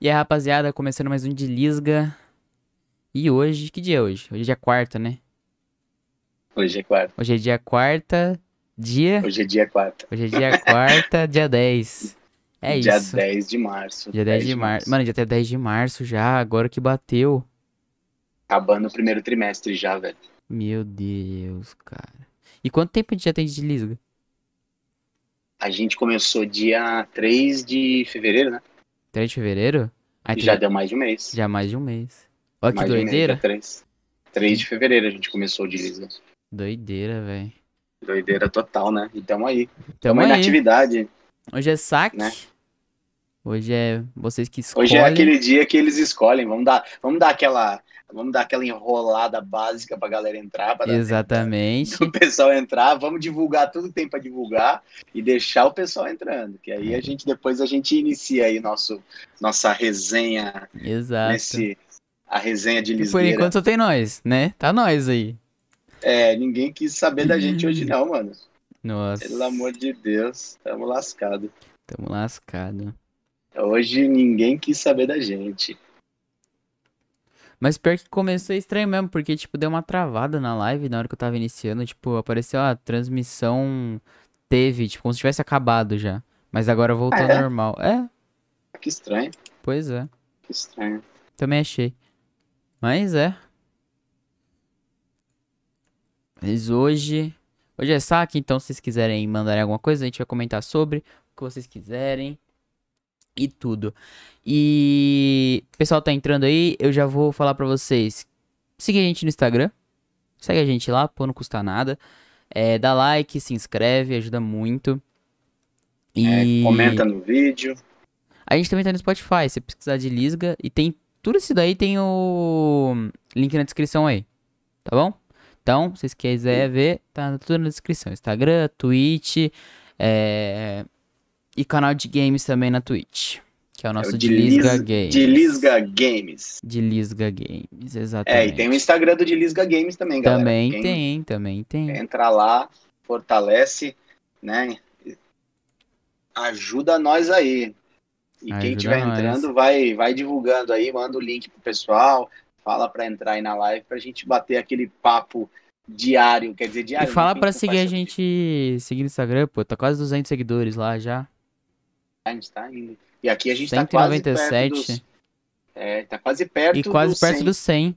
E aí, rapaziada, começando mais um de Lisga. E hoje, que dia é hoje? Hoje é dia quarta, né? Hoje é quarta. Hoje é dia quarta, dia. Hoje é dia quarta. Hoje é dia quarta, dia 10. É dia isso. 10 de março. Dia 10 de março. Mano, dia até 10 de março já, agora que bateu. Acabando o primeiro trimestre já, velho. Meu Deus, cara. E quanto tempo a gente já tem de Lisga? A gente começou dia 3 de fevereiro, né? 3 de fevereiro? Então já deu mais de um mês. já mais de um mês. Olha que mais de um mês, doideira. dia 3. 3 de fevereiro a gente começou de Lisbon. Doideira, velho. Doideira total, né? E tamo aí. Tamo Tamo aí na aí. atividade. Hoje é saque. Né? Hoje é vocês que escolhem. Hoje é aquele dia que eles escolhem. Vamos dar, vamos dar aquela. Vamos dar aquela enrolada básica pra galera entrar, Exatamente. o pessoal entrar, vamos divulgar tudo que tem para divulgar e deixar o pessoal entrando, que aí a gente depois a gente inicia aí nosso nossa resenha Exato. nesse a resenha de E por Lisboa. enquanto só tem nós, né? Tá nós aí. É, ninguém quis saber da gente hoje não, mano. Nossa. Pelo amor de Deus, tamo lascado. Tamo lascado. Hoje ninguém quis saber da gente. Mas pior que começou estranho mesmo, porque, tipo, deu uma travada na live na hora que eu tava iniciando. Tipo, apareceu a transmissão teve, tipo, como se tivesse acabado já. Mas agora voltou Ah, é? ao normal. É, Que estranho, pois é. que estranho. Também achei. Mas é. Mas hoje. Hoje é saque, então se vocês quiserem mandarem alguma coisa, a gente vai comentar sobre o que vocês quiserem. E tudo. E. O pessoal tá entrando aí, eu já vou falar pra vocês. Siga a gente no Instagram. Segue a gente lá, pô, não custa nada. É, dá like, se inscreve, ajuda muito. É, E. comenta no vídeo. A gente também tá no Spotify, se precisar de Lisga. E tem tudo isso daí, tem o link na descrição aí. Tá bom? Então, se vocês quiserem ver, tá tudo na descrição. Instagram, Twitch, é... e canal de games também na Twitch. Que é o É nosso o de Lisga Lis- Games. De Lisga Games. De Lisga Games, exatamente. É, e tem o Instagram do de Lisga Games também, galera. Também Quem tem, também tem. Entra lá, fortalece, né? Ajuda nós aí. E Ajuda quem estiver entrando, vai, vai divulgando aí, manda o link pro pessoal, fala pra entrar aí na live pra gente bater aquele papo diário, quer dizer, E diário. fala né? pra não seguir a gente, seguir no Instagram, pô. Tá quase 200 seguidores lá já. A gente tá indo. E aqui a gente tá quase perto 197. dos, É, tá quase perto E quase dos perto 100 dos 100.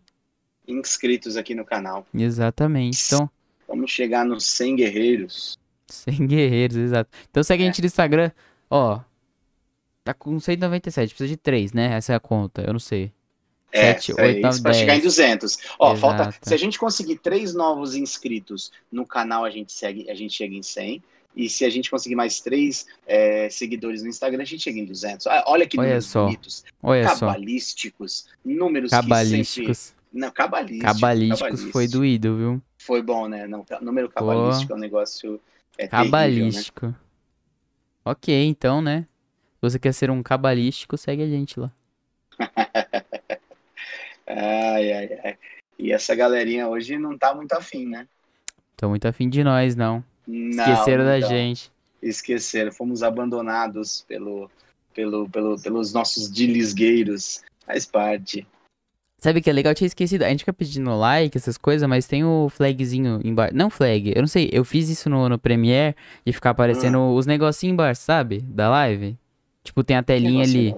inscritos aqui no canal. Exatamente. Então, Vamos chegar nos 100 guerreiros. 100 guerreiros, exato. Então segue a É. gente no Instagram. Ó, tá com 197, precisa de 3, né? Essa é a conta, eu não sei. É, Sete, três, oito, nove, pra chegar em dez. 200. Ó, falta, Exato. se a gente conseguir três novos inscritos no canal, a gente segue, a gente chega em 100. E se a gente conseguir mais três é, seguidores no Instagram, a gente chega em 200. Ah, Olha que Olha números só. bonitos, Olha só. cabalísticos, números que sempre... Cabalísticos. Não, cabalísticos. Cabalísticos foi cabalístico. doído, viu? Foi bom, né? Não, número cabalístico é um negócio é terrível, né? Cabalístico. Ok, então, né? Se você quer ser um cabalístico, segue a gente lá. Ai, ai, ai. E essa galerinha hoje não tá muito afim, né? Tô muito afim de nós, não. Não, Esqueceram da então. gente. esqueceram, fomos abandonados pelo, pelo, pelo, pelos nossos dilisgueiros. Faz parte. Sabe que é legal? Eu tinha esquecido. A gente fica pedindo like, essas coisas, mas tem o flagzinho embaixo. Não flag, eu não sei. Eu fiz isso no, no Premiere e ficar aparecendo Hum. os negocinhos embaixo, sabe? Da live. Tipo, tem a telinha ali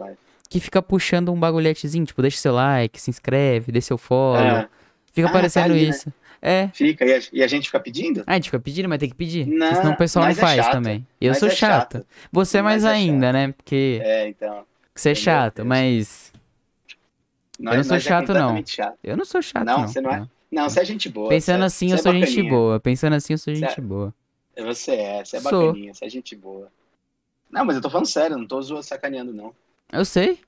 que fica puxando um bagulhetezinho. Tipo, deixa seu like, se inscreve, dê seu follow. É, Fica Ah, aparecendo tá ali, né? É. fica, e a, e a gente fica pedindo? Ah, a gente fica pedindo, mas tem que pedir. Não, senão o pessoal não é faz chato. também. Eu sou é chato. chato. Você é mais é ainda, né? Porque É, então. você é chato, mas Nós, não sou é chato, não. chato. eu não sou chato, Não, não. você não é? Não, você é gente boa. Pensando é- assim, eu é sou gente boa. Pensando assim, eu sou é- gente boa. Você é, você é Sou. bacaninha, você é gente boa. Não, mas eu tô falando sério, eu não tô zoando, sacaneando, não. Eu sei.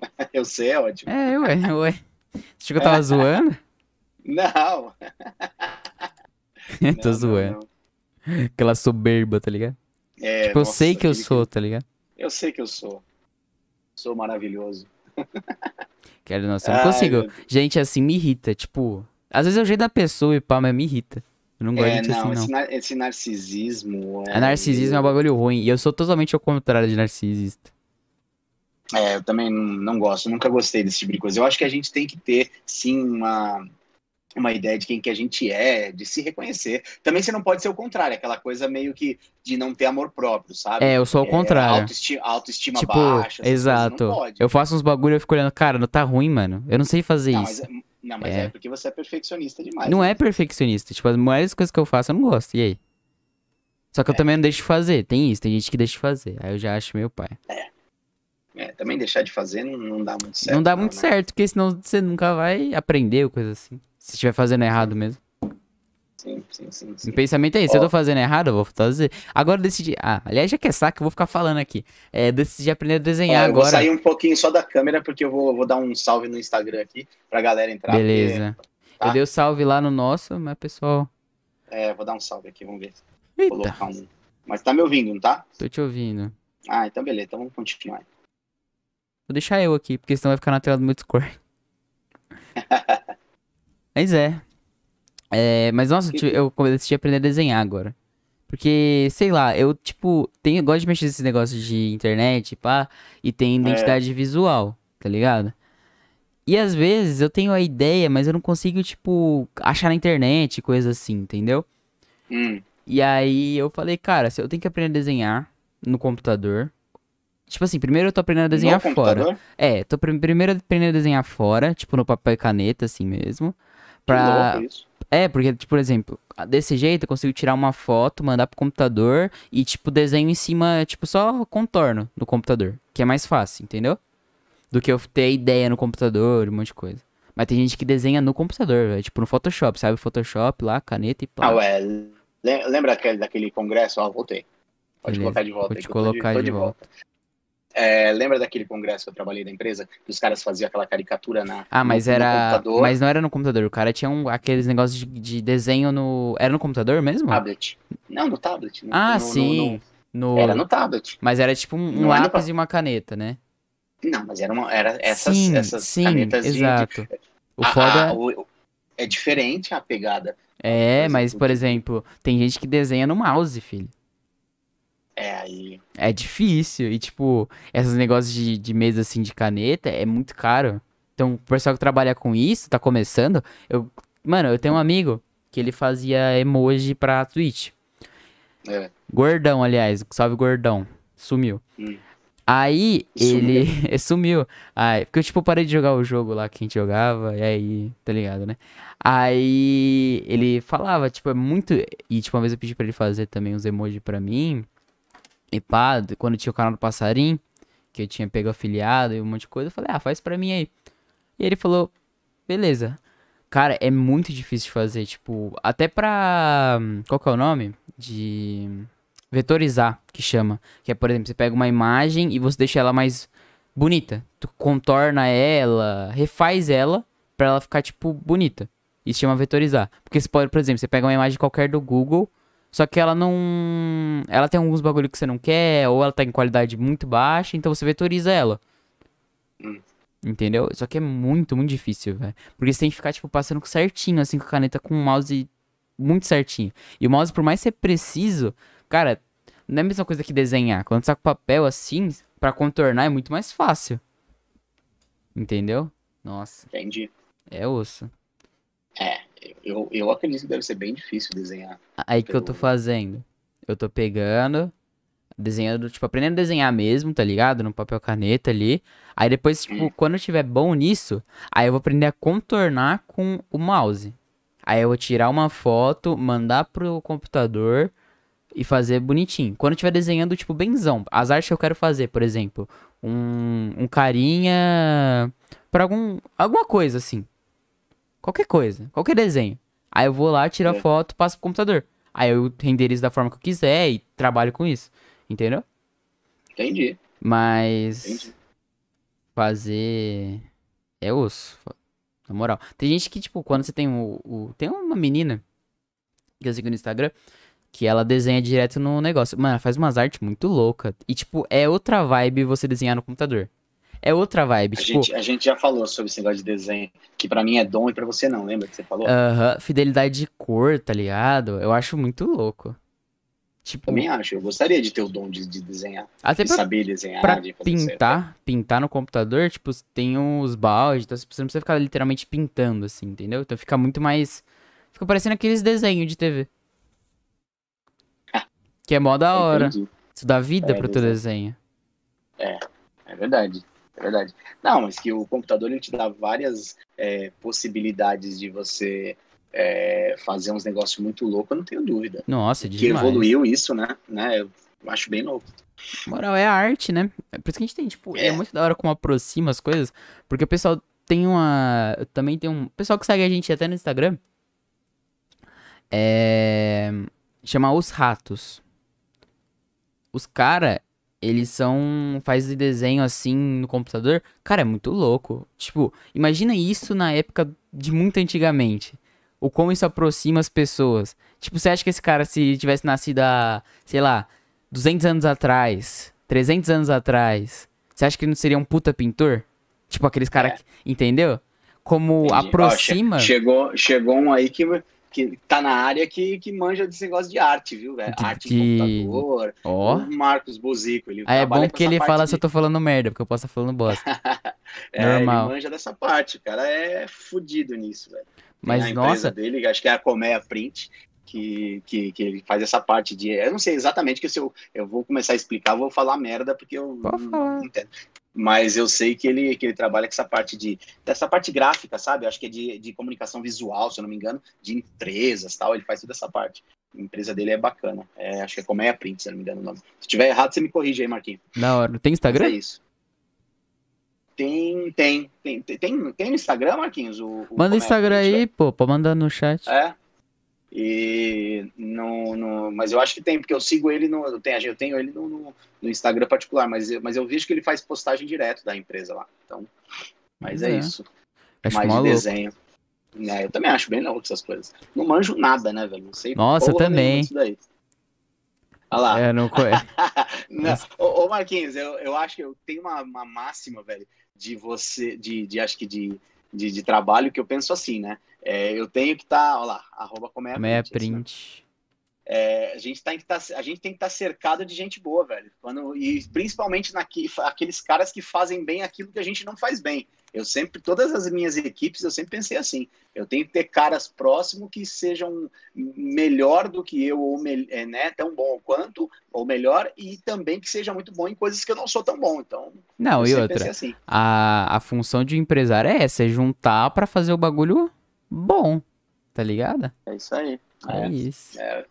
Eu sei, é ótimo. É, ué, ué. Você achou que eu tava zoando? Não. Tô não, zoando. não, não. Aquela soberba, tá ligado? É, tipo, eu nossa, sei que eu sou, tá ligado? Eu sei que eu sou. Sou maravilhoso. Quero, nossa, eu não Ai, consigo. meu. Gente, assim, me irrita. Tipo, às vezes é o jeito da pessoa e pá, mas me irrita. Eu não gosto de É, gente não, assim, não. esse, nar- esse narcisismo. A narcisismo é um bagulho ruim. E eu sou totalmente ao contrário de narcisista. É, eu também não, não gosto, nunca gostei desse tipo de coisa. Eu acho que a gente tem que ter, sim, uma, uma ideia de quem que a gente é, de se reconhecer. Também você não pode ser o contrário, aquela coisa meio que de não ter amor próprio, sabe? É, eu sou o contrário. Autoestima, autoestima Tipo, baixa. exato. não. Eu faço uns bagulho e eu fico olhando, cara, não tá ruim, mano. Eu não sei fazer Não, isso. mas, é- não, mas É. é. porque você é perfeccionista demais. Não né? é perfeccionista. Tipo, as maiores coisas que eu faço eu não gosto. E aí? Só que eu É. também não deixo de fazer. Tem isso, tem gente que deixa de fazer. Aí eu já acho meu pai. É, também deixar de fazer não, não dá muito certo. não dá muito né? certo, porque senão você nunca vai aprender ou coisa assim. Se estiver fazendo errado mesmo. Sim, sim, sim. sim. O pensamento é esse. Se eu tô fazendo errado, eu vou fazer. Agora eu decidi. Ah, aliás, já que é saco, eu vou ficar falando aqui. É, decidi aprender a desenhar eu vou agora. sair um pouquinho só da câmera, porque eu vou, vou dar um salve no Instagram aqui pra galera entrar. porque- Beleza. tá? Eu dei o salve lá no nosso, mas pessoal. é, vou dar um salve aqui, vamos ver. Eita, Colocar um. Mas tá me ouvindo, não tá? tô te ouvindo. Ah, então beleza, então vamos continuar. Vou deixar eu aqui, porque senão vai ficar na tela do meu Discord. mas é. É, mas nossa, Que- tipo, eu decidi aprender a desenhar agora. Porque, sei lá, eu, tipo, tenho, gosto de mexer nesse negócio de internet, pá, e tem identidade visual, tá ligado? E às vezes eu tenho a ideia, mas eu não consigo, tipo, achar na internet, coisa assim, entendeu? Hum, E aí eu falei, cara, se eu tenho que aprender a desenhar no computador. Tipo assim, primeiro eu tô aprendendo a desenhar no fora. computador? É, tô prim- primeiro aprendendo a desenhar fora, tipo no papel e caneta, assim mesmo. Pra... É, porque, tipo, por exemplo, desse jeito eu consigo tirar uma foto, mandar pro computador e, tipo, desenho em cima, tipo, só contorno no computador. Que é mais fácil, entendeu? Do que eu ter ideia no computador, um monte de coisa. Mas tem gente que desenha no computador, velho. Tipo, no Photoshop, sabe? Photoshop lá, caneta e pá. Ah, ué, le- lembra aquele, daquele congresso? Ó, voltei. Pode Beleza, colocar de volta. vou te colocar tô de É, lembra daquele congresso que eu trabalhei da empresa? Que os caras faziam aquela caricatura na, Ah, mas no, no era. computador, Mas não era no computador. O cara tinha um, aqueles negócios de, de desenho no. Era no computador mesmo? tablet. Não, no tablet. no- ah, no- no- sim. no- No... Era no tablet. Mas era tipo um, Não no lápis e uma caneta, né? Não, mas era, uma, era essas, sim, essas sim, canetas de- exato. O a- foda a- o- é diferente a pegada. é, mas por de- exemplo, tem gente que desenha no mouse, filho. É aí. É difícil. E tipo, esses negócios de, de mesa assim de caneta é muito caro. Então, o pessoal que trabalha com isso, tá começando. Eu, mano, eu tenho um amigo que ele fazia emoji pra Twitch. É. Gordão, aliás. Salve, gordão. Sumiu. Hum. Aí, Sumiu. ele sumiu. Aí, porque eu, tipo, parei de jogar o jogo lá que a gente jogava, e aí, tá ligado, né? Aí, ele falava, tipo, é muito... E, tipo, uma vez eu pedi pra ele fazer também uns emojis pra mim. E pá, quando tinha o canal do Passarim, que eu tinha pego afiliado e um monte de coisa, eu falei, ah, faz pra mim aí. E ele falou, beleza. Cara, é muito difícil de fazer, tipo, até pra... Qual que é o nome? De... Vetorizar, que chama. Que é, por exemplo, você pega uma imagem e você deixa ela mais bonita. Tu contorna ela, refaz ela pra ela ficar, tipo, bonita. Isso chama vetorizar. Porque você pode, por exemplo, você pega uma imagem qualquer do Google, só que ela não. Ela tem alguns bagulho que você não quer, ou ela tá em qualidade muito baixa, então você vetoriza ela. Hum. Entendeu? Só que é muito, muito difícil, velho. Porque você tem que ficar, tipo, passando certinho, assim, com a caneta, com o mouse muito certinho. E o mouse, por mais ser preciso, cara, não é a mesma coisa que desenhar. Quando você tá com papel assim, pra contornar é muito mais fácil. Entendeu? Nossa, Entendi. é osso. É, eu, eu acredito que deve ser bem difícil desenhar. Aí que eu tô Pelo- fazendo? Eu tô pegando, desenhando, tipo, aprendendo a desenhar mesmo, tá ligado? No papel caneta ali. Aí depois, tipo, Hum. quando eu tiver bom nisso, aí eu vou aprender a contornar com o mouse. Aí eu vou tirar uma foto, mandar pro computador e fazer bonitinho. Quando eu estiver desenhando, tipo, benzão. As artes que eu quero fazer, por exemplo, um, um carinha pra algum, alguma coisa assim. Qualquer coisa, qualquer desenho. Aí eu vou lá, tiro a É. foto, passo pro computador. Aí eu renderizo da forma que eu quiser e trabalho com isso. Entendeu? Entendi, Mas entendi. fazer é osso. Na moral. Tem gente que, tipo, quando você tem o. o- Tem uma menina que eu sigo no Instagram que ela desenha direto no negócio. Mano, ela faz umas artes muito loucas. E, tipo, é outra vibe você desenhar no computador. É outra vibe. A tipo, gente, a gente já falou sobre esse negócio de desenho, que pra mim é dom e pra você não, lembra que você falou? aham, fidelidade de cor, tá ligado? Eu acho muito louco. Tipo, Também acho. Eu gostaria de ter o dom de, de desenhar. até de pra, saber desenhar, pra de fazer certo. pintar, pintar no computador, tipo, tem os baldes, então você não precisa ficar literalmente pintando, assim, entendeu? Então fica muito mais. Fica parecendo aqueles desenhos de TV. Que é mó da hora. Entendi. Isso dá vida É, pro teu desenho. É verdade, é verdade. Não, mas que o computador ele te dá várias é, possibilidades de você é, fazer uns negócios muito loucos, eu não tenho dúvida. Nossa, Que demais. evoluiu isso, né? né? Eu acho bem louco. Moral, é a arte, né? É por isso que a gente tem, tipo, é, É. muito da hora como aproxima as coisas. Porque o pessoal tem uma. Também tem um. Pessoal que segue a gente até no Instagram. É. Chama Os Ratos. Os cara, eles são. Faz desenho assim no computador. Cara, é muito louco. Tipo, imagina isso na época de muito antigamente. O como isso aproxima as pessoas. Tipo, você acha que esse cara, se tivesse nascido há, sei lá, 200 anos atrás, 300 anos atrás, você acha que ele não seria um puta pintor? Tipo, aqueles caras É. que. Entendeu? Como Entendi. Ó, che- aproxima. chegou, chegou um aí que, que tá na área que, que manja desse negócio de arte, viu? velho? Arte de- computador. Ó. O Marcos Buzico. Ele Aí é bom essa ele fala de- se eu tô falando merda, porque eu posso estar falando bosta. É, Normal. ele manja dessa parte. O cara é fudido nisso, velho. Mas, a nossa, dele, acho que é a Colmeia Print, que, que, que ele faz essa parte de. Eu não sei exatamente que se eu, eu vou começar a explicar, eu vou falar merda, porque eu não, não entendo. Mas eu sei que ele, que ele trabalha com essa parte de. dessa parte gráfica, sabe? Acho que é de, de comunicação visual, se eu não me engano, de empresas tal. Ele faz toda essa parte. A empresa dele é bacana. É, acho que é Colmeia Print, se eu não me engano o nome. Se tiver errado, você me corrige aí, Marquinhos. da hora. Tem Mas Instagram? é isso. Tem, tem, tem, tem, tem, no Instagram, Marquinhos? O, o Manda o Instagram aí, pô, pode mandar no chat. é. E no, no, mas eu acho que tem, porque eu sigo ele no. Eu tenho, eu tenho ele no, no, no Instagram particular, mas eu, mas eu vejo que ele faz postagem direto da empresa lá. Então, mas é, é. isso. Acho mais de desenho. É, eu também acho bem louco essas coisas. Não manjo nada, né, velho? Não sei Nossa, eu também. daí. Olha lá. É, não conhe- Não, ô, ô, Marquinhos, eu, eu acho que eu tenho uma, uma máxima, velho, de você, de, de acho que de, de, de trabalho que eu penso assim, né? É, eu tenho que estar, tá, olha lá, arroba como é a print, assim, print. é, a gente tem que tá, a gente tem que estar cercado de gente boa, velho. Quando, e principalmente naqui, aqueles caras que fazem bem aquilo que a gente não faz bem. Eu sempre, todas as minhas equipes, eu sempre pensei assim. Eu tenho que ter caras próximos que sejam melhor do que eu, ou me- é, né, tão bom quanto, ou melhor, e também que seja muito bom em coisas que eu não sou tão bom. Então, Não, eu e outra. assim. A, a função de empresário é essa, é juntar pra fazer o bagulho bom, tá ligado? É isso aí. É, É, isso. é.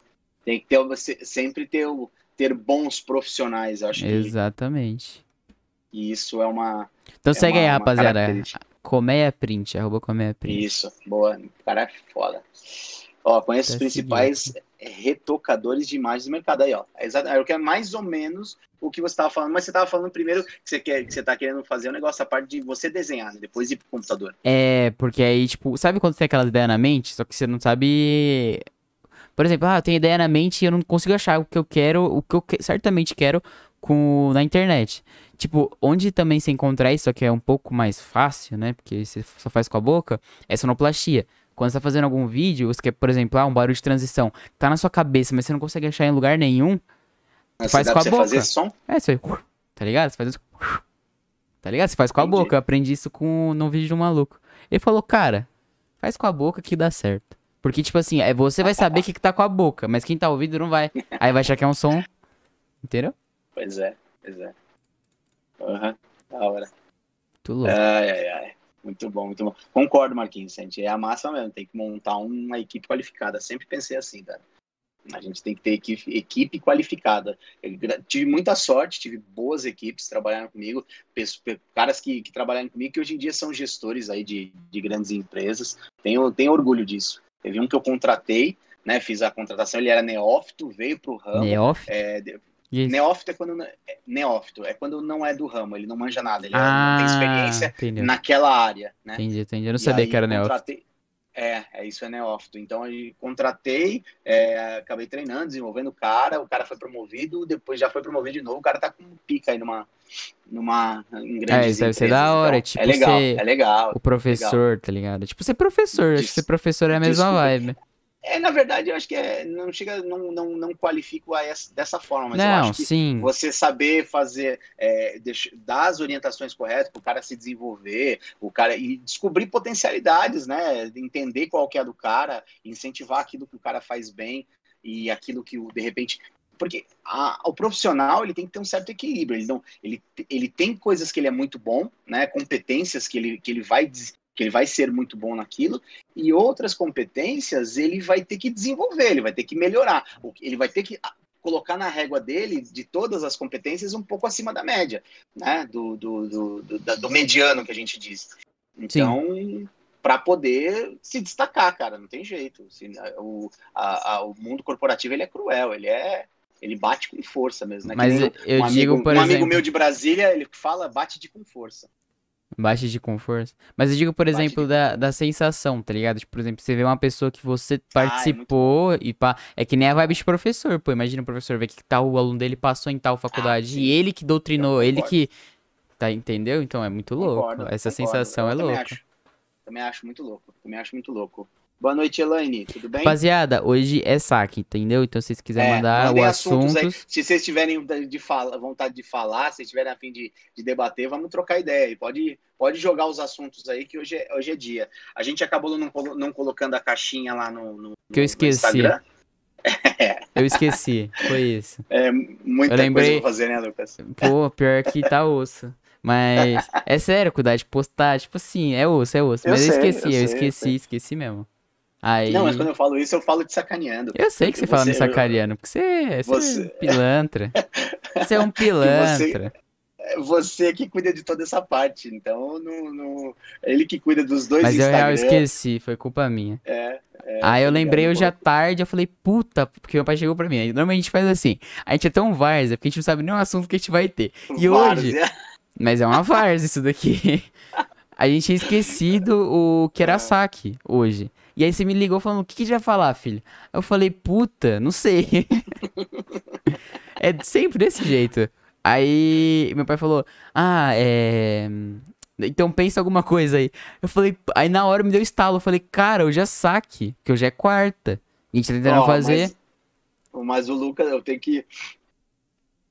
tem que ter, sempre ter, o- ter bons profissionais. Eu acho que Exatamente. isso é uma. Então é segue uma- aí, rapaziada. característica. Colmeia Print, arroba Colmeia Print. Isso, boa. O cara é foda. Ó, conheço os Até principais retocadores de imagens do mercado aí, ó. É é o que é mais ou menos o que você estava falando, mas você estava falando primeiro que você quer, que você tá querendo fazer o negócio a parte de você desenhar, né? depois ir pro computador. É, porque aí, tipo, sabe quando você tem aquelas ideias na mente, só que você não sabe. Por exemplo, ah, eu tenho ideia na mente e eu não consigo achar o que eu quero, o que eu certamente quero com na internet. Tipo, onde também você encontrar isso, só que é um pouco mais fácil, né? Porque você só faz com a boca, é sonoplastia. Quando você tá fazendo algum vídeo, você quer, por exemplo, ah, um barulho de transição, tá na sua cabeça, mas você não consegue achar em lugar nenhum, Mas Faz com a você boca. fazer som? é isso aí. Tá ligado? Você faz isso. Tá ligado? Você faz com a Entendi. boca. Eu aprendi isso com no vídeo do maluco. Ele falou, cara, faz com a boca que dá certo. Porque, tipo assim, é, você vai saber o que, que tá com a boca, mas quem tá ouvindo não vai. Aí vai achar que é um som. Entendeu? Pois é, pois é. Aham, da hora. Tu louco. Ai, ai, ai. Muito bom, muito bom. Concordo, Marquinhos, gente. É a massa mesmo, tem que montar uma equipe qualificada. Sempre pensei assim, cara. A gente tem que ter equipe, equipe qualificada. Eu tive muita sorte, tive boas equipes trabalhando comigo, caras que, que trabalharam comigo que hoje em dia são gestores aí de, de grandes empresas. Tenho, tenho orgulho disso. Teve um que eu contratei, né? Fiz a contratação, ele era neófito, veio pro ramo. Neófito? É, Isso. neófito é quando não- é, neófito é quando não é do ramo, ele não manja nada, ele é- não tem experiência entendeu. naquela área, né? Entendi, entendi. Eu não E sabia aí que era neófito. contratei- É, é isso é neófito. Então aí contratei, é, acabei treinando, desenvolvendo o cara, o cara foi promovido, depois já foi promovido de novo, o cara tá com pica aí numa numa em É, isso deve ser da hora, então, tipo, é legal, ser é legal. O professor, tá ligado? Tipo, ser professor. Acho que ser professor é a mesma desculpa. vibe. É, na verdade, eu acho que é, não chega, não, não, não qualifico a essa, dessa forma, mas eu Não, acho que sim. você saber fazer, é, dar as orientações corretas para o cara se desenvolver, o cara e descobrir potencialidades, né? Entender qual que é a do cara, incentivar aquilo que o cara faz bem e aquilo que o de repente, porque a- o profissional ele tem que ter um certo equilíbrio. Ele não, ele, ele tem coisas que ele é muito bom, né? Competências que ele, que ele vai que ele vai ser muito bom naquilo e outras competências ele vai ter que desenvolver, ele vai ter que melhorar, ele vai ter que colocar na régua dele, de todas as competências, um pouco acima da média, né? Do, do, do, do, do mediano que a gente diz. Então, para poder se destacar, cara, não tem jeito. Se- o, a- a- o mundo corporativo ele é cruel, ele é. Ele bate com força mesmo, né? Mas eu um digo, amigo, um exemplo. amigo meu de Brasília, ele fala bate de com força. Baixa de com força. Mas eu digo, por Baixa exemplo, de- da, da sensação, tá ligado? Tipo, por exemplo, você vê uma pessoa que você Ah, é participou e pá. É que nem a vibe de professor, pô. Imagina o professor ver que tal aluno dele passou em tal faculdade. Ah, e ele que doutrinou, ele que. Tá, entendeu? Então é muito louco. Concordo, Essa concordo. sensação Eu é também louca. acho. Também acho muito louco. Também acho muito louco. Boa noite, Elaine. Tudo bem? Rapaziada, hoje é saque, entendeu? Então, se vocês quiserem É, mandar o assuntos aí. assuntos. Se vocês tiverem de fala, vontade de falar, se tiverem a fim de, de debater, vamos trocar ideia. E pode, pode jogar os assuntos aí, que hoje é, hoje é dia. A gente acabou não, não colocando a caixinha lá no, no, Que eu esqueci. Instagram. Eu esqueci. Foi isso. É muita Eu lembrei- coisa pra fazer, né, Lucas? Pô, pior que tá osso. Mas é sério, cuidar de postar, tipo assim, é osso, é osso. Eu Mas eu, sei, esqueci, eu eu, sei, eu esqueci, esqueci mesmo. Aí. Não, mas quando eu falo isso, eu falo de sacaneando. Eu sei que você, fala me Você- sacaneando, porque você, você, é Você- pilantra. Você é um pilantra. É você que cuida de toda essa parte. Então, não, não- é ele que cuida dos dois Mas eu Instagram. esqueci, foi culpa minha. É, é, Aí eu lembrei hoje à tarde, eu falei, puta, porque meu pai chegou pra mim. Aí, Normalmente a gente faz assim, a gente é tão várzea, porque a gente não sabe nem o assunto que a gente vai ter. E hoje. Mas é uma várzea isso daqui. A gente tinha esquecido o era É. hoje. E aí você me ligou falando, o que que a gente vai falar, filho? Eu falei, puta, não sei. é sempre desse jeito. Aí meu pai falou, ah, é... Então pensa alguma coisa aí. Eu falei, aí na hora me deu estalo. Eu falei, cara, hoje é saque, que hoje é quarta. A gente tá tentando Ó, fazer... Mas, mas o Lucas, eu tenho que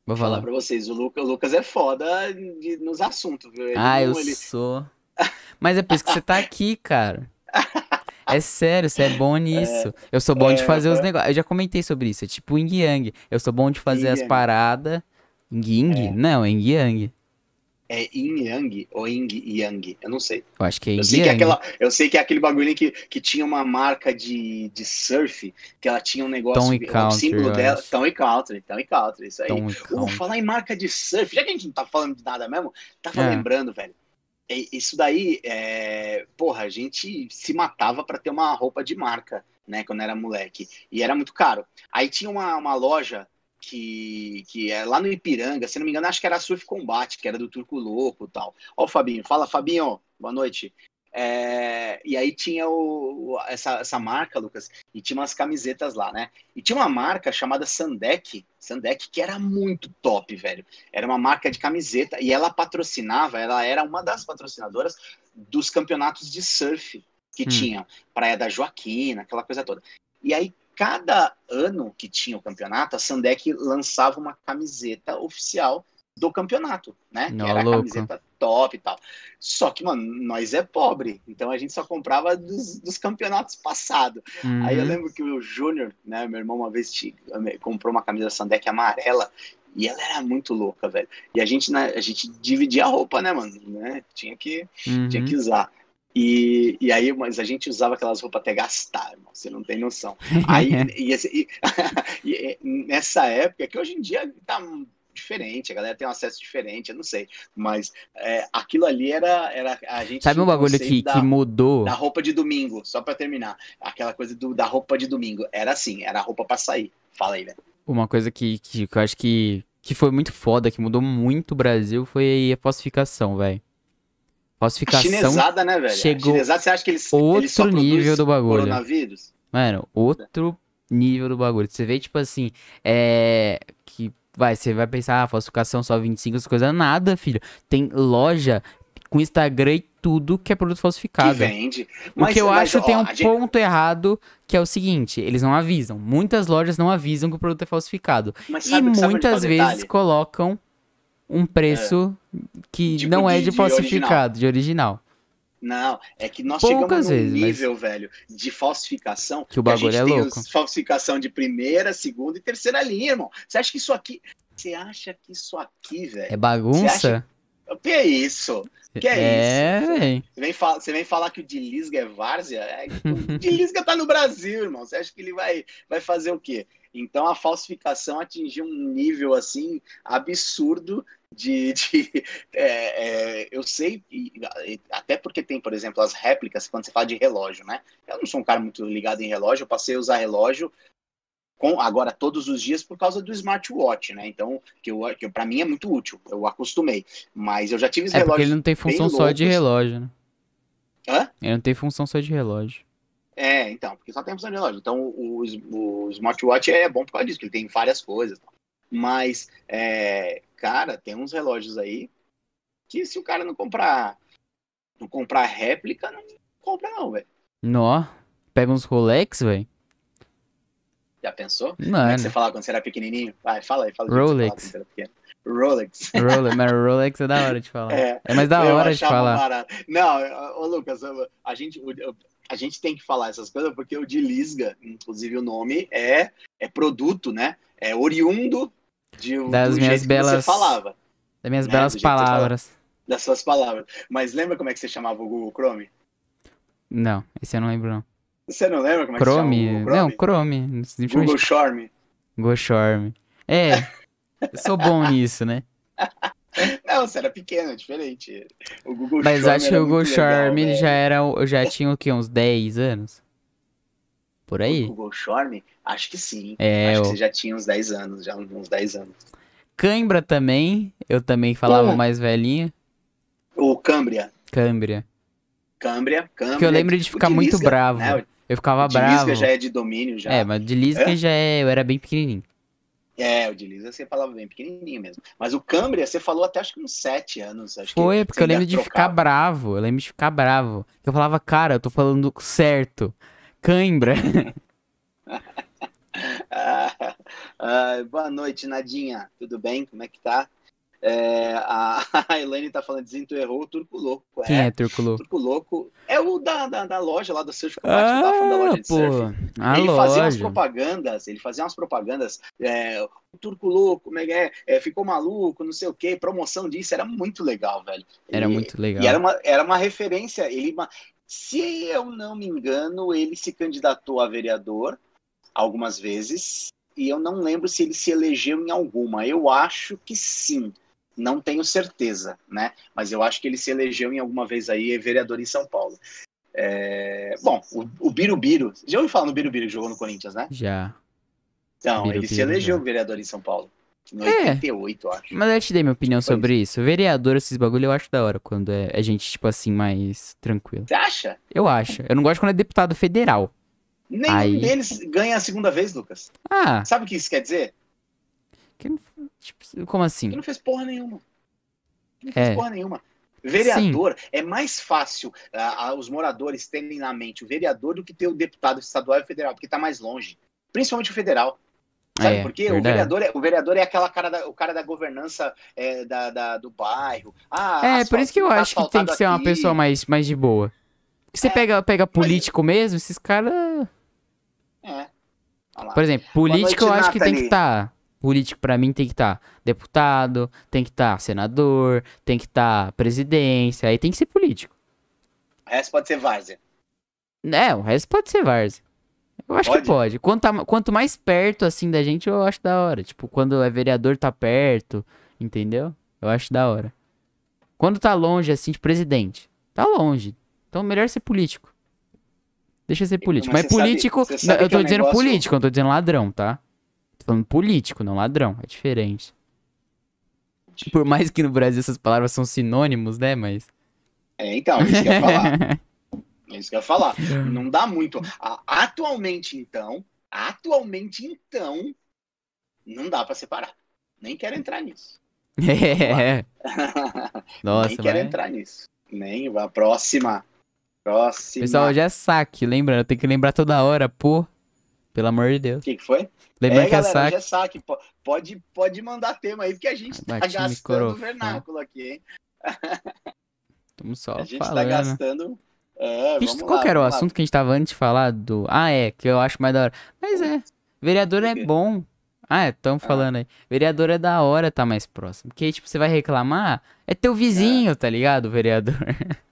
Vou falar falar. pra vocês, o Lucas, o Lucas é foda de- nos assuntos, viu? Ele Ah, eu ele- sou. Mas é por isso que você tá aqui, cara. É sério, você é bom nisso. Eu sou bom de é, fazer os é. negócios. Eu já comentei sobre isso. É tipo Yin Yang. Eu sou bom de fazer as Yang. paradas. Ying? Não, é Yin Yang. É Yin Yang ou Yin Yang? Eu não sei. Eu acho que é Yin Eu sei, que é Yang. aquela, eu sei que é aquele bagulho que, que tinha uma marca de, de surf, que ela tinha um negócio, Tom e o Country, símbolo eu dela. Tom e Country, Tom e Country, isso aí. Tom e Uh, Country. falar em marca de surf, já que a gente não tá falando de nada mesmo, tava É. lembrando, velho. Isso daí, é, porra, a gente se matava pra ter uma roupa de marca, né, quando era moleque. E era muito caro. Aí tinha uma, uma loja que, que é lá no Ipiranga, se não me engano, acho que era a Surf Combate, que era do Turco Louco e tal. Ó o Fabinho, fala Fabinho, boa noite. É, e aí tinha o, essa, essa marca, Lucas, e tinha umas camisetas lá, né? E tinha uma marca chamada Sandek, Sandek, que era muito top, velho. Era uma marca de camiseta e ela patrocinava, ela era uma das patrocinadoras dos campeonatos de surf que Hum. tinham, Praia da Joaquina, aquela coisa toda. E aí, cada ano que tinha o campeonato, a Sandek lançava uma camiseta oficial do campeonato, né? Não, que era a louco. camiseta top e tal. Só que, mano, nós é pobre, então a gente só comprava dos, dos campeonatos passados. Aí eu Uhum. lembro que o Júnior, né, meu irmão, uma vez comprou uma camisa Sandek amarela e ela era muito louca, velho. E a gente, né, a gente dividia a roupa, né, mano? Né? Tinha que tinha Uhum. que usar. E, e aí, mas a gente usava aquelas roupas até gastar, irmão, você não tem noção. Aí, e, esse- e- e- e nessa época, que hoje em dia tá diferente, a galera tem um acesso diferente, eu não sei. Mas é, aquilo ali era, era a gente. Sabe um bagulho que, da, que mudou? da roupa de domingo, só pra terminar. Aquela coisa do, da roupa de domingo. Era assim, era a roupa pra sair. Fala aí, velho. Uma coisa que, que, que eu acho que, que foi muito foda, que mudou muito o Brasil, foi a falsificação, velho. A Falsificação, chinesada, né, velho? chegou a chinesada, você acha que eles, outro eles nível do bagulho. coronavírus? Mano, outro nível do bagulho. Você vê, tipo assim, é. Que. Vai, você vai pensar, ah, falsificação só 25, essas coisas. Nada, filho. Tem loja com Instagram e tudo que é produto Que falsificado. vende. O que eu mas, acho ó, tem um gente- ponto errado, que é o seguinte, eles não avisam. Muitas lojas não avisam que o produto é falsificado. mas e onde tá muitas vezes detalhe? colocam um preço que Tipo não é de- de de falsificado, de original. Não, é que nós Poucas chegamos num vezes, mas- nível, velho, de falsificação. Que o bagulho a gente é tem louco. falsificação de primeira, segunda e terceira linha, irmão. Você acha que isso aqui. Você acha que isso aqui, velho? É bagunça? O que é isso? Que é, é isso? véi. Você vem, fa- você vem falar que o de Lisga é várzea? É, o de Lisga tá no Brasil, irmão. Você acha que ele vai, vai fazer o quê? Então a falsificação atingiu um nível assim absurdo de. de- é, é, eu sei, até porque tem, por exemplo, as réplicas, quando você fala de relógio, né? Eu não sou um cara muito ligado em relógio, eu passei a usar relógio com agora todos os dias por causa do smartwatch, né? Então, que, eu, que para mim é muito útil, eu acostumei. Mas eu já tive os É relógios ele não tem função só de relógio, né? Hã? Ele não tem função só de relógio. É, então, porque só tem função de relógio. Então, o, o smartwatch é bom por causa disso, que ele tem várias coisas. Mas, é, cara, tem uns relógios aí que se o cara não comprar não comprar réplica, não compra não, velho. Nó. Pega uns Rolex, velho. Já pensou? Como é que você falava quando você era pequenininho? Vai, fala aí, fala Rolex. Rolex. Rolex, mas Rolex é da hora de falar. É, É mais da hora de falar. barato. Não, ô Lucas, a gente, a gente tem que falar essas coisas porque o de Lisga, inclusive o nome, é, é produto, né? É oriundo de, Das minhas belas- você falava, Das minhas né, belas palavras. das suas palavras. Mas lembra como é que você chamava o Google Chrome? Não, esse eu não lembro, não. Você não lembra como é que Chrome? você chama o Google Não, Chrome? Chrome. Google Simplesmente Shorme. Goshorm. É, eu sou bom nisso, né? Não, você era pequeno, é diferente. O Google Mas Shorme acho que o muito legal, Goshorm velho. já era. Já tinha o quê? Uns 10 anos? Por O aí? Google Shorme? Acho que sim. É, Acho que o você já tinha uns 10 anos, já uns 10 anos. Cãibra também. Eu também falava Como? mais velhinho. O Cambria. Câmbria. Câmbria, Câmbria. Porque eu lembro de o ficar muito Lisga, bravo. Né? Eu ficava O de bravo. Lisga já é de domínio, já. É, mas de Lisga É? já é. Eu era bem pequenininho. É, o de Lisga você falava bem pequenininho mesmo. Mas o Cambria você falou até acho que uns 7 anos. Acho Foi, que porque eu lembro de ficar bravo. Eu lembro de ficar bravo. Eu falava, cara, eu tô falando certo. Cãibra. Ah, ah, boa noite, Nadinha. Tudo bem? Como é que tá? É, a, a Elaine tá falando, dizendo que tu errou o Turco Louco. Quem é Turco O Louco? Turco Louco é o da, da, da loja lá do Surf Combate, falando da Ah, loja de surf. pô. A ele fazia umas loja. propagandas, ele fazia umas propagandas, é, o turco louco, como é que é, é, ficou maluco, não sei o que, promoção disso, era muito legal, velho. Era muito legal. E era uma, era uma referência, ele, se eu não me engano, ele se candidatou a vereador algumas vezes, e eu não lembro se ele se elegeu em alguma, eu acho que sim, não tenho certeza, né, mas eu acho que ele se elegeu em alguma vez aí, vereador em São Paulo. É, Bom, o, o Birubiru, já ouviu falar no Birubiru que jogou no Corinthians, né? Já. Então, ele Birubiru, se elegeu já. vereador em São Paulo. No É. 88, eu acho. Mas eu te dei minha opinião Foi sobre isso. Vereador, esses bagulho, eu acho da hora quando é, é gente, tipo assim, mais tranquila. Você acha? Eu acho. Eu não gosto quando é deputado federal. Nenhum Aí- deles ganha a segunda vez, Lucas. Ah, Sabe o que isso quer dizer? que não- tipo, como assim? Que não fez porra nenhuma. Não fez É. porra nenhuma. Vereador, é mais fácil ah, os moradores terem na mente o vereador do que ter o deputado estadual e federal, porque tá mais longe. Principalmente o federal. Sabe É, por quê? O vereador, é, o vereador é aquela cara da, o cara da governança é, da, da- do bairro. Ah, É, por isso que eu tá acho que tem que ser uma aqui. pessoa mais, mais de boa. Porque você É, pega, pega político mesmo, esses caras. É. Por exemplo, político eu noite, acho que tem que Nathalie. estar. Político pra mim tem que estar deputado, tem que estar senador, tem que estar presidência, aí tem que ser político. O resto pode ser várzea. É, o resto pode ser várzea. Eu acho que Pode? pode. Quanto, quanto mais perto, assim, da gente, eu acho da hora. Tipo, quando é vereador, tá perto, entendeu? Eu acho da hora. Quando tá longe, assim, de presidente, tá longe. Então, melhor ser político. Deixa ser político. Mas Mas, você sabe- político, você não, sabe eu é tô um dizendo negócio- político, eu não tô dizendo ladrão, tá? Tô falando político, não ladrão. É diferente. Por mais que no Brasil essas palavras são sinônimos, né? Mas. É, então, isso que eu ia falar. É isso que eu ia falar. Não dá muito. Atualmente, então, atualmente, então, não dá pra separar. Nem quero entrar nisso. É. Nossa, Nem quero mas... entrar nisso. Nem a próxima. Próxima. Pessoal, hoje é saque, lembrando, tem que lembrar toda hora, pô. Pelo amor de Deus. O que, que foi? Lembrando é, que é galera, saque. hoje é saque. Po- Pode, pode mandar tema aí, porque a gente tá gastando o microfone. vernáculo aqui, hein? Estamos só A gente falando. tá gastando. É, gente- qual lá, era o vamos lá. assunto que a gente tava antes de falar do. Ah, é, que eu acho mais da hora. Mas é, vereador é bom. Ah, é, tão falando aí. Vereador é da hora tá mais próximo. Porque, tipo, você vai reclamar, é teu vizinho, tá ligado, vereador?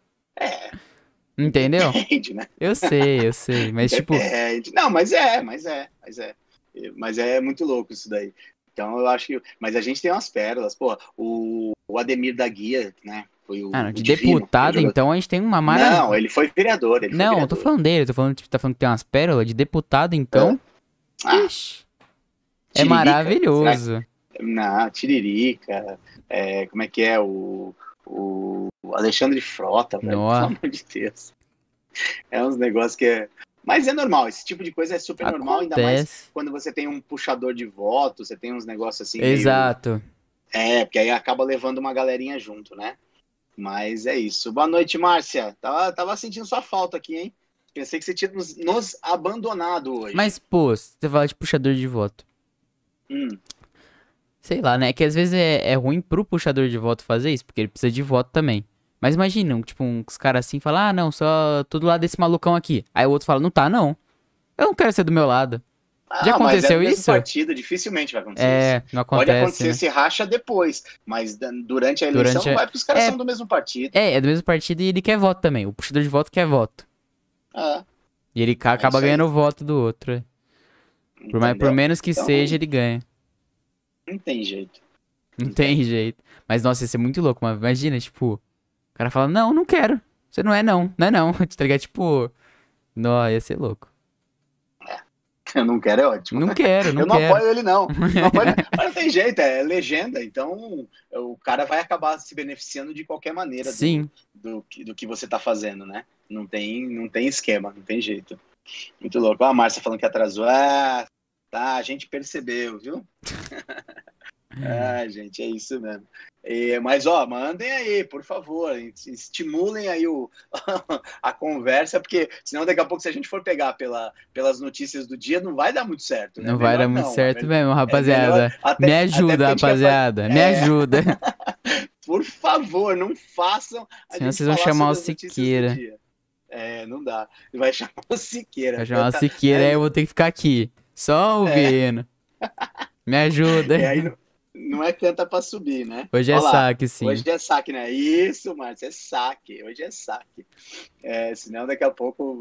É. Entendeu? Depende, né? Eu sei, eu sei. Mas, tipo, Depende. Não, mas é, mas é, mas é. Mas é muito louco isso daí. Então eu acho que. Mas a gente tem umas pérolas. Pô, o, o Ademir da Guia, né? Foi o. ah, não, de Divino, deputado, foi então a gente tem uma maravilha. Não, ele foi vereador. Ele foi Não, eu vereador. tô falando dele, tô falando, tipo, tá falando que tem umas pérolas de deputado, então. Ah, Ixi, é maravilhoso. Não, Tiririca. é, como é que é? O, o Alexandre Frota, velho. Pelo amor de Deus. É uns negócios que é. Mas é normal, esse tipo de coisa é super normal, ainda mais Acontece. quando você tem um puxador de voto, você tem uns negócios assim. meio- Exato. É, porque aí acaba levando uma galerinha junto, né? Mas é isso. Boa noite, Márcia. Tava, tava sentindo sua falta aqui, hein? Pensei que você tinha nos, nos abandonado hoje. Mas, pô, você fala de puxador de voto. Hum, Sei lá, né? Que às vezes é, é ruim pro puxador de voto fazer isso, porque ele precisa de voto também. Mas imagina, tipo, uns caras assim falam, ah, não, só tô do lado desse malucão aqui. Aí o outro fala, não tá, não. Eu não quero ser do meu lado. Já Ah, mas aconteceu é do mesmo isso? partido, dificilmente vai acontecer É, isso. não Pode acontece. acontecer né? se racha depois, mas durante a eleição Durante a- não vai porque os caras É. são do mesmo partido. É, é do mesmo partido e ele quer voto também. O puxador de voto quer voto. Ah, E ele ca- acaba ganhando o voto do outro. é. Por, mais, por menos que Então- seja, ele ganha. Não tem jeito. Não tem jeito. Mas, nossa, ia ser muito louco. Mas imagina, tipo, o cara fala, não, não quero. Você não é não, não é não. Tá ligado? Tipo, não, ia ser louco. Eu não quero, é ótimo. Não quero, não eu não quero. apoio ele, não. Não apoio- mas não tem jeito, é legenda. Então o cara vai acabar se beneficiando de qualquer maneira do- Sim, do, que- do que você tá fazendo, né? Não tem, não tem esquema, não tem jeito. Muito louco. Ó, a Márcia falando que atrasou. Ah, tá, a gente percebeu, viu? ah, gente, é isso mesmo. E, mas, ó, mandem aí, por favor, estimulem aí o, a conversa, porque senão daqui a pouco, se a gente for pegar pela, pelas notícias do dia, não vai dar muito certo. né? não vai Melhor dar muito não, certo é mesmo, é rapaziada. melhor- até- Me ajuda, rapaziada. Me É. ajuda. Por favor, não façam. Senão vocês vão chamar o Siqueira. É, não dá. Vai chamar o Siqueira. Vai chamar o Siqueira, é. aí eu vou ter que ficar aqui. Só ouvindo. Me ajuda. E aí não, não é canta pra subir, né? Hoje é Olha lá, saque, sim. Hoje é saque, né? Isso, Márcio, é saque. Hoje é saque. É, senão daqui a pouco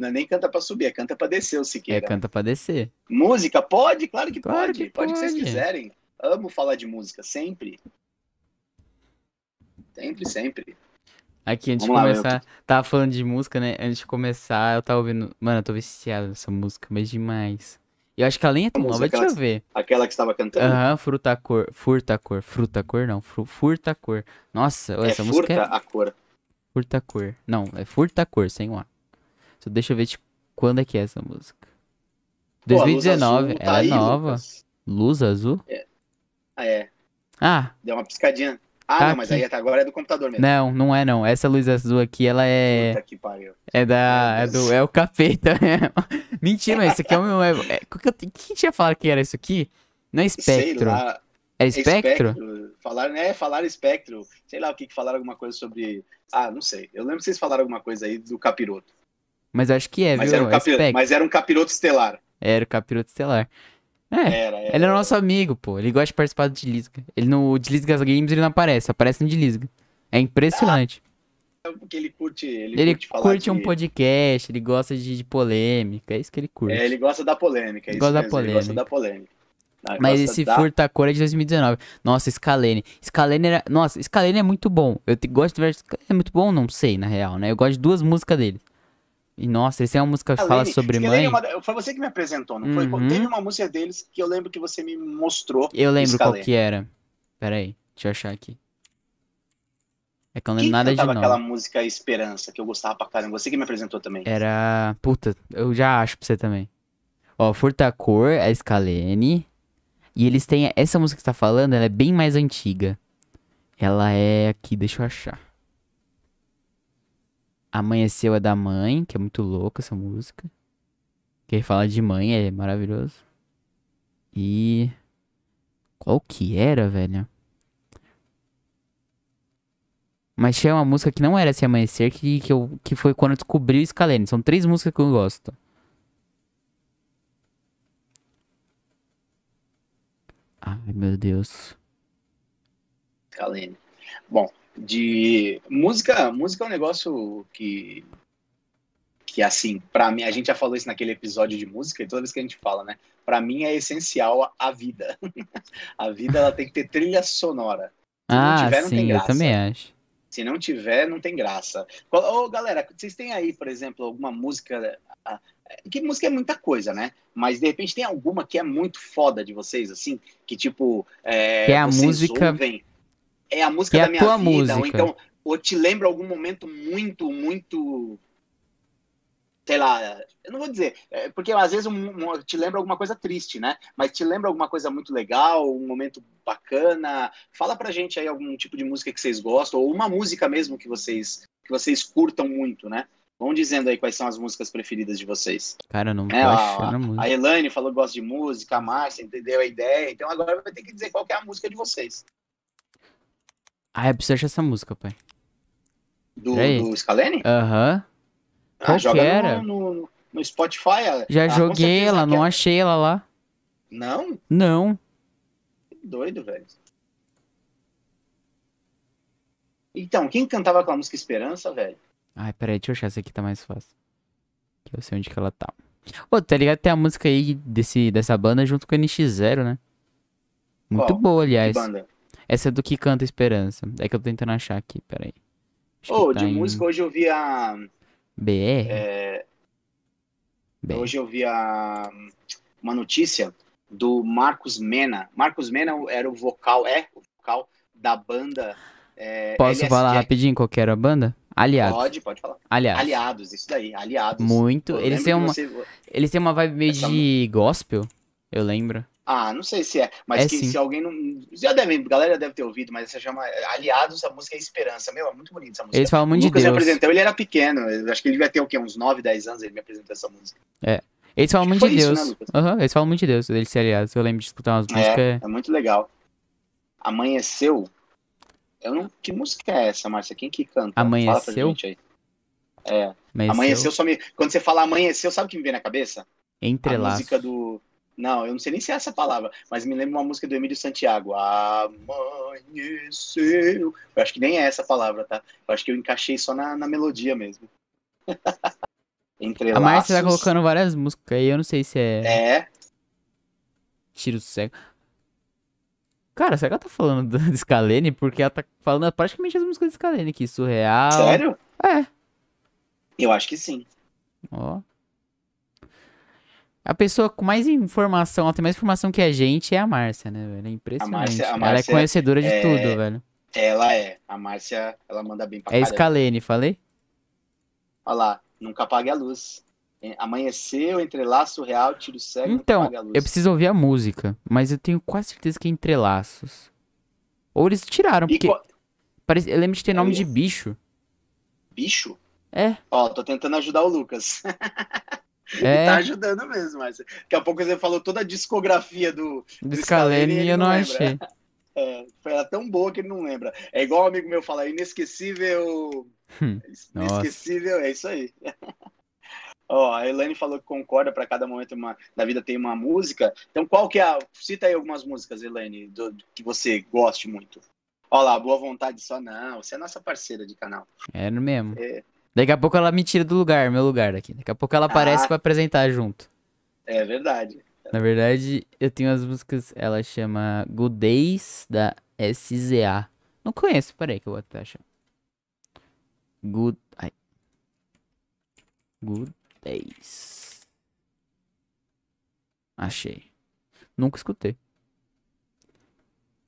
não é nem canta pra subir, é canta pra descer o É, Siqueira. canta pra descer. Música? Pode? Claro que Claro pode. que pode o que vocês pode. quiserem. Amo falar de música, sempre. Sempre, sempre. Aqui, antes de Vamos lá, começar, tava falando de música, né? Antes de começar, eu tava ouvindo. Mano, eu tô viciado nessa música, mas demais. Eu acho que ela nem é tão nova, música? deixa eu ver. Aquela que estava cantando. Aham, fruta cor. Furta cor. Fruta cor, não. Fru, furta cor. Nossa, é essa música furta é a cor. furta cor. Não, é furta cor, sem o A. Só deixa eu ver de quando é que é essa música. Pô, a Luz 2019, Azul tá ela é aí, nova. Lucas. Luz azul? Ah, é. Ah, Deu uma piscadinha. Ah, Tá não, mas aqui. aí até agora é do computador mesmo. não, não é não. Essa luz azul aqui, ela é. Puta que pariu. É da. É do. É o capeta mesmo. Mentira, esse aqui é o meu. É, é, quem tinha falado que era isso aqui? Não é espectro. É É espectro? Falar, né? Falar espectro. Sei lá o que que falaram alguma coisa sobre. Ah, não sei. Eu lembro que vocês falaram alguma coisa aí do capiroto. Mas acho que é, mas, viu? era um É espectro. mas era um capiroto estelar. Era o capiroto estelar. É. Era, era. Ele é nosso amigo, pô. Ele gosta de participar do Dilisga. Ele no Dilisga Games ele não aparece, aparece no Dilisga. É impressionante. Porque ele curte. Ele, ele curte, curte um de- podcast, ele gosta de, de polêmica, é isso que ele curte. É, ele gosta da polêmica. é isso Gosta da mesmo, Ele gosta da polêmica. Ah, ele Mas esse da- Furta Cor é de 2019. Nossa, Scalene. Scalene era. Nossa, Scalene é muito bom. Eu te- gosto de ver. É muito bom? Não sei, na real, né? Eu gosto de duas músicas dele. E nossa, eles têm uma música que fala Scalene- sobre Scalene mãe. é uma- Foi você que me apresentou, não foi? Uhum. Teve uma música deles que eu lembro que você me mostrou. Eu lembro qual que era. Pera aí, deixa eu achar aqui. É que eu não Quem lembro nada de nome. aquela música Esperança, que eu gostava pra caramba? Você que me apresentou também. Era. Puta, eu já acho pra você também. Ó, Furta Cor, é Scalene. E eles têm. Essa música que você tá falando, ela é bem mais antiga. Ela é aqui, deixa eu achar. Amanheceu é da mãe, que é muito louca essa música. Quem fala de mãe é maravilhoso. E. Qual que era, velho? Mas tinha uma música que não era esse amanhecer, que, que, eu, que foi quando eu descobri o Scalene. São três músicas que eu gosto. Ai, meu Deus. Scalene. Bom, de música, música é um negócio que que assim, para mim, a gente já falou isso naquele episódio de música e toda vez que a gente fala, né? Para mim é essencial a, vida. a vida ela tem que ter trilha sonora. Se ah, tiver, sim, eu também acho. Se não tiver, não tem graça. Ô, oh, galera, vocês têm aí, por exemplo, alguma música. Que música é muita coisa, né? Mas de repente tem alguma que é muito foda de vocês, assim, que tipo. É, que é a música. Ouvem, é a música que da é minha tua vida. Música. Ou então, ou te lembra algum momento muito, muito sei lá, eu não vou dizer, é, porque às vezes um, um, te lembra alguma coisa triste, né? Mas te lembra alguma coisa muito legal, um momento bacana. Fala pra gente aí algum tipo de música que vocês gostam, ou uma música mesmo que vocês, que vocês curtam muito, né? Vão dizendo aí quais são as músicas preferidas de vocês. Cara, não é, a, a Elaine falou que gosta de música, a Márcia entendeu a ideia, então agora vai ter que dizer qual é a música de vocês. Ah, eu preciso achar essa música, pai. Do, do Scalene? Aham. Uhum. Qual ah, joga era? No, no, no Spotify. Já ah, joguei ela, não é... achei ela lá. Não? Não. doido, velho. Então, quem cantava aquela música Esperança, velho? Ai, peraí, deixa eu achar essa aqui, tá mais fácil. Que eu sei onde que ela tá. Ô, tá ligado? Tem a música aí desse, dessa banda junto com o NX0, né? Muito Qual? boa, aliás. Que banda? Essa é do que canta Esperança. É que eu tô tentando achar aqui, peraí. Ô, oh, tá de em... música hoje eu vi a. BR? É... BR. Hoje eu vi a... uma notícia do Marcos Mena. Marcos Mena era o vocal, é o vocal da banda. É, Posso LSD. falar rapidinho qual que era a banda? Aliados. Pode, pode falar. Aliados. Aliados, isso daí, aliados. Muito. eles têm uma, você... eles têm uma vibe meio Essa... de gospel, eu lembro. Ah, não sei se é, mas é que, se alguém não. Já deve, a galera deve ter ouvido, mas você chama Aliados, a música é Esperança. Meu, é muito bonita essa música. Eles falam muito o Lucas de Deus. me apresentou, ele era pequeno, acho que ele devia ter o quê? Uns 9, 10 anos ele me apresentou essa música. É. Eles falam muito de isso, Deus. né, uhum, eles falam muito de Deus, eles ser aliados. Eu lembro de escutar umas músicas. É, é muito legal. Amanheceu. Eu não... Que música é essa, Márcia? Quem que canta? Amanheceu? É. Amanheceu, Amanheceu só me. Quando você fala amanheceu, sabe o que me vem na cabeça? Entrelaços. A música do. Não, eu não sei nem se é essa palavra, mas me lembra uma música do Emílio Santiago. Amanheceu. Eu acho que nem é essa palavra, tá? Eu acho que eu encaixei só na, na melodia mesmo. Entre A Márcia tá colocando várias músicas aí, eu não sei se é. É. Tiro cego. Cara, será que ela tá falando do Scalene? Porque ela tá falando praticamente as músicas do Scalene aqui. Surreal. Sério? É. Eu acho que sim. Ó. A pessoa com mais informação, ela tem mais informação que a gente é a Márcia, né, velho? É impressionante. A Márcia, a ela Márcia é conhecedora de é- tudo, velho. Ela é. A Márcia, ela manda bem pra É caramba. Scalene, falei? Olha lá, nunca apague a luz. Amanheceu, entrelaço real, tiro cego, Então, eu preciso ouvir a música, mas eu tenho quase certeza que é entrelaços. Ou eles tiraram, porque qual- parece... eu lembro de ter nome É de bicho. Bicho? É, Ó, tô tentando ajudar o Lucas. é. Tá ajudando mesmo, mas daqui a pouco você falou toda a discografia do, do Scalene e eu não lembra. achei. É, foi ela tão boa que ele não lembra. É igual um amigo meu fala, inesquecível. Hum, inesquecível, é isso aí. Ó, a Elaine falou que concorda para cada momento uma, da vida tem uma música. Então, qual que é a. Cita aí algumas músicas, Elaine, do, do que você goste muito. Ó lá, boa vontade só não. Você é nossa parceira de canal. É no mesmo. É, Daqui a pouco ela me tira do lugar, meu lugar daqui. Daqui a pouco ela aparece Ah. pra apresentar junto. é verdade. Na verdade, eu tenho as músicas, ela chama Good Days da SZA. Não conheço, peraí que eu vou até achar. Good. Ai. Good Days. Achei. Nunca escutei.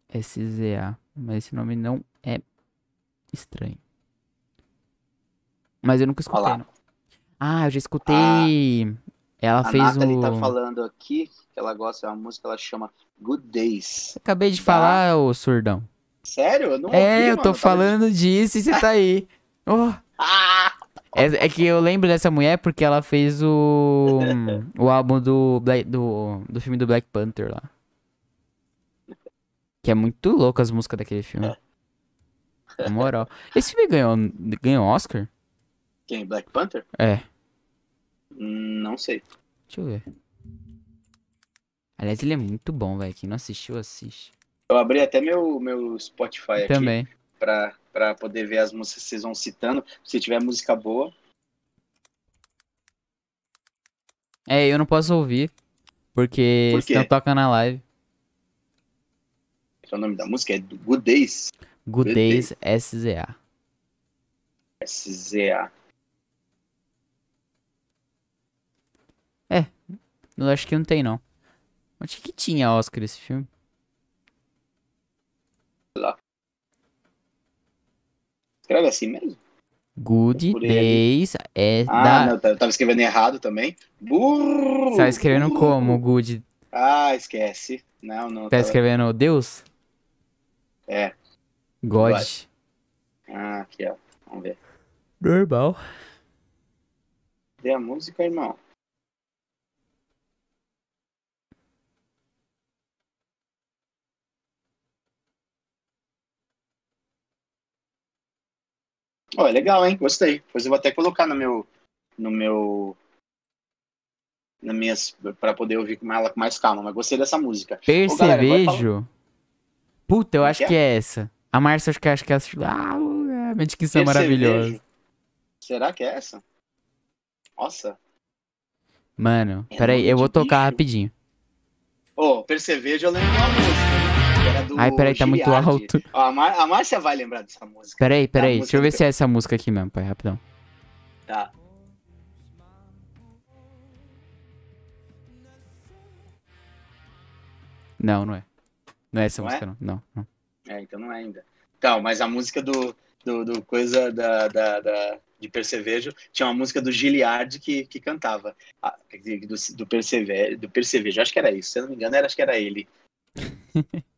SZA. Mas esse nome não é estranho. Mas eu nunca escutei. Ah, eu já escutei. Ela A fez Nathalie o. tá falando aqui que ela gosta de uma música, ela chama Good Days. Acabei de Tá. falar, ô surdão. Sério? Eu não É, ouvi, eu tô mano, falando disso e você tá aí. Oh, Ah! É, é que eu lembro dessa mulher porque ela fez o. o álbum do, Black- do. do filme do Black Panther lá. Que é muito louco as músicas daquele filme. Na moral. Esse filme ganhou, ganhou Oscar? Quem? Black Panther? É. Não sei. Deixa eu ver. Aliás, ele é muito bom, velho. Quem não assistiu, assiste. Eu abri até meu, meu Spotify aqui Também. pra, pra poder ver as músicas que vocês vão citando. Se tiver música boa. É, eu não posso ouvir. Porque Por senão toca na live. é o nome da música, é Good Days. Good Good Days SZA. SZA. Eu acho que não tem, não. Acho que tinha Oscar esse filme. Escreve assim mesmo? Good. Days é Ah, da. não, eu tava escrevendo errado também. Burro! Você tá escrevendo como, Good? Ah, esquece. Não, não. Tá tava- escrevendo Deus? É. God. God. Ah, aqui, ó. Vamos ver. Normal. Dê a música, irmão. Ó, é legal, hein? Gostei. Depois eu vou até colocar no meu. No meu. Na minhas. Pra poder ouvir com ela com mais calma. Mas gostei dessa música. Ô, Percevejo. Puta, eu Como acho que é? que é essa. A Márcia, acho que acho que é essa. Ah, minha dicção é maravilhosa. Será que é essa? Nossa. Mano, É peraí, eu vou de tocar bicho. rapidinho. Ô, Percevejo, eu lembro de uma música. Que Era do Ai, peraí, tá muito alto. Ó, a, Mar a Márcia vai lembrar dessa música. Peraí, peraí, deixa eu ver do- se é essa música aqui mesmo, pai, rapidão. Tá. Não, não é. Não é essa Não é? música, não. Não, não. É, então não é ainda. Então, mas a música do, do, do coisa da, da, da- de Percevejo tinha uma música do Giliardi que, que cantava. Ah, do, do, Percevejo, do Percevejo, acho que era isso. Se eu não me engano, era, acho que era ele.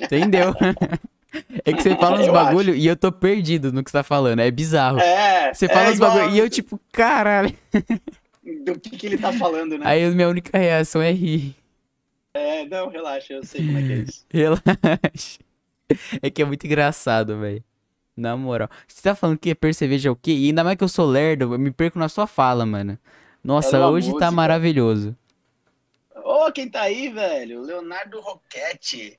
Entendeu? é que você fala uns Eu bagulho e eu tô perdido no que você tá falando. É bizarro. É, Você fala é uns igual bagulho e eu, tipo, caralho. Do que, que ele tá falando, né? Aí a minha única reação é rir. É, não, relaxa, eu sei como é que é isso. Relaxa. É que é muito engraçado, velho. Na moral. Você tá falando que é perceveja o quê? E ainda mais que eu sou lerdo, eu me perco na sua fala, mano. Nossa, hoje tá música. maravilhoso. Ô, quem tá aí, velho? Leonardo Roquette.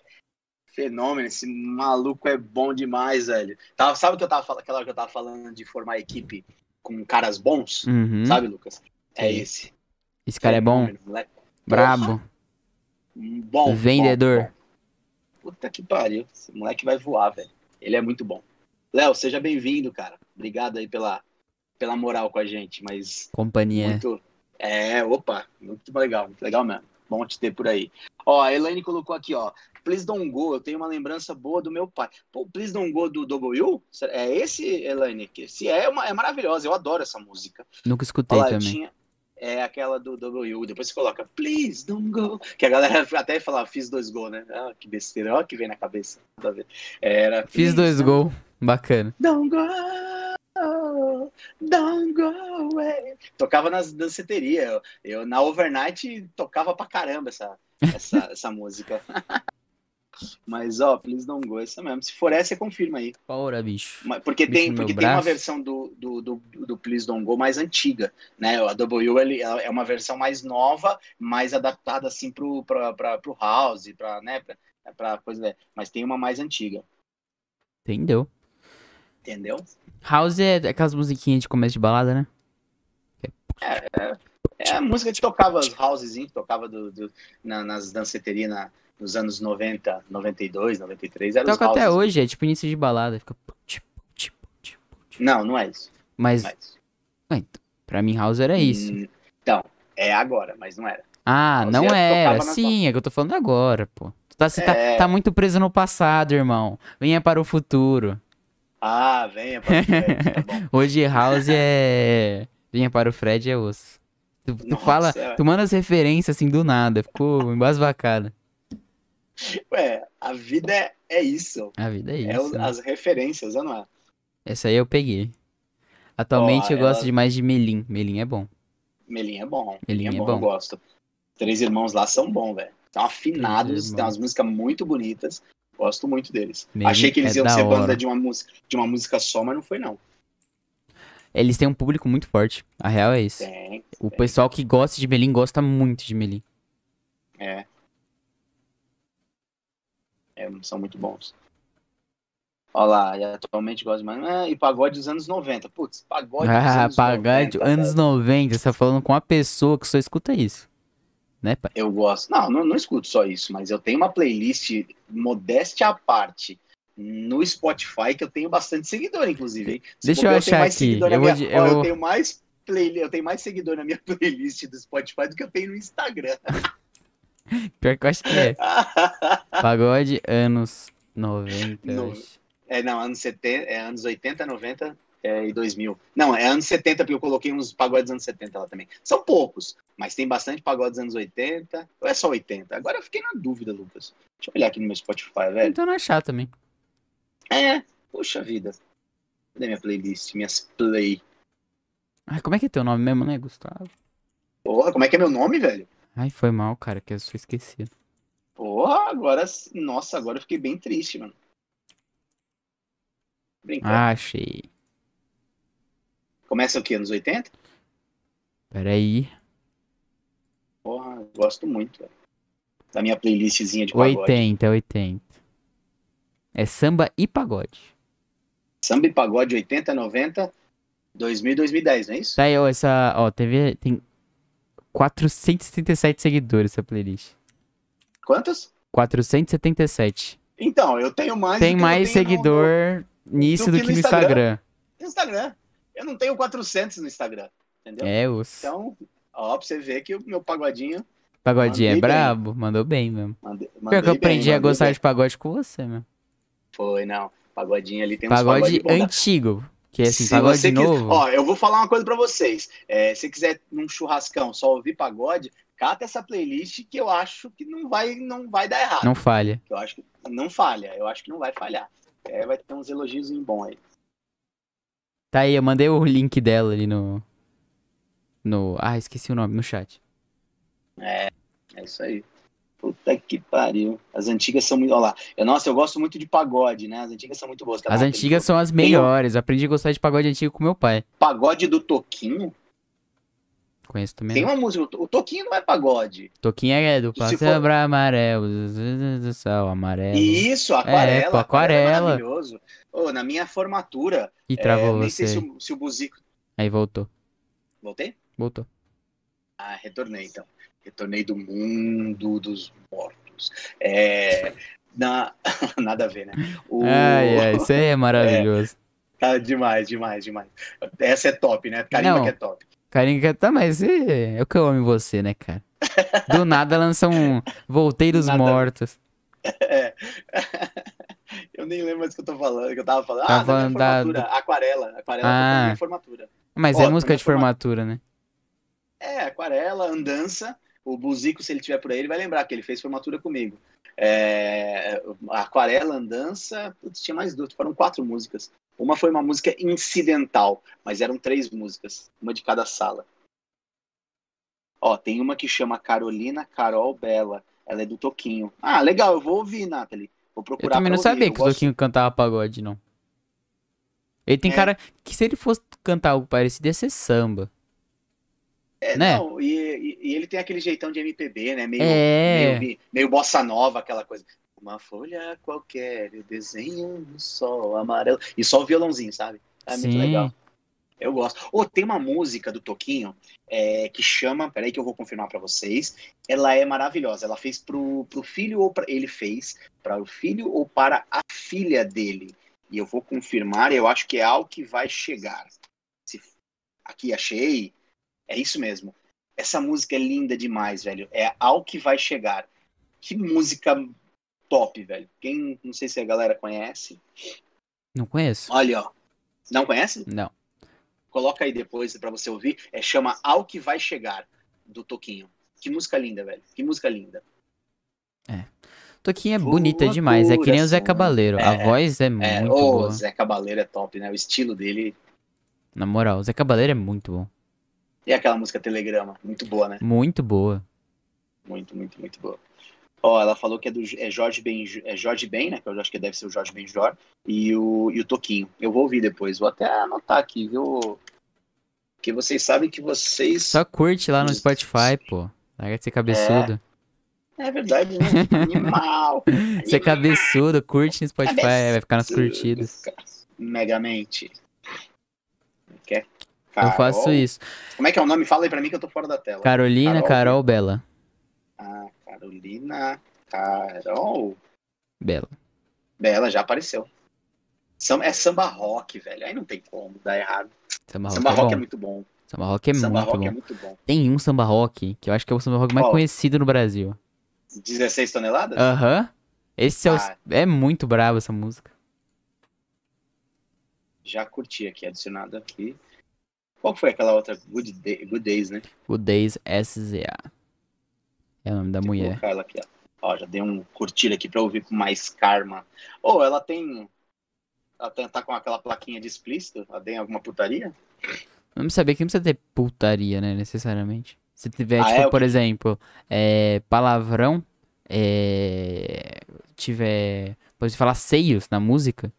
Fenômeno, esse maluco é bom demais, velho. Tava, sabe o que eu tava falando, aquela hora que eu tava falando de formar equipe com caras bons? Uhum. Sabe, Lucas? É Sim. esse. Esse cara é bom. Fenômeno, moleque. Brabo. Bom. Vendedor. bom. Puta que pariu. Esse moleque vai voar, velho. Ele é muito bom. Léo, seja bem-vindo, cara. Obrigado aí pela, pela moral com a gente, mas Companhia. muito. É, opa, muito legal, muito legal mesmo. Bom te ter por aí. Ó, a Elaine colocou aqui, ó. Please Don't Go, eu tenho uma lembrança boa do meu pai. Pô, Please Don't Go do W? É esse, Elaine? Que Se é, uma- é maravilhosa, eu adoro essa música. Nunca escutei lá, também. tinha. É aquela do W, depois você coloca Please Don't Go. Que a galera até falava, fiz dois gols, né? Ah, que besteira, olha que vem na cabeça. Era. Fiz "Please dois gols. Bacana. Don't go, don't go away. Tocava nas danceterias. Eu, eu, na overnight tocava pra caramba essa, essa, essa música. Mas, ó, Please Don't Go, essa mesmo. Se for essa, você confirma aí. Ora, bicho. Porque, Bicho tem, porque tem uma versão do, do, do, do Please Don't Go mais antiga, né? A W ele, é uma versão mais nova, mais adaptada assim pro, pra, pra, pro house, pra, né? Pra, pra coisa. Mas tem uma mais antiga, Entendeu? entendeu? House é aquelas musiquinhas de começo de balada, né? É a música que tocava os housezinhos, que tocava do, do- na- nas danceterias na- nos anos 90, 92, 93. Era Toca até houses. hoje, é tipo início de balada. Fica. tipo, tipo, tipo, tipo. Não, não é isso. Mas, Mas, ué, então, pra mim, House era isso. Hum, Então, é agora, mas não era. Ah, House não era- era. Sim, é que eu tô falando agora, pô. Tu tá, você tá, É. tá muito preso no passado, irmão. Venha para o futuro. Ah, venha pra frente, tá bom. Hoje House é. Venha para o Fred é osso. Tu, tu Nossa, fala, é. tu manda as referências assim do nada. Ficou embasbacada. Ué, a vida é, é isso. A vida é É isso. o- né? as referências, não é? Essa aí eu peguei. Atualmente Ó, eu gosto ela- demais de Melim. Melim é bom. Melim é bom. Melim é é bom, bom. eu gosto. Três irmãos lá são bons, velho. Estão afinados, tem umas músicas muito bonitas. Gosto muito deles. Achei que eles é iam ser hora. banda de uma, música, de uma música só, mas não foi, não. Eles têm um público muito forte. A real é isso. Tem. O pessoal que gosta de Melim gosta muito de Melim. É. É, são muito bons. Olha lá, e atualmente gosto mais. Ah, e pagode dos anos 90. Putz, pagode dos Ah, anos pagode 90. anos velho. 90. Você tá falando com uma pessoa que só escuta isso. Né, pai? Eu gosto. Não, não, não escuto só isso, mas eu tenho uma playlist modéstia à parte no Spotify que eu tenho bastante seguidor, inclusive. hein? Deixa eu achar mais aqui. Eu minha- eu- eu tenho mais play... eu tenho mais seguidor na minha playlist do Spotify do que eu tenho no Instagram. Pior que eu acho que é. Pagode anos 90. eu No-. É, não, anos 70, é anos 80, 90 é, e 2000. Não, é anos 70, porque eu coloquei uns pagodes dos anos 70 lá também. São poucos, mas tem bastante pagodes dos anos 80, ou é só 80? Agora eu fiquei na dúvida, Lucas. Deixa eu olhar aqui no meu Spotify, velho. Então não achar também. É, puxa vida. Cadê minha playlist? Minhas play. Ah, como é que é teu nome mesmo, né, Gustavo? Porra, como é que é meu nome, velho? Ai, foi mal, cara, que eu sou esquecido. Porra, agora. Nossa, agora eu fiquei bem triste, mano. Brincando. Ah, achei. Começa o quê? Anos 80? Peraí. Porra, gosto muito, velho. Da minha playlistzinha de pagode. 80, 80. É samba e pagode. Samba e pagode 80, 90, 2000 e 2010, não é isso? Tá aí, ó, essa. Ó, teve. Tem 477 seguidores essa playlist. Quantos? 477. Então, eu tenho mais. Tem mais tenho no- seguidor nisso do do que que no Instagram. Instagram. No Instagram. Eu não tenho 400 no Instagram. Entendeu? É, os. Então, ó, pra você ver que o meu pagodinho. Pagodinho é mandei bem. brabo, mandou bem mesmo. Mandei, Pior mandei que eu bem, aprendi a mandei gostar bem. de pagode com você, meu. Foi, não. Pagodinho ali tem uns Pagode pagode bom, né? antigo. Que é assim, Se pagode você quiser- novo. Ó, eu vou falar uma coisa pra vocês. É, se quiser num churrascão só ouvir pagode, cata essa playlist que eu acho que não vai, não vai dar errado. Não falha. Eu acho que não falha. Eu acho que não vai falhar. É, vai ter uns elogios bons aí. Tá aí, eu mandei o link dela ali no. No. Ah, esqueci o nome, no chat. É isso aí. Puta que pariu. As antigas são muito. Olha lá. Eu, nossa, eu gosto muito de pagode, né? As antigas são muito boas. As antigas são as melhores. Eu aprendi a gostar de pagode antigo com meu pai. Pagode do Toquinho. Conheço também. Tem uma música. O Toquinho não é pagode. Toquinha é do se Passo for- Amarelo. Do céu, amarelo. Isso, aquarela. É, pô, aquarela. é aquarela. maravilhoso. Ô, na minha formatura. E é, travou nem você. sei se o, se o Buzico. Aí voltou. Voltei? Voltou. Ah, retornei então. Retornei do mundo dos mortos. É. Na... Nada a ver, né? O- Ai, ai, isso aí é maravilhoso. Tá demais, demais, demais. Essa é top, né? Carimba Não. que é top. Carinho que tá, mas é, é o que eu amo em você, né, cara? Do nada lança um Voltei dos. Mortos. Eu nem lembro mais o que eu tô falando, que eu tava falando. Tava ah, da minha falando da- formatura. Aquarela. Aquarela Ah. foi da minha formatura. Mas Ó, é música de uma- formatura, né? É, aquarela, andança. O Buzico, se ele tiver por aí, ele vai lembrar que ele fez formatura comigo. É, aquarela, andança, putz, tinha mais duas, foram quatro músicas. Uma foi uma música incidental, mas eram três músicas, uma de cada sala. Ó, tem uma que chama Carolina Carol Bela. Ela é do Toquinho. Ah, legal, eu vou ouvir, Nathalie. Vou Eu procurar também pra não ouvir. sabia Eu que o gosto- Toquinho cantava pagode, não. Ele tem É. cara que se ele fosse cantar algo parecido ia ser samba. É, né? não, e, e- e ele tem aquele jeitão de MPB, né? Meio, É. meio, meio bossa nova, aquela coisa. Uma folha qualquer, eu desenho no sol amarelo. E só o violãozinho, sabe? É muito Sim. legal. Eu gosto. Ô, tem uma música do Toquinho é, que chama. Peraí, que eu vou confirmar pra vocês. Ela é maravilhosa. Ela fez pro, pro filho ou pra. Ele fez para o filho ou para a filha dele. E eu vou confirmar, eu acho que é algo que vai chegar. Se- Aqui achei. É isso mesmo. Essa música é linda demais, velho. É Ao que vai chegar. Que música top, velho. Quem não sei se a galera conhece. Não conheço? Olha, ó. Não conhece? Não. Coloca aí depois pra você ouvir. É chama Ao que vai chegar do Toquinho. Que música linda, velho. Que música linda. Toquinho é Voa bonita demais. É que nem o Zé. Cabaleiro. A É, voz é É, muito o boa. Zé Cabaleiro é top, né? O estilo dele Na moral, o Zé Cabaleiro é muito bom. E aquela música Telegrama, muito boa, né? Muito boa. Muito, muito, muito boa. Ó, ela falou que é do é Jorge Ben, é Jorge Ben, né? Que eu acho que deve ser o Jorge Benjor e o e o Toquinho. Eu vou ouvir depois. Vou até anotar aqui, viu? Porque vocês sabem que vocês Só curte lá no. Spotify, pô. Larga de ser cabeçudo. É verdade, né? Animal. Ser cabeçudo, curte no Spotify, Cabeçudo. vai ficar nas curtidas. Megamente. Quer? Eu faço Carol? isso. Como é que é o nome? Fala aí pra mim que eu tô fora da tela. Carolina, Carol. Carol, Bela. Carolina. Carol. Bela. Bela, já apareceu. É samba rock, velho. Aí não tem como dar errado. Samba rock samba é rock bom. é muito bom. Samba rock é samba muito rock bom. é muito bom. Tem um samba rock, que eu acho que é o samba rock mais Qual? conhecido no Brasil. 16 toneladas? Aham. Esse é, o- Ah. é muito brabo essa música. Já curti aqui, adicionado aqui. Qual foi aquela outra? Good, Day- Good Days, né? O Days SZA. É o nome da Vou mulher. colocar ela aqui, ó. Ó, já dei um curtir aqui pra ouvir com mais karma. Ou ela tem. Ela tá com aquela plaquinha de explícito? Ela tem alguma putaria? Vamos saber que não precisa ter putaria, né, necessariamente. Se tiver, Ah, tipo, é? Por exemplo, é, palavrão, é, tiver, pode falar seios na música,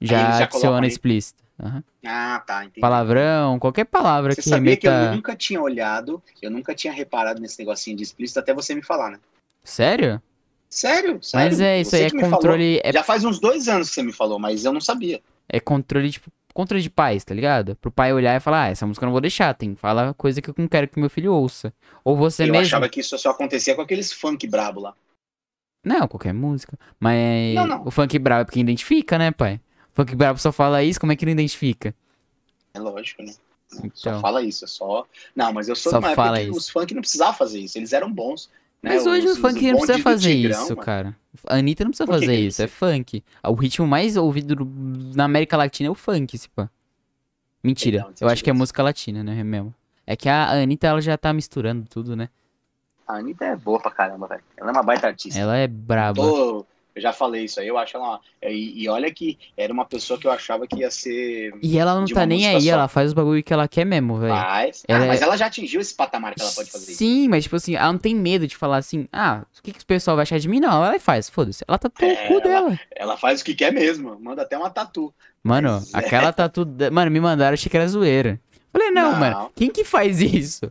já já adiciona explícito. Aham. Ah, tá, entendi. Palavrão, qualquer palavra Você que sabia que eu remeta... nunca tinha olhado, eu nunca tinha reparado nesse negocinho de explícito até você me falar, né? Sério? Sério? Sério? Mas é, isso aí é controle, é, Já faz uns dois anos que você me falou, mas eu não sabia. é controle, tipo, controle de pais, tá ligado? Pro pai olhar e falar, ah, essa música eu não vou deixar, tem, fala coisa que eu não quero que meu filho ouça. Ou você eu mesmo... achava que isso só acontecia com aqueles funk brabo lá. Não, qualquer música. Mas Não, não. o funk brabo é porque identifica, né, pai? Funk brabo só fala isso, como é que não identifica? É lógico, né? Só Então. fala isso, é só. Não, mas eu sou Só de época fala que isso. os funk não precisavam fazer isso, eles eram bons. né? Mas hoje Os- o funk não precisa fazer Tigrão, isso, mano. cara. A Anitta não precisa que fazer que isso, é funk. O ritmo mais ouvido do- na América Latina é o funk, se pá. Mentira, Então, eu acho que é música latina, né, mesmo. É que a Anitta, ela já tá misturando tudo, né? A Anitta é boa pra caramba, velho. Ela é uma baita artista. Ela é braba. Tô- eu já falei isso aí, eu acho ela. uma- E, e olha que era uma pessoa que eu achava que ia ser. E ela não tá nem aí, só. ela faz os bagulho que ela quer mesmo, velho. Mas, Ela ah, mas é- ela já atingiu esse patamar que ela pode fazer isso. Sim, mas tipo assim, ela não tem medo de falar assim, ah, o que, que o pessoal vai achar de mim? Não, ela faz, foda-se. Ela tá É, cu ela- dela. Ela faz o que quer mesmo, manda até uma tatu. Mano, Mas é. aquela tatu. da- Mano, me mandaram, achei que era zoeira. Falei, não, Não. mano, quem que faz isso?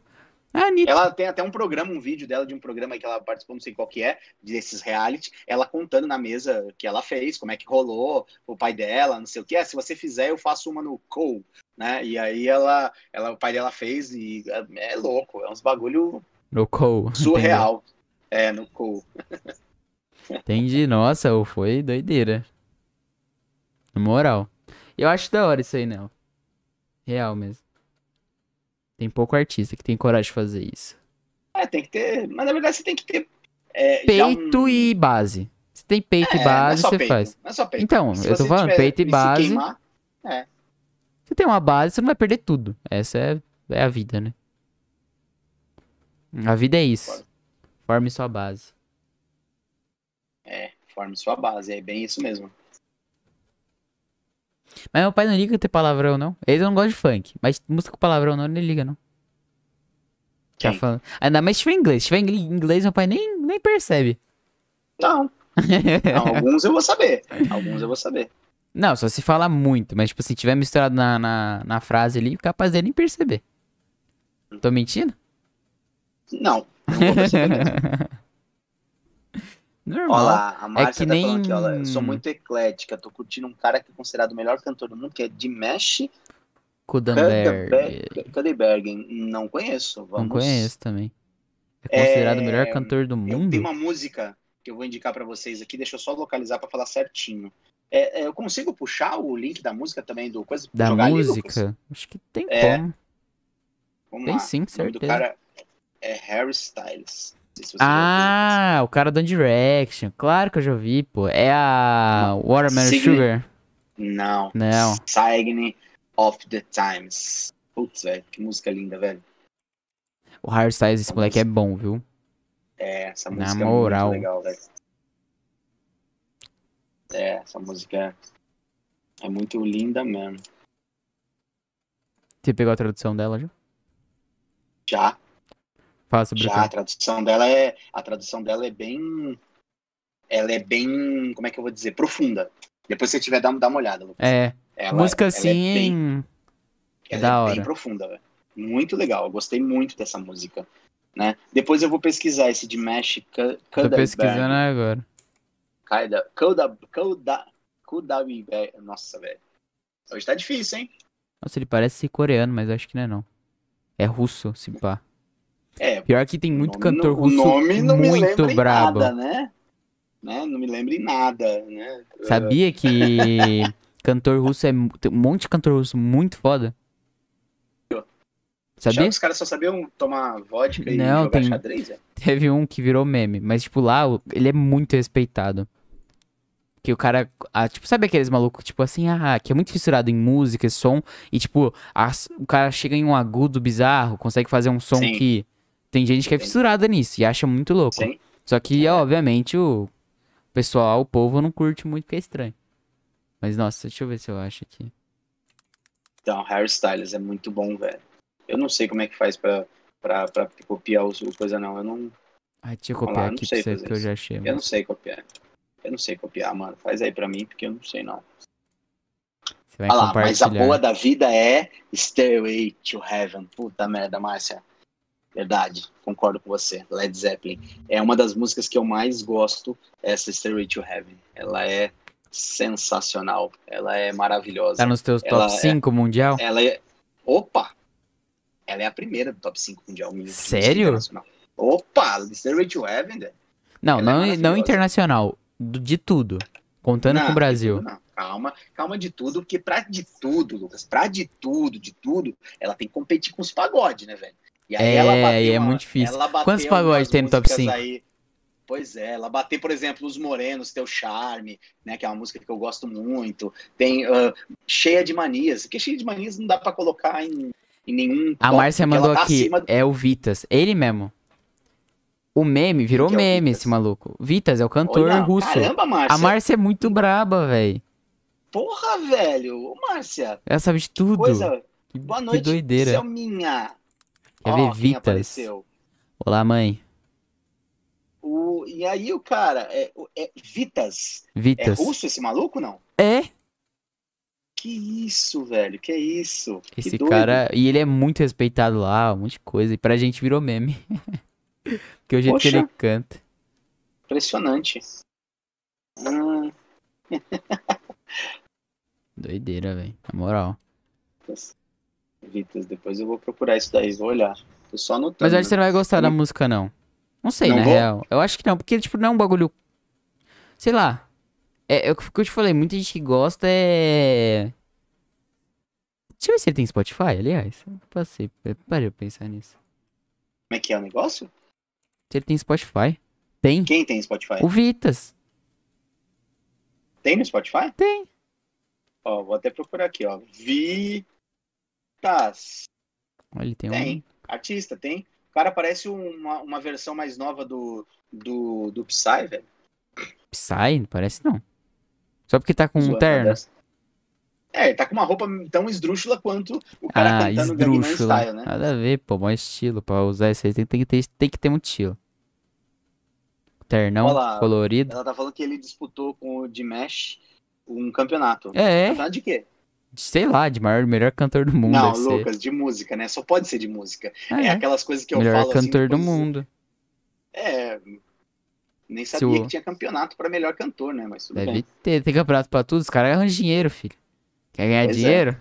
Anitta. Ela tem até um programa, um vídeo dela de um programa que ela participou, não sei qual que é, desses reality, ela contando na mesa que ela fez, como é que rolou, o pai dela, não sei o que. É, se você fizer, eu faço uma no Cole, né? E aí ela, ela, o pai dela fez e é, é louco, é uns bagulho No Cole. surreal. É, no Cole. Entendi. Nossa, foi doideira. Na moral. Eu acho da hora isso aí, não. Real mesmo. Tem pouco artista que tem coragem de fazer isso. É, tem que ter, mas na verdade você tem que ter é, Peito um- e base. Se tem peito É, e é base, você peito, faz. Não é só peito. Então, Se eu tô você falando, peito e se base. queimar, Se tem uma base, você não vai perder tudo. Essa é, é a vida, né? A vida é isso. Forme sua base. é, forme sua base, é bem isso mesmo. Mas meu pai não liga ter palavrão, não. Ele não gosta de funk. Mas música com palavrão não, ele liga, não. Tá falando. Ainda mais se tiver inglês. Se tiver ingl- inglês, meu pai nem, nem percebe. Não, não, alguns eu vou saber. Alguns eu vou saber. não, só se fala muito. Mas, tipo, se tiver misturado na, na, na frase ali, capaz dele nem perceber. Tô mentindo? Não, não vou perceber mesmo. Normal. Olha lá, a Márcia que tá falando aqui, nem- olha, eu sou muito eclética, tô curtindo um cara que é considerado o melhor cantor do mundo, que é Dimesh Kudenberg. Kudenberg. Não conheço. Vamos... Não conheço também. É considerado o melhor É, cantor do mundo? tenho uma música que eu vou indicar pra vocês aqui, deixa eu só localizar pra falar certinho. É, é, eu consigo puxar o link da música também, do coisa? Da jogar ali, música? Acho que tem É, como. Vamos Tem lá. sim, O nome do certeza. cara é Harry Styles. Sei se você. Ah, o cara do Direction. Claro que eu já ouvi, pô. É a Watermelon Signe- Sugar? Não. Não. Sign of the Times. Putz, velho, que música linda, velho. O Harry Styles, esse moleque é bom, viu? É, essa Na música moral. é muito legal, velho. É, essa música é, é muito linda mesmo. Você pegou a tradução dela já? Já, Fala sobre já, a tradução dela é. A tradução dela é bem. Ela é bem. Como é que eu vou dizer? Profunda. Depois se você tiver, dá, dá uma olhada, Lucas. É, Ela- música ela assim, É bem, em- ela da é hora. bem profunda, velho. Muito legal. Eu gostei muito dessa música. Né? Depois eu vou pesquisar esse de Mesh tô pesquisando agora. Kaida. Kuda. Kuda. Velho. Nossa, velho. Hoje tá difícil, hein? Nossa, ele parece coreano, mas acho que não é não. É russo, se pá. É, Pior que tem muito nome cantor russo nome não me muito lembra em brabo. nada, né? né? Não me lembra em nada, né? Sabia que cantor russo é. Tem um monte de cantor russo muito foda? Já Sabia? os caras só sabiam tomar vodka e Não, jogar tem- xadrez, velho. Teve um que virou meme, mas, tipo, lá ele é muito respeitado. Que o cara, ah, tipo, sabe aqueles malucos, tipo assim, ah, que é muito fissurado em música, e som, e, tipo, as- o cara chega em um agudo bizarro, consegue fazer um som Sim. que. Tem gente que é fissurada nisso e acha muito louco. Sim. Só que, É. obviamente, o pessoal, o povo não curte muito porque é estranho. Mas, nossa, deixa eu ver se eu acho aqui. Então, Harry Styles é muito bom, velho. Eu não sei como é que faz pra, pra, pra copiar o coisa, não. Eu não, Ah, deixa eu copiar lá, aqui pra você que eu já achei. eu não sei copiar. Eu não sei copiar, mano. Faz aí pra mim, porque eu não sei, não. Você vai Olha lá, mas a boa da vida é Stairway to Heaven. Puta merda, Márcia. Verdade, concordo com você. Led Zeppelin. É uma das músicas que eu mais gosto, essa Stairway to Heaven. Ela é sensacional. Ela é maravilhosa. Tá nos teus Ela top é- 5 mundial? Ela é. Opa! Ela é a primeira do top 5 mundial. Sério? Opa! Stairway to Heaven, velho. Não, Ela é não, não internacional. de tudo. Contando Não, com o Brasil. tudo não. Calma, calma de tudo, porque pra de tudo, Lucas, pra de tudo, de tudo, ela tem que competir com os pagodes, né, velho? E É, e é muito difícil. ela bateu Quantos pagodes tem no top músicas 5? aí- Pois é, ela bater, por exemplo, Os Morenos, Teu Charme, né, que é uma música que eu gosto muito. Tem ah, Cheia de Manias, porque Cheia de Manias não dá pra colocar em, em nenhum A Márcia ela mandou tá aqui. do- É o Vitas. Ele mesmo. O meme virou que é meme, esse maluco. Vitas é o cantor Olha, russo. Caramba, Márcia. A Márcia é muito braba, velho. Porra, velho. Ô, Márcia, Ela sabe de tudo. coisa... Que, Boa que noite, doideira. Selminha. Quer ver quem Vitas? Olá, mãe. O, e aí o cara, é, é Vitas. É Vitas. russo esse maluco, não? É, Que isso, velho, que isso? Que esse doido. cara. E ele é muito respeitado lá, um monte de coisa. E pra gente virou meme. que é o jeito que ele canta. Impressionante. Ah, Doideira, velho. Na moral. Vitas. Depois eu vou procurar isso daí, vou olhar. Tô só anotando. Mas eu acho que você não vai gostar da Hum. música, não. Não sei, Não na vou? real. Eu acho que não, porque, tipo, não é um bagulho. Sei lá. É, é o que eu te falei, muita gente que gosta é. Deixa eu ver se ele tem Spotify, aliás. Eu Passei, eu parei pra pensar nisso. Como é que é o negócio? Se ele tem Spotify. Tem. Quem tem Spotify? O Vitas. Tem no Spotify? Tem. Ó, vou até procurar aqui, ó. Vitas. Olha, ele tem, Tem. um. Artista, tem. O cara parece uma, uma versão mais nova do, do, do Psy, velho. Psy, não parece não. Só porque tá com um Zoando, terno. dessa. É, ele tá com uma roupa tão esdrúxula quanto o cara Ah, cantando Gangnam esdrúxula. Style, né? Nada a ver, pô, maior estilo. Pra usar isso aí tem, tem, que ter, tem que ter muito estilo. Ternão, lá. colorido. Ela tá falando que ele disputou com o Dimesh um campeonato. É, é. Campeonato de quê? Sei lá, de maior, melhor cantor do mundo. Não, deve ser. Lucas, de música, né? Só pode ser de música. Ah, É, é. aquelas coisas que eu melhor falo assim, cantor do coisas- mundo. É. Nem Se sabia o- que tinha campeonato pra melhor cantor, né? Mas tudo Deve bem. ter, tem campeonato pra tudo. Os caras ganham dinheiro, filho. Quer ganhar Pois é. dinheiro?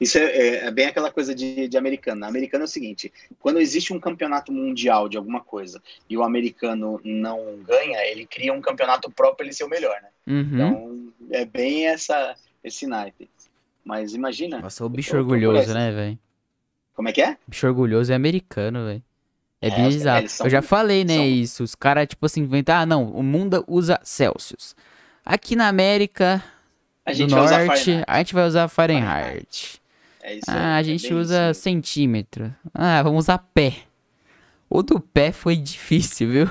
Isso é, é- é bem aquela coisa de, de americano. Americano é o seguinte: quando existe um campeonato mundial de alguma coisa e o americano não ganha, ele cria um campeonato próprio pra ele ser o melhor, né? Uhum. Então é bem essa, esse naipe. Mas imagina. Nossa, o bicho orgulhoso, né, velho? Como é que é? Bicho orgulhoso é americano, velho. É, É, os- bizarro. são- Eu já falei, né, são- isso. Os caras, tipo assim, inventam, ah, não, o mundo usa Celsius. Aqui na América A do Norte, a gente vai usar Fahrenheit. Fahrenheit. É isso aí, Ah, a é gente bem usa isso. centímetro. Ah, vamos usar pé. O do pé foi difícil, viu?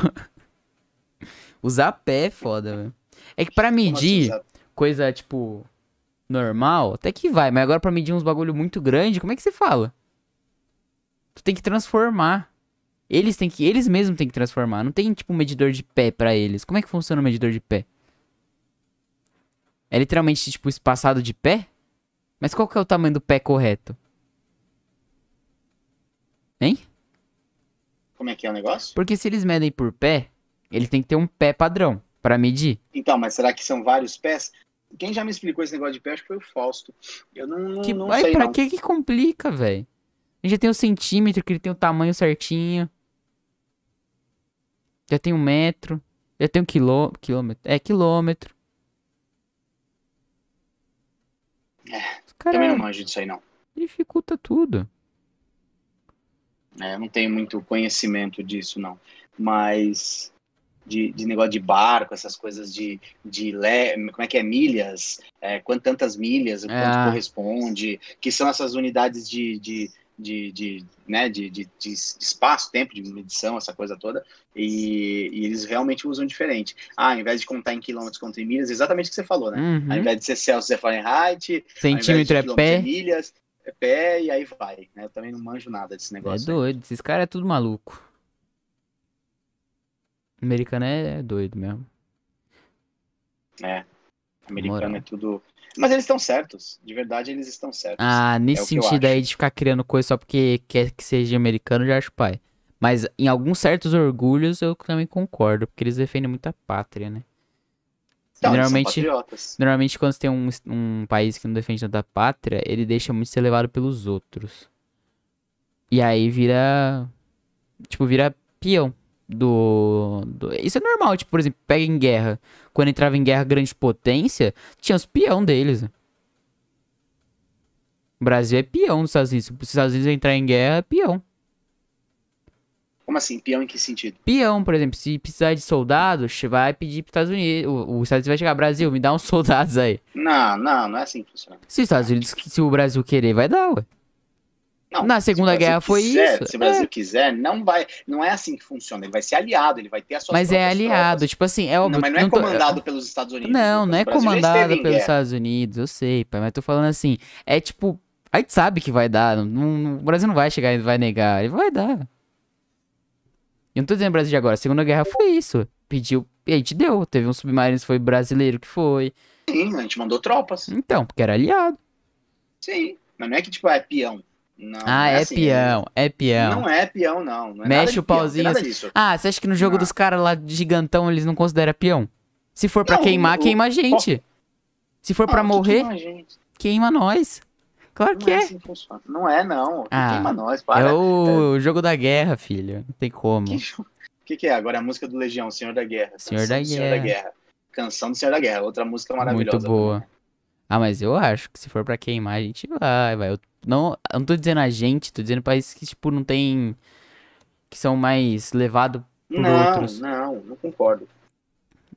usar pé é foda, velho. É que pra Como assim medir coisa, tipo, normal, até que vai. Mas agora pra medir uns bagulho muito grande, como é que você fala? Tu tem que transformar. Eles têm que, eles mesmos têm que transformar. Não tem tipo um medidor de pé pra eles. Como é que funciona o medidor de pé? É literalmente tipo espaçado de pé? Mas qual que é o tamanho do pé correto? Hein? Como é que é o negócio? Porque se eles medem por pé, eles têm que ter um pé padrão pra medir. Então, mas será que são vários pés? Quem já me explicou esse negócio de pé, acho que foi o Fausto. Eu não, não, Que, não ai, sei, pra não. que que complica, velho? Já tem o centímetro, que ele tem o tamanho certinho. Já tem um metro. Já tem um quilô... quilômetro. É, quilômetro. É, caras Também não manjo disso aí, não. dificulta tudo. É, eu não tenho muito conhecimento disso, não. Mas de, de negócio de barco, essas coisas de, de le, como é que é, milhas, é, quanto, tantas milhas, quanto Ah. corresponde, que são essas unidades de, de, de, de, né, de, de, de espaço, tempo de medição, essa coisa toda, e, e eles realmente usam diferente. Ah, ao invés de contar em quilômetros, conta em milhas, exatamente o que você falou, né? Uhum. Ao invés de ser Celsius, é Fahrenheit, Centímetro é pé. milhas, é pé, e aí vai, né? Eu também não manjo nada desse É negócio. aí. doido. Esses caras é tudo maluco. Americano é doido mesmo. É. Americano Moral. é tudo. Mas eles estão certos. De verdade, eles estão certos. Ah, nesse eu sentido aí de ficar criando coisa só porque quer que seja americano, já acho pai. Mas em alguns certos orgulhos eu também concordo, porque eles defendem muito a pátria, né? Então, normalmente- patriotas. Normalmente quando você tem um, um país que não defende tanto a pátria, ele deixa muito ser levado pelos outros. E aí vira. Tipo, vira peão do, do- Isso é normal, tipo, por exemplo, pega em guerra. Quando entrava em guerra grande potência, tinha os peão deles. O Brasil é peão dos Estados Unidos. Se os Estados Unidos entrar em guerra, é peão. Como assim? Peão em que sentido? Peão, por exemplo, se precisar de soldados, vai pedir pros Estados Unidos. O, os Estados Unidos vai chegar, Brasil, me dá uns soldados aí. Não, não, não é assim que funciona. Se os Estados Unidos, se o Brasil querer, vai dar, ué. Não, Na se Segunda Brasil Guerra foi quiser, isso, Se o Brasil quiser, não vai. Não é assim que funciona. Ele vai ser aliado, ele vai ter as suas Mas é aliado, tropas. tipo assim, é óbvio. Não, mas não é tô- comandado pelos Estados Unidos. Não, não é comandado pelos guerra. Estados Unidos, eu sei, pai, mas tô falando assim, é tipo, a gente sabe que vai dar, não- não- o Brasil não vai chegar e vai negar, ele vai dar. Eu não tô dizendo Brasil de agora, a Segunda Guerra foi isso, pediu, e a gente deu, teve um submarino que foi brasileiro que foi, Sim, a gente mandou tropas. então, porque era aliado. Sim. Mas não é que, tipo, é peão. Não, ah, não é, assim, peão, é peão. Não é peão, não. não é Mexe o peão, pauzinho nada assim. Ah, você acha que no jogo Não. dos caras lá de gigantão eles não consideram peão? Se for pra Não, queimar, o- queima a gente. Se for pra Não, que morrer, queima queima nós. Claro Não que é é. assim. Não é, não. Ah, queima nós, para. É o jogo da guerra, filho. Não tem como. Que, que, que é? Agora é a música do Legião, Senhor da Guerra. Senhor da do Senhor da Guerra. Guerra. Canção do Senhor da Guerra. Outra música maravilhosa. Muito boa. Ah, mas eu acho que se for pra queimar, a gente vai, vai. Não, eu não tô dizendo a gente, tô dizendo países que, tipo, não tem. que são mais levados por Não, outros. não, não concordo.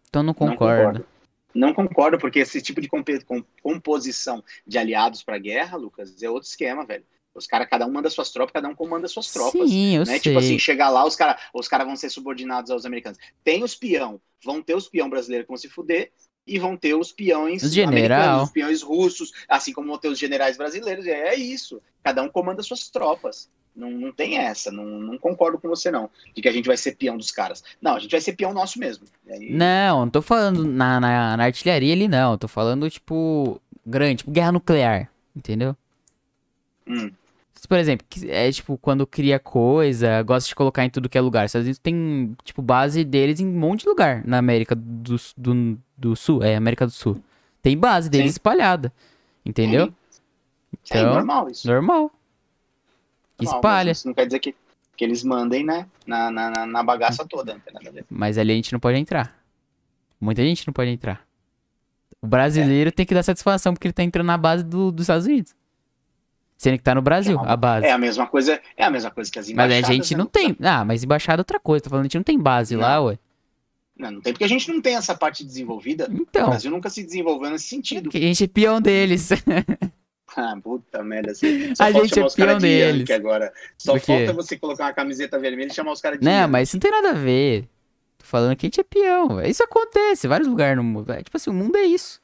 Então não Não concordo. concordo. Não concordo, porque esse tipo de compe- com- composição de aliados pra guerra, Lucas, é outro esquema, velho. Os caras, cada um manda suas tropas, cada um comanda suas tropas. Sim, eu né? sei. Tipo assim, chegar lá, os caras os cara vão ser subordinados aos americanos. Tem os peão, vão ter os peão brasileiros que vão se fuder, e vão ter os peões Os general. americanos, os peões russos, assim como vão ter os generais brasileiros. É, isso. Cada um comanda suas tropas. Não, não tem essa. Não, não concordo com você, não. De que a gente vai ser peão dos caras. Não, a gente vai ser peão nosso mesmo. Aí- Não, não tô falando na, na, na artilharia ali, não. Tô falando, tipo, grande, tipo, guerra nuclear. Entendeu? Hum. Por exemplo, é tipo, quando cria coisa, gosta de colocar em tudo que é lugar. Os Estados Unidos tem, tipo, base deles em um monte de lugar na América do, do, do Sul. É, América do Sul. Tem base deles Sim. espalhada. Entendeu? É Então, normal isso. Normal. Normal, Espalha. Isso não quer dizer que, que eles mandem, né? Na, na, na- bagaça toda. Mas ali a gente não pode entrar. Muita gente não pode entrar. O brasileiro tem que dar satisfação porque ele tá entrando na base do, dos Estados Unidos. Sendo que tá no Brasil, a base. É a mesma coisa, é a mesma coisa que as Mas embaixadas. a gente né? não tem. Ah, mas embaixada é outra coisa. Tô falando, a gente não tem base Não. lá, ué. Não, não tem porque a gente não tem essa parte desenvolvida. O Então, Brasil nunca se desenvolveu nesse sentido. que a gente é peão deles. Ah, puta merda. Assim. A gente é peão de deles. Agora. Só falta você colocar uma camiseta vermelha e chamar os caras de Não, Yankee. mas isso não tem nada a ver. Tô falando que a gente é peão. Isso acontece em vários lugares no mundo. Tipo assim, o mundo é isso.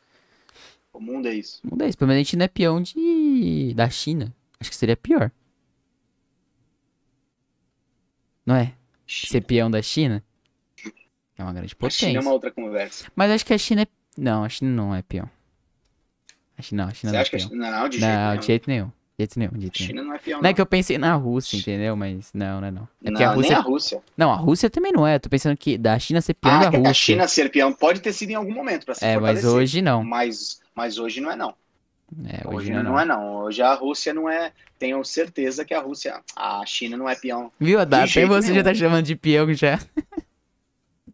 O mundo é isso. O mundo é isso. Pelo menos a gente não é peão de... da China. Acho que seria pior. Não é? Ser peão da China? É uma grande A China é potência. uma outra conversa. Mas acho que a China é. Não, a China não é peão. A China não, a China Você não é acha que a peão. China... Não, de jeito Não, nenhum. de jeito nenhum. De jeito nenhum, de A jeito nenhum. China não é peão, Não é que eu pensei na Rússia, entendeu? Mas não, não é não. É Não, a Rússia. nem a Rússia. Não, a Rússia também não é. Eu tô pensando que da China ser peão Ah, da a Rússia. China ser peão pode ter sido em algum momento pra se É, mas hoje não. Mas, mas hoje não é não. É, Hoje, hoje não, não. é não. Hoje a Rússia não é. Tenho certeza que a Rússia. A China não é peão. Viu? Até jeito você já nenhum. tá chamando de peão já.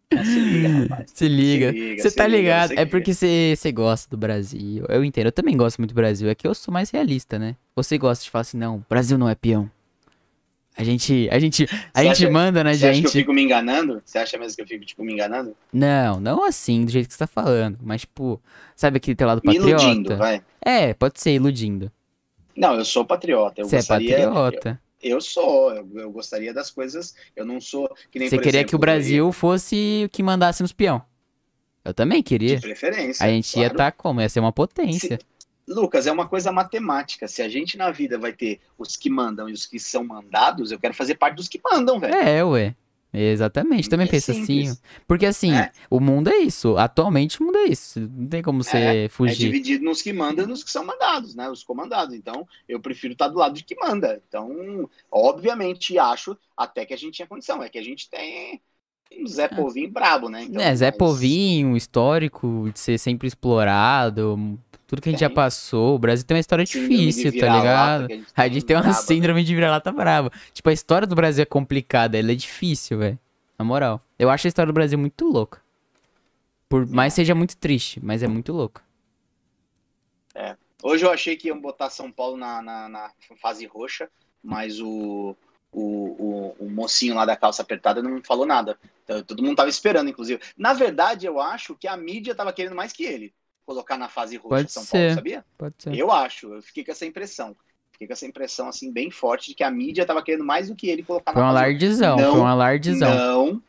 Se liga, rapaz. Se liga. Se liga, Você se tá liga, ligado? É que- porque você você gosta do Brasil. Eu entendo. Eu também gosto muito do Brasil. É que eu sou mais realista, né? Você gosta de falar assim, não, Brasil não é peão. A gente, a gente, a Você gente acha- manda na Você acha que eu gente. fico me enganando? Você acha mesmo que eu fico, tipo, me enganando? Não, não assim, do jeito que você tá falando. Mas, tipo, sabe aquele teu lado Me patriota? iludindo, vai. É, pode ser iludindo. Não, eu sou patriota. Eu Você é gostaria, patriota. Eu, eu sou. Eu, eu gostaria das coisas. Eu não sou. Que nem, Você queria exemplo, que o Brasil fosse o que mandasse nos peão. Eu também queria. De preferência. A gente ia claro. estar como? Ia ser uma potência. Lucas, é uma coisa matemática. Se a gente na vida vai ter os que mandam e os que são mandados, eu quero fazer parte dos que mandam, velho. É, ué. Exatamente, também É penso simples. assim. Porque assim, É. o mundo é isso. Atualmente o mundo é isso. Não tem como você É fugir. dividido nos que mandam e nos que são mandados, né? Os comandados. Então, eu prefiro estar do lado de que manda. Então, obviamente, acho até que a gente tinha condição. É que a gente tem um Zé Povinho brabo, né? Então, é, Zé mas- Povinho, histórico, de ser sempre explorado, tudo que a gente já Tem. passou. O Brasil tem uma história síndrome difícil, tá ligado? que gente A gente tem uma síndrome de vira-lata brava. Tipo, a história do Brasil é complicada, ela é difícil, velho. Na moral. Eu acho a história do Brasil muito louca. Por mais seja muito triste, mas é muito louca. Hoje eu achei que iam botar São Paulo na, na, na fase roxa, mas o, o, o, o mocinho lá da calça apertada não falou nada. Então, todo mundo tava esperando, inclusive. Na verdade, eu acho que a mídia tava querendo mais que ele colocar na fase roxa Pode São ser. Paulo, sabia? Pode ser. Eu acho, eu fiquei com essa impressão. Fiquei com essa impressão, assim, bem forte de que a mídia tava querendo mais do que ele colocar Foi um na fase alardezão, Não, foi um alardezão. Não,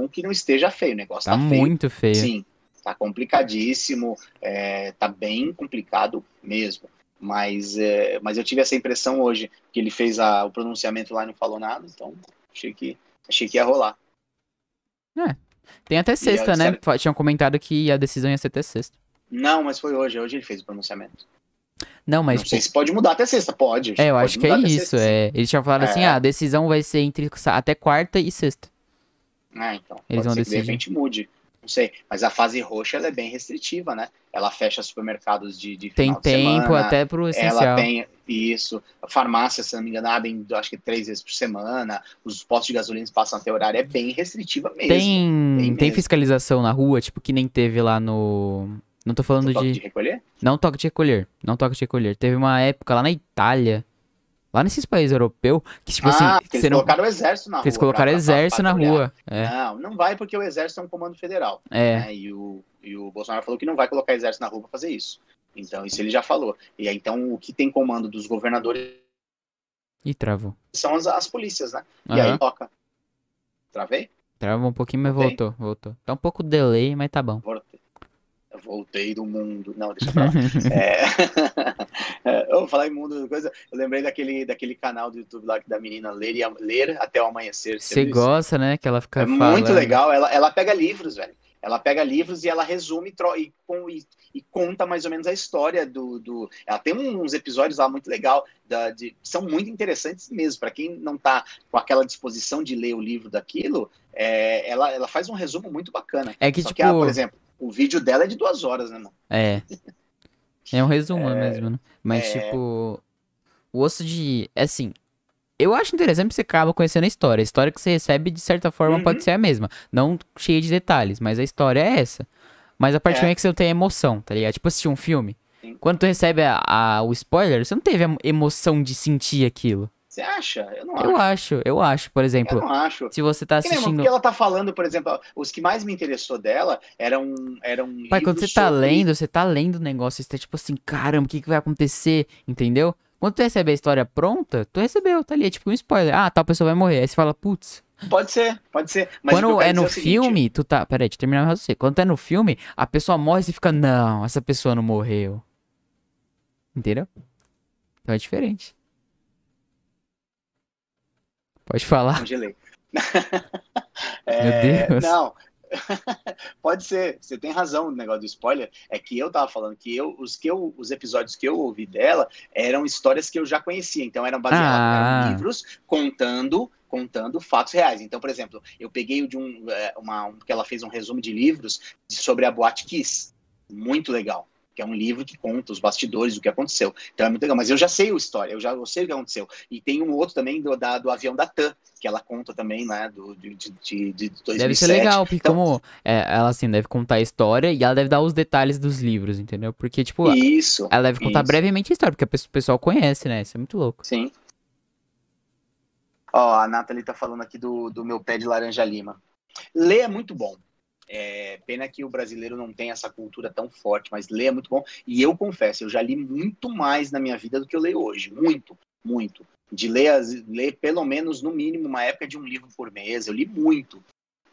não que não esteja feio, o negócio Tá tá, feio. muito feio. Sim, tá complicadíssimo, é, tá bem complicado mesmo. Mas, é, mas eu tive essa impressão hoje que ele fez a- o pronunciamento lá e não falou nada, então achei que, achei que ia rolar. Tem até sexta, a né? Fa- Tinham comentado que a decisão ia ser até sexta. Não, mas foi hoje, hoje ele fez o pronunciamento. Não, mas, não sei se pode mudar até sexta, pode. é, eu pode acho que é isso. sexta. É. Eles tinham falado assim, É. ah, a decisão vai ser entre até quarta e sexta. Ah, então. Eles vão que de decidir. repente mude. Não sei. Mas a fase roxa ela é bem restritiva, né? Ela fecha supermercados de, de Tem final de tempo semana, até pro Ela essencial. tem isso. A farmácia, se não me engano, abrem, acho que três vezes por semana. Os postos de gasolina passam até horário. É bem restritiva mesmo. Tem, Tem tem mesmo. fiscalização na rua, tipo, que nem teve lá no. Não tô falando Toque de. de recolher? Não toque de recolher. Não toque de recolher. Teve uma época lá na Itália, lá nesses países europeus, que, tipo ah, assim, eles não. colocaram o exército na eles rua. colocaram pra- pra- exército pra na rua. É. Não, não vai porque o exército é um comando federal. É. né? E, o, e o Bolsonaro falou que não vai colocar exército na rua pra fazer isso. Então, isso ele já falou. E aí, então, o que tem comando dos governadores Ih, travou. são as, as polícias, né? E Aham. aí toca. Travei? Travou um pouquinho, mas voltou, voltou. Tá um pouco delay, mas tá bom. Voltei. Voltei do mundo. Não, deixa pra lá. É... é, eu vou falar em mundo, coisa. Eu lembrei daquele, daquele canal do YouTube lá que da menina ler, e, ler até o amanhecer. Você viu isso? gosta, né? Que ela fica É falando. muito legal. Ela, ela pega livros, velho. Ela pega livros e ela resume tro- e, com- e- e conta mais ou menos a história do. do... Ela tem uns episódios lá muito legal, da, de, são muito interessantes mesmo. Para quem não tá com aquela disposição de ler o livro daquilo, é, ela, ela faz um resumo muito bacana. É que, Só tipo. que, ah, por exemplo, o vídeo dela é de duas horas, né, mano? É. É um resumo mesmo, né? Mas, é. tipo. O osso de. é Assim. Eu acho interessante você acaba conhecendo a história. A história que você recebe, de certa forma, Uhum. pode ser a mesma. Não cheia de detalhes, mas a história é essa. Mas a partir do É. que você não tem emoção, tá ligado? Tipo assistir um filme. Sim. Quando tu recebe a- a- o spoiler, você não teve a emoção de sentir aquilo. Você acha? Eu não Eu acho. acho, eu acho. Por Eu exemplo, não acho. se você tá assistindo. porque ela tá falando, por exemplo, os que mais me interessou dela eram, eram Pai, quando você tá sobre- lendo, você tá lendo o negócio, você tá tipo assim, caramba, o que, que vai acontecer? Entendeu? Quando tu recebe a história pronta, tu recebeu, tá ali, é tipo um spoiler. Ah, tal pessoa vai morrer. Aí você fala, putz, Pode ser, pode ser. Mas eu Quando é no dizer o seguinte, filme, tu tá. Peraí, deixa eu terminar o raciocínio. Quando é no filme, a pessoa morre e você fica, não, essa pessoa não morreu. Entendeu? Então é diferente. Pode falar. Congelei. Meu Deus. Não. Pode ser, você tem razão no negócio do spoiler. É que eu tava falando que eu, os, que eu, os episódios que eu ouvi dela eram histórias que eu já conhecia, então eram baseadas Ah. em livros contando contando fatos reais. Então, por exemplo, eu peguei de um, é, uma, um que ela fez um resumo de livros sobre a Boate Kiss, muito legal. Que é um livro que conta os bastidores do que aconteceu. Então é muito legal. Mas eu já sei a história, eu já eu sei o que aconteceu. E tem um outro também do, da- do avião da TAM, que ela conta também, né? Do, de, de, de, de 2007. Deve ser legal, porque Então- como é, ela assim deve contar a história e ela deve dar os detalhes dos livros, entendeu? Porque, tipo, Isso. ela deve contar isso. brevemente a história, porque o pessoal conhece, né? Isso é muito louco. Sim. Ó, a Nathalie tá falando aqui do, do meu pé de laranja lima. Ler é muito bom. É, pena que o brasileiro não tem essa cultura tão forte, mas ler é muito bom. E eu confesso, eu já li muito mais na minha vida do que eu leio hoje. Muito, muito. De ler, ler pelo menos, no mínimo, uma época de um livro por mês. Eu li muito.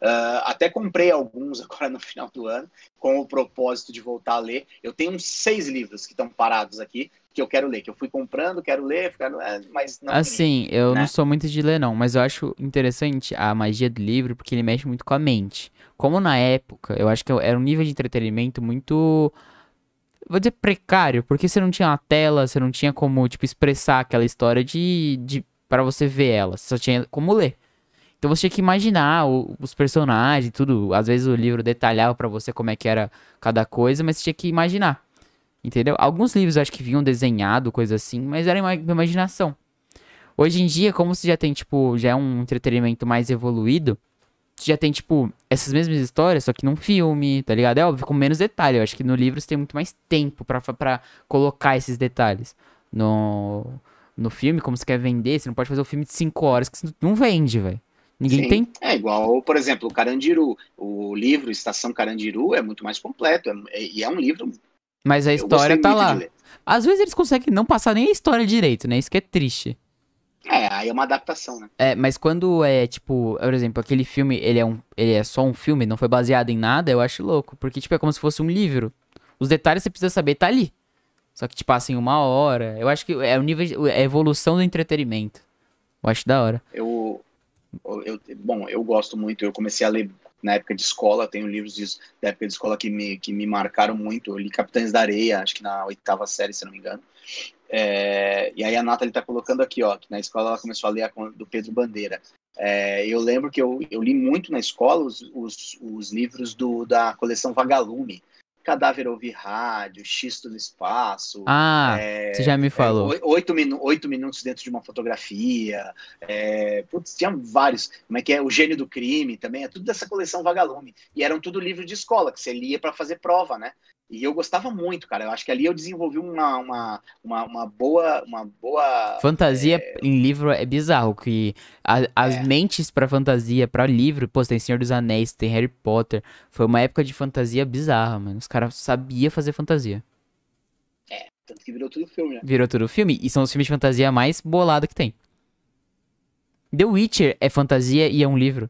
Ah, até comprei alguns agora no final do ano, com o propósito de voltar a ler. Eu tenho uns seis livros que estão parados aqui, que eu quero ler, que eu fui comprando, quero ler, quero, é, mas não. Assim, eu né? não sou muito de ler, não, mas eu acho interessante a magia do livro porque ele mexe muito com a mente. Como na época, eu acho que era um nível de entretenimento muito. Vou dizer precário, porque você não tinha uma tela, você não tinha como, tipo, expressar aquela história de. de para você ver ela, você só tinha como ler. Então você tinha que imaginar o- os personagens e tudo. Às vezes o livro detalhava pra você como é que era cada coisa, mas você tinha que imaginar. Entendeu? Alguns livros acho que vinham desenhado, coisa assim, mas era uma imaginação. Hoje em dia, como você já tem, tipo, já é um entretenimento mais evoluído, você já tem, tipo, essas mesmas histórias, só que num filme, tá ligado? É óbvio, com menos detalhe. Eu acho que no livro você tem muito mais tempo pra colocar esses detalhes. No, no filme, como você quer vender, você não pode fazer um filme de 5 horas, que você não vende, velho. Ninguém Sim. tem. É igual, por exemplo, o Carandiru. O livro Estação Carandiru é muito mais completo. é- é- e é um livro. Mas a história tá lá. Às vezes eles conseguem não passar nem a história direito, né? Isso que é triste. É, aí é uma adaptação, né? É, mas quando é, tipo, por exemplo, aquele filme, ele é, um, ele é só um filme, não foi baseado em nada, eu acho louco. Porque, tipo, é como se fosse um livro. Os detalhes você precisa saber, tá ali. Só que, tipo, assim, uma hora. Eu acho que é o nível, é a evolução do entretenimento. Eu acho da hora. Eu, eu, bom, eu gosto muito. Eu comecei a ler na época de escola. Tenho livros de, da época de escola que me, que me marcaram muito. Eu li Capitães da Areia, acho que na oitava série, se não me engano. É, e aí a Nathalie tá colocando aqui, ó, que na escola ela começou a ler a do Pedro Bandeira. É, eu lembro que eu, eu li muito na escola os, os, os livros do, da coleção Vagalume. Cadáver Ouvir Rádio, Xisto no Espaço. Ah, é, você já me falou. é, oi- oito, minu oito minutos dentro de uma fotografia. É, putz, tinha vários. Como é que é? O Gênio do Crime também. É tudo dessa coleção Vagalume. E eram tudo livro de escola, que você lia para fazer prova, né? E eu gostava muito, cara. Eu acho que ali eu desenvolvi uma, uma, uma, uma boa. Uma boa Fantasia em livro é bizarro, que a- as É. mentes pra fantasia, pra livro, pô, tem Senhor dos Anéis, tem Harry Potter. Foi uma época de fantasia bizarra, mano. Os caras sabiam fazer fantasia. Tanto que virou tudo filme, né? Virou tudo filme, e são os filmes de fantasia mais bolado que tem. The Witcher é fantasia e é um livro.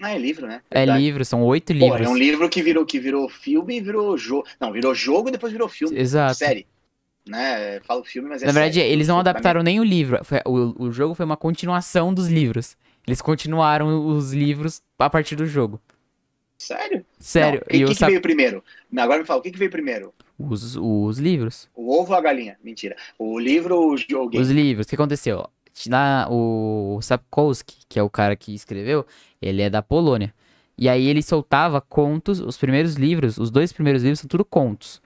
Ah, é livro, né? É Verdade. livro, são oito Pô, livros. é um livro que virou, que virou filme e virou jogo. Não, virou jogo e depois virou filme. Exato. Série. Né? Falo filme, mas é Na verdade, série. eles não adaptaram nem o livro. O, o jogo foi uma continuação dos livros. Eles continuaram os livros a partir do jogo. Sério? Sério. Não, e o que, que veio primeiro? Agora me fala, o que, que veio primeiro? os, os livros. O ovo ou a galinha? Mentira. O livro ou o jogo? Os livros. O que aconteceu? Na, o Sapkowski, que é o cara que escreveu, ele é da Polônia. E aí ele soltava contos, os primeiros livros, os dois primeiros livros são tudo contos.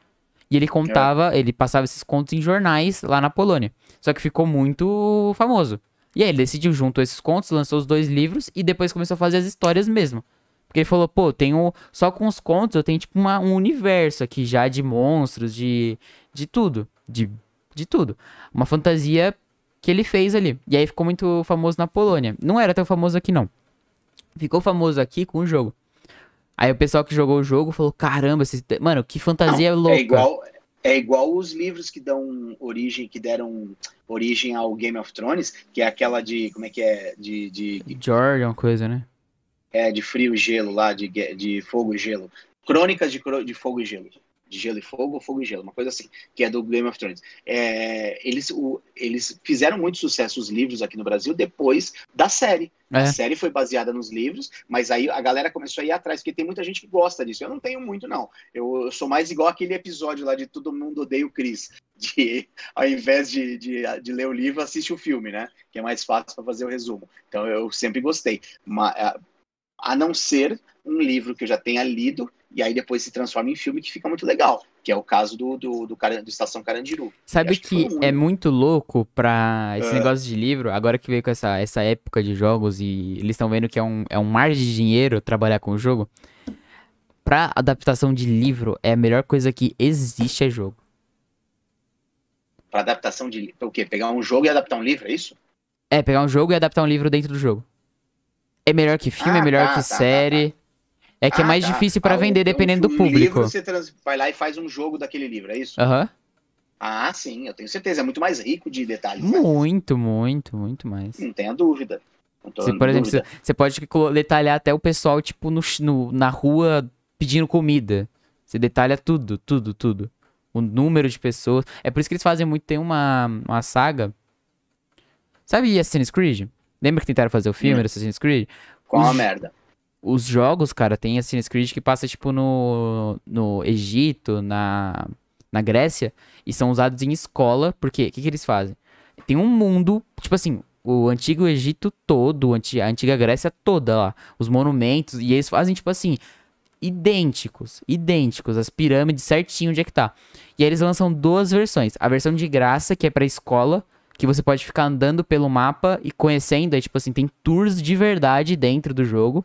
E ele contava, ele passava esses contos em jornais lá na Polônia. Só que ficou muito famoso. E aí ele decidiu, juntou esses contos, lançou os dois livros e depois começou a fazer as histórias mesmo. Porque ele falou, pô, tenho. Só com os contos eu tenho, tipo, uma- um universo aqui já de monstros, de. de tudo. De, de tudo. Uma fantasia que ele fez ali. E aí ficou muito famoso na Polônia. Não era tão famoso aqui, não. Ficou famoso aqui com o jogo. Aí o pessoal que jogou o jogo falou: caramba, esse... mano, que fantasia louca. É igual, É igual os livros que dão origem, que deram origem ao Game of Thrones, que é aquela de. Como é que é? De. de, de George, uma coisa, né? É, de frio e gelo lá, de, de fogo e gelo. Crônicas de, de fogo e gelo de Gelo e Fogo ou Fogo e Gelo, uma coisa assim, que é do Game of Thrones. É, eles, o, eles fizeram muito sucesso os livros aqui no Brasil depois da série. É. A série foi baseada nos livros, mas aí a galera começou a ir atrás, porque tem muita gente que gosta disso. Eu não tenho muito, não. Eu, eu sou mais igual aquele episódio lá de Todo Mundo Odeia o Chris. De, ao invés de, de, de ler o livro, assiste o filme, né? Que é mais fácil para fazer o resumo. Então eu sempre gostei. Mas, a não ser um livro que eu já tenha lido e aí depois se transforma em filme que fica muito legal, que é o caso do, do, do, do Estação Carandiru. Sabe que, que é muito louco pra esse uh. negócio de livro, agora que veio com essa, essa época de jogos e eles estão vendo que é um, é um mar de dinheiro trabalhar com o jogo, pra adaptação de livro é a melhor coisa que existe é jogo. Pra adaptação de o quê? Pegar um jogo e adaptar um livro, é isso? É, pegar um jogo e adaptar um livro dentro do jogo. É melhor que filme, é ah, é melhor tá, que tá, série. Tá, tá. É que é ah, é mais tá. difícil para ah, vender dependendo do público. Livro, você trans... vai lá e faz um jogo daquele livro, é isso? Aham. Uhum. Ah, sim, eu tenho certeza. É muito mais rico de detalhes. Né? Muito, né? muito, muito mais. Não tenha dúvida. Você, por exemplo, você, você pode detalhar até o pessoal, tipo, no, no, na rua pedindo comida. Você detalha tudo, tudo, tudo. O número de pessoas. É por isso que eles fazem muito. Tem uma, uma saga. Sabe Assassin's Creed? Lembra que tentaram fazer o filme hum. Assassin's Creed? Qual a merda? os jogos, cara, tem Assassin's Creed que passa, tipo, no, no Egito, na, na Grécia, e são usados em escola, porque o que, que eles fazem? Tem um mundo, tipo assim, o antigo Egito todo, a antiga Grécia toda lá, os monumentos, e eles fazem, tipo assim, idênticos, idênticos, as pirâmides certinho onde é que tá. E aí eles lançam duas versões, a versão de graça, que é pra escola, que você pode ficar andando pelo mapa e conhecendo, aí, tipo assim, tem tours de verdade dentro do jogo,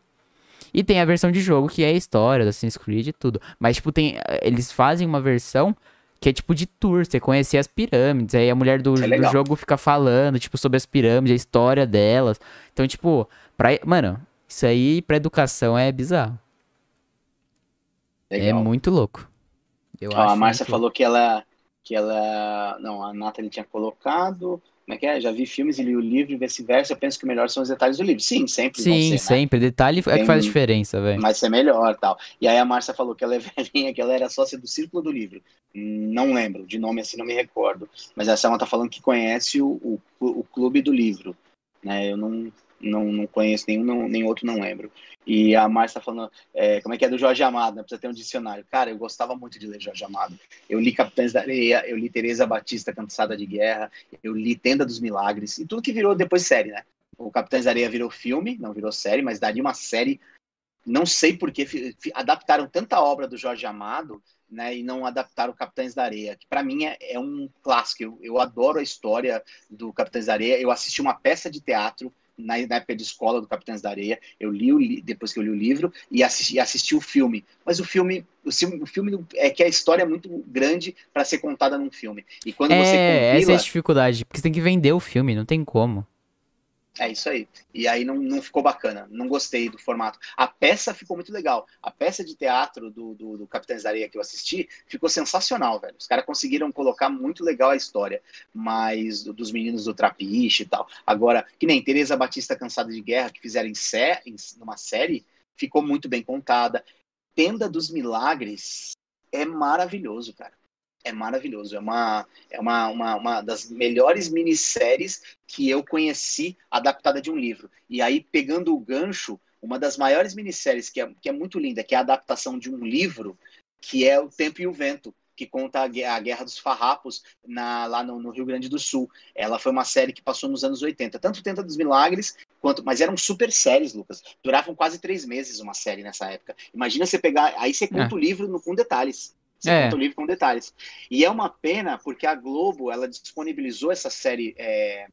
e tem a versão de jogo, que é a história do Assassin's Creed e tudo. Mas, tipo, tem. Eles fazem uma versão que é tipo de tour, você conhecer as pirâmides. Aí a mulher do, é do jogo fica falando, tipo, sobre as pirâmides, a história delas. Então, tipo, pra. Mano, isso aí pra educação é bizarro. É legal. É muito louco. Eu Ó, a Márcia falou que ela. Que ela. Não, a Nathalie tinha colocado. Como é que é? Já vi filmes e li o livro e vice-versa. Eu penso que o melhor são os detalhes do livro. Sim, sempre. Sim, ser, sempre. Né? Detalhe é que faz diferença, velho. Mas é melhor tal. E aí a Márcia falou que ela é velhinha, que ela era sócia do Círculo do Livro. Não lembro, de nome assim não me recordo. Mas essa ela tá falando que conhece o, o, o Clube do Livro. Né? Eu não, não, não conheço nenhum, não, nem outro, não lembro. E a Márcia tá falando, é, como é que é do Jorge Amado, né? Precisa ter um dicionário. Cara, eu gostava muito de ler Jorge Amado. Eu li Capitães da Areia, eu li Teresa Batista, Cansada de Guerra, eu li Tenda dos Milagres, e tudo que virou depois série, né? O Capitães da Areia virou filme, não virou série, mas daria uma série. Não sei por que adaptaram tanta obra do Jorge Amado, né, e não adaptaram o Capitães da Areia, que para mim é, é, um clássico. Eu, eu adoro a história do Capitães da Areia. Eu assisti uma peça de teatro na, na, época de escola do Capitães da Areia. Eu li o, depois que eu li o livro e assisti, assisti o filme. Mas o filme, o, o filme é que a história é muito grande para ser contada num filme. E quando é, você compila... essa é a dificuldade, porque você tem que vender o filme, não tem como. É isso aí. E aí não, não ficou bacana. Não gostei do formato. A peça ficou muito legal. A peça de teatro do, do, do Capitães da Areia que eu assisti ficou sensacional, velho. Os caras conseguiram colocar muito legal a história. Mas dos meninos do Trapiche e tal. Agora, que nem Teresa Batista Cansada de Guerra, que fizeram em, sé, em numa série, ficou muito bem contada. Tenda dos Milagres é maravilhoso, cara é maravilhoso. É uma, é uma, uma, uma das melhores minisséries que eu conheci adaptada de um livro. E aí, pegando o gancho, uma das maiores minisséries que é, que é muito linda, que é a adaptação de um livro, que é O Tempo e o Vento, que conta a Guerra dos Farrapos na, lá no, no, Rio Grande do Sul. Ela foi uma série que passou nos anos 80, tanto o Tenta dos Milagres, quanto, mas eram super séries, Lucas. Duravam quase três meses uma série nessa época. Imagina você pegar, aí você conta é. o livro no, com detalhes. Você é. livro com detalhes. E é uma pena porque a Globo ela disponibilizou essa série é,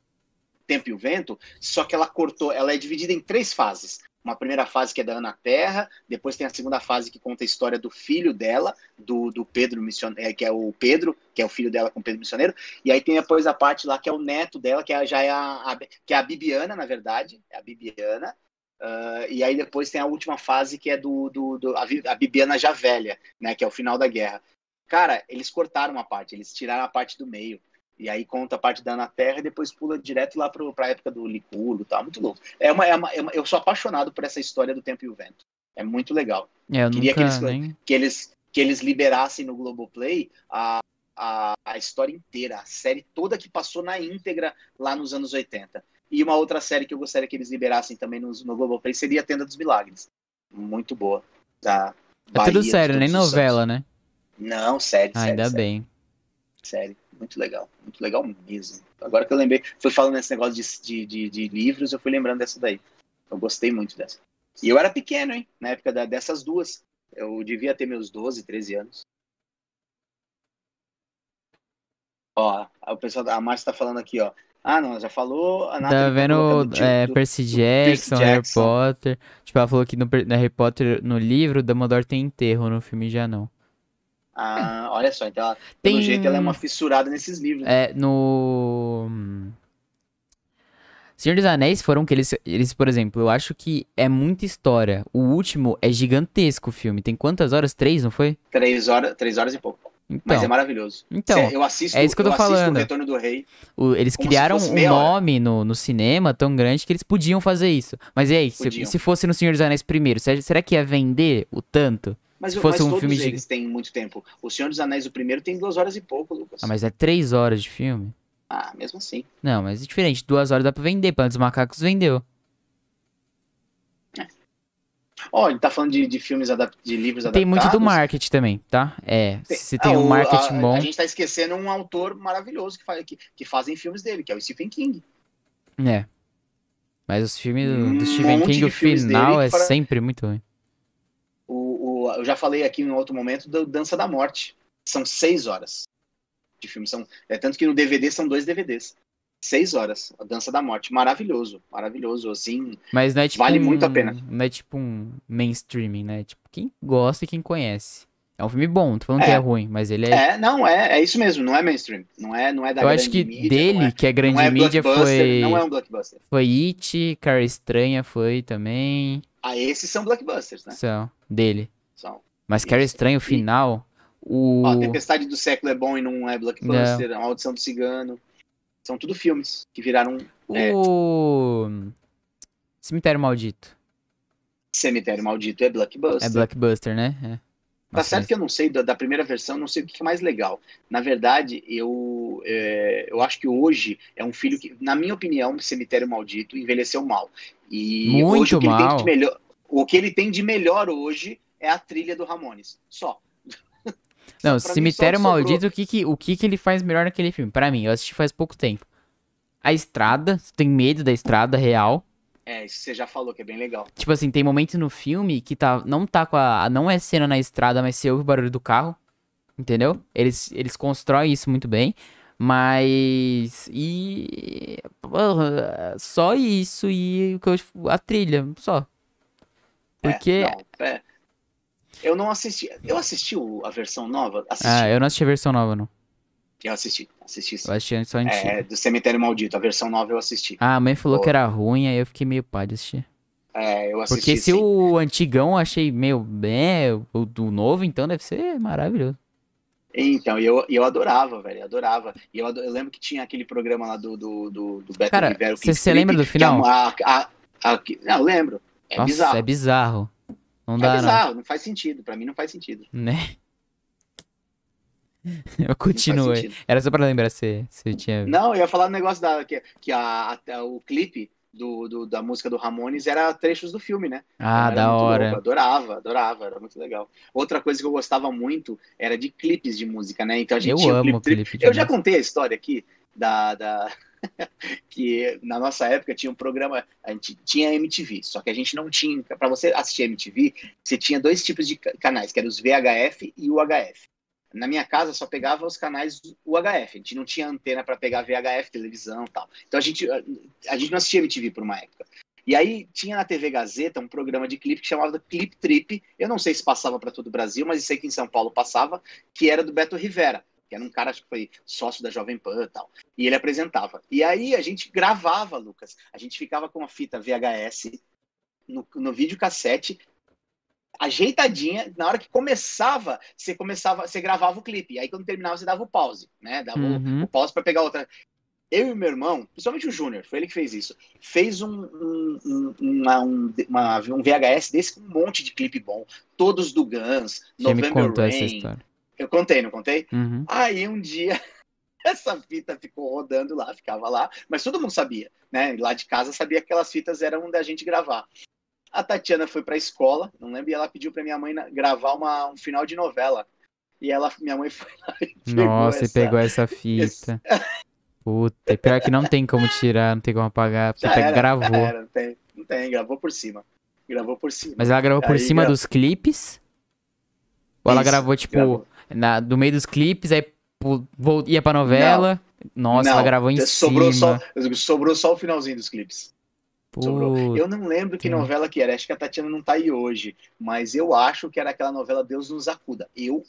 Tempo e o Vento, só que ela cortou, ela é dividida em três fases. Uma primeira fase que é da Ana Terra, depois tem a segunda fase que conta a história do filho dela, do, do Pedro Missioneiro, é, que é o Pedro, que é o filho dela com o Pedro Missioneiro, e aí tem depois a parte lá que é o neto dela, que é, já é a, a, que é a Bibiana, na verdade, é a Bibiana, Uh, e aí depois tem a última fase que é do, do, do a, a, Bibiana já velha, né, que é o final da guerra. Cara, eles cortaram uma parte, eles tiraram a parte do meio. E aí conta a parte da na Terra e depois pula direto lá para a época do Liculo, tá? Muito louco. É uma, é, uma, é uma, eu sou apaixonado por essa história do tempo e o vento. É muito legal. É, eu Queria nunca, que eles, nem... que eles que eles liberassem no Globoplay a, a, a história inteira, a série toda que passou na íntegra lá nos anos 80. E uma outra série que eu gostaria que eles liberassem também no, no Globoplay seria a Tenda dos Milagres. Muito boa. Da É tudo Bahia sério, nem novela, né? Não, série, Ah, série, ainda série, bem. série. Muito legal. Muito legal mesmo. Agora que eu lembrei, fui falando nesse negócio de, de, de, de livros, eu fui lembrando dessa daí. Eu gostei muito dessa. E eu era pequeno, hein? Na época da, dessas duas. Eu devia ter meus 12, 13 anos. Ó, o pessoal, a Márcia tá falando aqui, ó. Ah, não, já falou. A Tá vendo é do é, do- Percy do Jackson, Harry. Potter. Tipo, ela falou que no, no Harry Potter, no livro, Dumbledore tem enterro, no filme já não. Ah, olha só, então ela, Tem- pelo jeito ela é uma fissurada nesses livros. É, no. Senhor dos Anéis foram que eles, eles, por exemplo, eu acho que é muita história. O último é gigantesco o filme. Tem quantas horas? Três, não foi? Três, horas, três horas e pouco. Mas Então, é maravilhoso. então eu assisto, é isso que eu tô assisto falando. o Retorno do Rei. o- eles criaram um meia nome no, no cinema tão grande que eles podiam fazer isso. Mas e aí, se, se fosse no Senhor dos Anéis primeiro, se- será que ia vender o tanto? Mas, Se fosse mas um todos filme de- eles têm muito tempo. O Senhor dos Anéis, o primeiro, tem duas horas e pouco, Lucas. Ah, mas é três horas de filme? Ah, mesmo assim. Não, mas é diferente. Duas horas dá pra vender. Planeta dos Macacos vendeu. Ó, ele tá falando de, de filmes, adap de livros Tem muito do adaptados. marketing também, tá? É, se tem Ah, um marketing a, bom. A gente tá esquecendo um autor maravilhoso que, faz, que, que fazem filmes dele, que é o Stephen King. É. Mas os filmes do, Um do Stephen King, o final é para- sempre muito ruim. O, o- eu já falei aqui em outro momento do Dança da Morte. São seis horas de filme. São, é tanto que no DVD são dois DVDs. Seis horas, a Dança da Morte. Maravilhoso, maravilhoso. Assim, Mas não é tipo Vale um, muito a pena. Não é tipo um mainstreaming, né? Tipo, quem gosta e quem conhece. É um filme bom, tô falando que É. é ruim, mas ele é... é, não, é, é isso mesmo. Não é mainstream. Não é, não é da Eu acho que mídia, dele, não é, que é grande não é mídia, foi... Não é um blockbuster. Foi It, Cara Estranha foi também. Ah, esses são blockbusters, né? São, dele. São. Mas Cara. Estranha, o E- final... O... Ó, Tempestade do Século é bom e não é blockbuster. A Maldição do Cigano. São tudo filmes que viraram é. O... Cemitério Maldito. Cemitério Maldito é blockbuster. É blockbuster, né? É. Tá Nossa, certo mas- que eu não sei da, da primeira versão, não sei o que é mais legal. Na verdade, eu, é, eu acho que hoje é um filho que, na minha opinião, Cemitério Maldito envelheceu mal. E Muito hoje o que mal. melhor, o que ele tem de melhor hoje é a trilha do Ramones. Só. Não, pra Cemitério. Maldito, o que que, o que que ele faz melhor naquele filme? Pra mim, eu assisti faz pouco tempo. A estrada, você tem medo da estrada real. É, isso você já falou que é bem legal. Tipo assim, tem momento no filme que tá, não tá com a, não é cena na estrada, mas você ouve o barulho do carro. Entendeu? Eles, eles constroem isso muito bem. Mas. E. porra, Só isso e o que eu- a trilha, só. É, Porque. não, é. Eu não assisti. Eu assisti o- a versão nova? Assisti. ah, eu não assisti a versão nova, não. Eu assisti. Assisti sim. Eu assisti só a antiga. É, do Cemitério Maldito. A versão nova eu assisti. Ah, a mãe falou Boa. que era ruim, aí eu fiquei meio pá de assistir. É, eu assisti. Porque se sim. o antigão eu achei meio. É, o do novo, então deve ser maravilhoso. Então, eu, eu adorava, velho, eu adorava. E eu, eu lembro que tinha aquele programa lá do, do, do, do Beto Cara, Rivera. o cê- Clip cê lembra do que é final? uma- a- a- a- não, eu lembro. É Nossa, bizarro. é bizarro. Não É dá, bizarro, não. faz sentido. Pra mim não faz sentido. não. Né? Eu Não sentido. Era só pra lembrar se, se eu tinha. Não, eu ia falar do negócio da, que, que a, a- o clipe do, do- da música do Ramones era trechos do filme, né? Ah, Era da hora. louco, adorava, adorava, era muito legal. Outra coisa que eu gostava muito era de clipes de música, né? Então a gente Eu tinha o amo clipe clipe de Eu já música. contei a história aqui da, da... que na nossa época tinha um programa, a gente tinha MTV, só que a gente não tinha, para você assistir MTV, você tinha dois tipos de ca- canais, que eram os VHF e o UHF. Na minha casa só pegava os canais UHF, a gente não tinha antena para pegar VHF, televisão tal. Então a gente, a, gente não assistia MTV por uma época. E aí tinha na TV Gazeta um programa de clipe que chamava Clip Trip. Eu não sei se passava para todo o Brasil, mas sei que em São Paulo passava, que era do Beto Rivera, que era um cara acho que foi sócio da Jovem Pan e tal. E ele apresentava. E aí a gente gravava, Lucas. A gente ficava com a fita VHS no, no videocassete ajeitadinha. Na hora que começava, você começava, você gravava o clipe. Aí quando terminava, você dava o pause, né? Dava Uhum. o, o pause para pegar outra. Eu e meu irmão, principalmente o Júnior, foi ele que fez isso. Fez um, um, um, uma- um, uma- um VHS desse com um monte de clipe bom. Todos do Guns, November Rain. Eu contei, não contei? Uhum. Aí um dia essa fita ficou rodando lá, ficava lá, mas todo mundo sabia, né? Lá de casa sabia que aquelas fitas eram da gente gravar. A Tatiana foi pra escola, não lembro, e ela pediu pra minha mãe gravar uma, um final de novela. E ela, minha mãe foi lá e pegou Nossa, e essa- pegou essa fita. Puta, pior que não tem como tirar, não tem como apagar, porque era, gravou. era, não tem, não tem, gravou por cima. Gravou por cima. Mas ela gravou por Aí cima gra- dos clipes? Ou ela Isso, gravou, tipo, gravou. Na, do meio dos clipes, aí vol- ia pra novela? Nossa, ela Não, gravou em sobrou cima. Só, sobrou só o finalzinho dos clipes. Eu não lembro que novela que era, acho que a Tatiana não tá aí hoje, mas eu acho que era aquela novela Deus nos acuda. Eu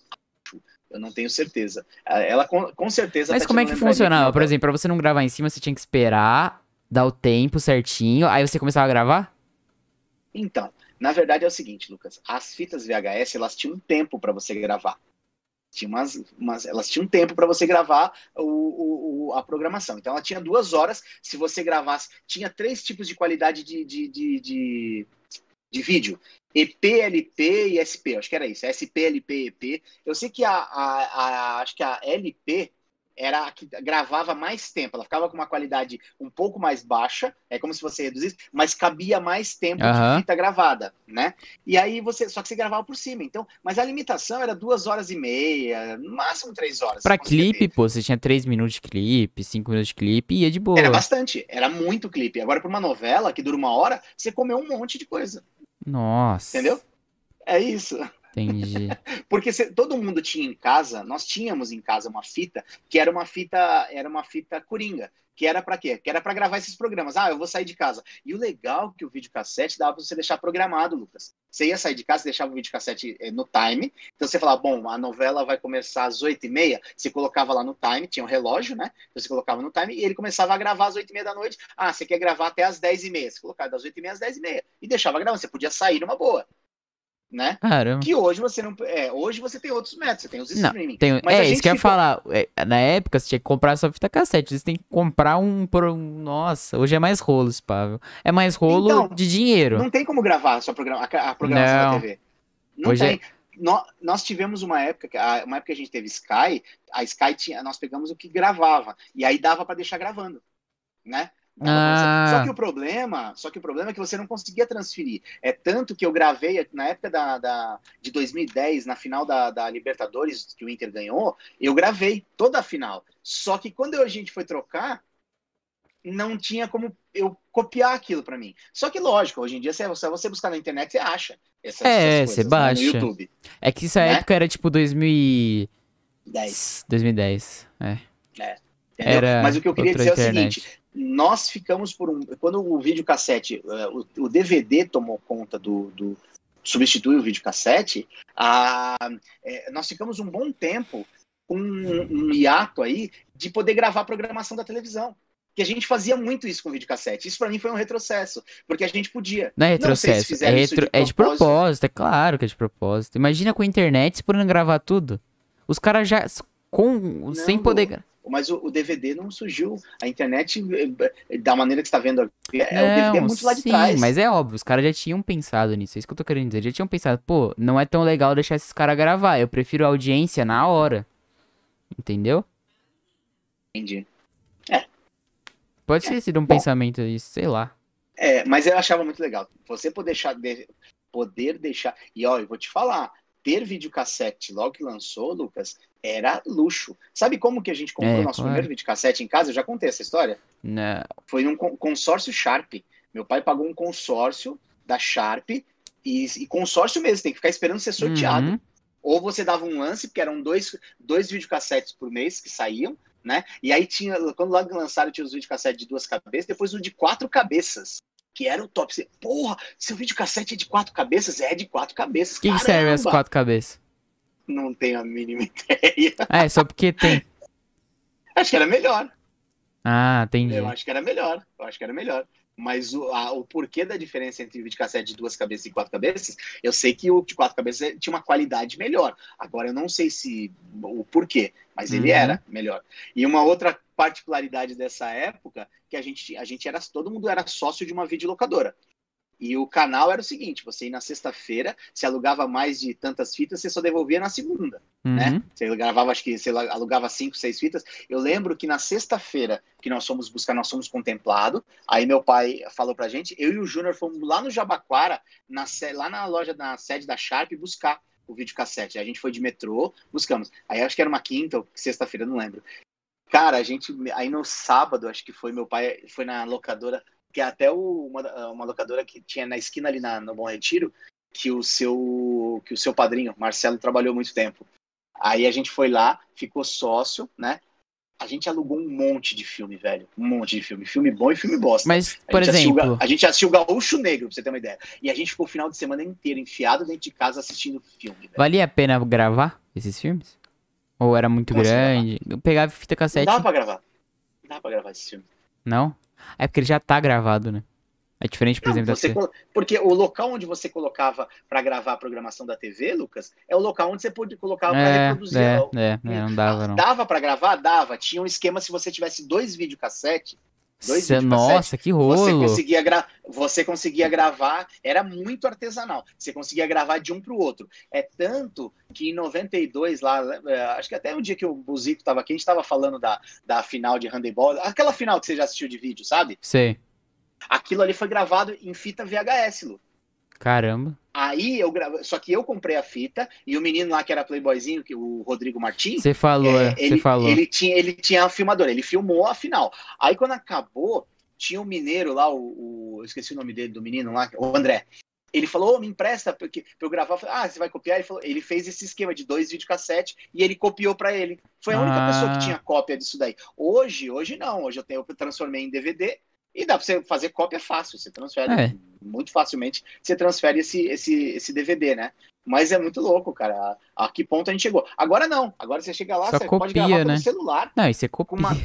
acho, eu não tenho certeza. Ela com, com certeza. Mas como é que lembraria funcionava? Por exemplo, pra você não gravar em cima, você tinha que esperar, dar o tempo certinho, aí você começava a gravar? Então, na verdade é o seguinte, Lucas. As fitas VHS elas tinham um tempo para você gravar. Tinha umas, umas- elas tinham tempo para você gravar o, o- a programação. Então ela tinha duas horas. Se você gravasse, tinha três tipos de qualidade de, de, de, de, de vídeo: EP, LP e SP. Acho que era isso. SP, LP, EP. Eu sei que a, a, a- acho que a LP era a que gravava mais tempo. Ela ficava com uma qualidade um pouco mais baixa. É como se você reduzisse, mas cabia mais tempo Aham. de fita gravada, né? E aí você, só que você gravava por cima. Então, mas a limitação era duas horas e meia, no máximo três horas. Pra clipe, ter. pô, você tinha 3 minutos de clipe, 5 minutos de clipe, ia de boa. Era bastante, era muito clipe. Agora, pra uma novela que dura uma hora, você comeu um monte de coisa, Nossa. entendeu? É isso. Entendi. Porque se- todo mundo tinha em casa, nós tínhamos em casa uma fita que era uma fita, era uma fita coringa, que era pra quê? Que era pra gravar esses programas. Ah, eu vou sair de casa. E o legal é que o videocassete dava pra você deixar programado, Lucas. Você ia sair de casa, deixava o videocassete eh, no time. Então você falava, bom, a novela vai começar às oito e meia. Você colocava lá no time, tinha um relógio, né? Então você colocava no time e ele começava a gravar às oito e meia da noite. Ah, você quer gravar até às dez e meia. Você colocava das oito e meia às dez e meia. E deixava gravando. Você podia sair numa boa, né? Caramba. Que hoje você não. É, hoje você tem outros métodos, você tem os Não, streaming. Tem, Mas é, isso que eu ia ficou- falar. É, na época, você tinha que comprar só fita cassete. Você tem que comprar um. pro- Nossa, hoje é mais rolo, Pável. É mais rolo Então, de dinheiro. Não tem como gravar a, sua programa, a, programação Não. da TV. Não Hoje é- tem. Nó- Nós, tivemos uma época, uma época que a gente teve Sky, a Sky tinha, nós pegamos o que gravava, e aí dava para deixar gravando, né? Você- Ah. Só que o problema, só que o problema é que você não conseguia transferir. É tanto que eu gravei na época da, da- de 2010, na final da, da Libertadores que o Inter ganhou, eu gravei toda a final. Só que quando a gente foi trocar, não tinha como eu copiar aquilo para mim. Só que lógico, hoje em dia se você você buscar na internet, você acha essas, É, essas você coisas, né, baixa. no YouTube. É que essa Né? época era tipo 2000 e- 10, 2010. É. entendeu? Era Mas o que eu queria dizer é o internet. seguinte, nós ficamos por um. Quando o videocassete, eh, o, o DVD tomou conta do. do substitui o videocassete, a, eh, nós ficamos um bom tempo com um, um hiato aí de poder gravar a programação da televisão. Que a gente fazia muito isso com o videocassete. Isso para mim foi um retrocesso, porque a gente podia. Não é Não retrocesso, é, fizeram isso retro... de é de propósito. é claro que é de propósito. Imagina com a internet se podendo gravar tudo. Os caras já. Com... Sem Não, poder. Mas o, o DVD não surgiu. A internet, eh, da maneira que você está vendo aqui, é, o DVD é muito lá de sim, trás. mas é óbvio, os caras já tinham pensado nisso. É isso que eu tô querendo dizer. Já tinham pensado, pô, não é tão legal deixar esses caras gravar. Eu prefiro a audiência na hora. Entendeu? Entendi. Pode ter sido um bom. pensamento isso, sei lá. É, mas eu achava muito legal. Você poder deixar, de- poder deixar. E ó, eu vou te falar, ter videocassete logo que lançou, Lucas, era luxo. Sabe como que a gente comprou É, nosso claro. primeiro videocassete em casa? Eu já contei essa história. Não. Foi num con- consórcio Sharp. Meu pai pagou um consórcio da Sharp e, e consórcio mesmo, tem que ficar esperando ser sorteado. Uhum. Ou você dava um lance, porque eram dois, dois videocassetes por mês que saíam, né? E aí tinha, quando logo lançaram, tinha os videocassetes de duas cabeças, depois o de quatro cabeças, que era o top. Você, Porra, seu videocassete é de quatro cabeças? É de quatro cabeças. O que, que serve as Caramba! quatro cabeças? Não tenho a mínima ideia. Ah, é só porque tem. Acho que era melhor. Ah, entendi. Eu acho que era melhor. Eu acho que era melhor. Mas o, a, o porquê da diferença entre videocassete de duas cabeças e quatro cabeças, eu sei que o de quatro cabeças tinha uma qualidade melhor. Agora eu não sei se o porquê, mas ele Uhum. era melhor. E uma outra particularidade dessa época, que a gente, a gente era, todo mundo era sócio de uma videolocadora. E o canal era o seguinte: você ia na sexta-feira, se alugava mais de tantas fitas, você só devolvia na segunda Uhum. né? Você gravava, acho que você alugava cinco, seis fitas. Eu lembro que na sexta-feira que nós fomos buscar, nós fomos contemplado. Aí meu pai falou pra gente, eu e o Júnior fomos lá no Jabaquara, na, lá na loja, na sede da Sharp, buscar o videocassete. A gente foi de metrô, buscamos. Aí acho que era uma quinta ou sexta-feira, não lembro. Cara, a gente. Aí no sábado, acho que foi, meu pai foi na locadora, que é até o- uma, uma locadora que tinha na esquina ali na, no Bom Retiro, que o seu que o seu padrinho, Marcelo, trabalhou muito tempo. Aí a gente foi lá, ficou sócio, né? A gente alugou um monte de filme, velho. Um monte de filme. Filme bom e filme bosta. Mas, A por assistiu exemplo, a gente assistiu Gaúcho Negro, pra você ter uma ideia. E a gente ficou o final de semana inteiro enfiado dentro de casa assistindo filme, velho. valia a pena gravar esses filmes? Ou era muito Como assim grande? Eu pegava fita Não cassete. dava pra gravar. Não dava pra gravar esse filme. Não? É porque ele já tá gravado, né? É diferente, por Não, exemplo, da você TV. colo- Porque o local onde você colocava pra gravar a programação da TV, Lucas, é o local onde você pode colocar pra É, reproduzir. é, é, é, não dava, não. Dava pra gravar? Dava. Tinha um esquema se você tivesse dois videocassete. Dois Cê- Nossa, que Você rolo. conseguia, gra... você conseguia gravar, era muito artesanal. Você conseguia gravar de um para o outro. É tanto que em 92, lá, é, acho que até um dia que o Buzico estava aqui, a gente estava falando da, da final de handebol, aquela final que você já assistiu de vídeo, sabe? Sei. Aquilo ali foi gravado em fita VHS, Lu. Caramba. Aí eu gravei, só que eu comprei a fita e o menino lá que era playboyzinho, que o Rodrigo Martins, Você falou, é, é, você ele, falou. ele tinha, ele tinha a filmadora, ele filmou a final. Aí quando acabou, tinha um mineiro lá, o, o- eu esqueci o nome dele, do menino lá, o André. Ele falou, "Ô, me empresta porque, pra eu gravar. Eu falei, ah, você vai copiar? Ele, falou, ele fez esse esquema de dois videocassete e ele copiou pra ele. Foi a única Ah. pessoa que tinha cópia disso daí. Hoje, hoje não. Hoje eu, tenho, eu transformei em DVD e dá pra você fazer cópia fácil. Você transfere É. muito facilmente. Você transfere esse, esse, esse DVD, né? Mas é muito louco, cara. A, a que ponto a gente chegou? Agora não. Agora você chega lá, Só você copia, pode gravar né? pelo celular Não, e você copia. uma-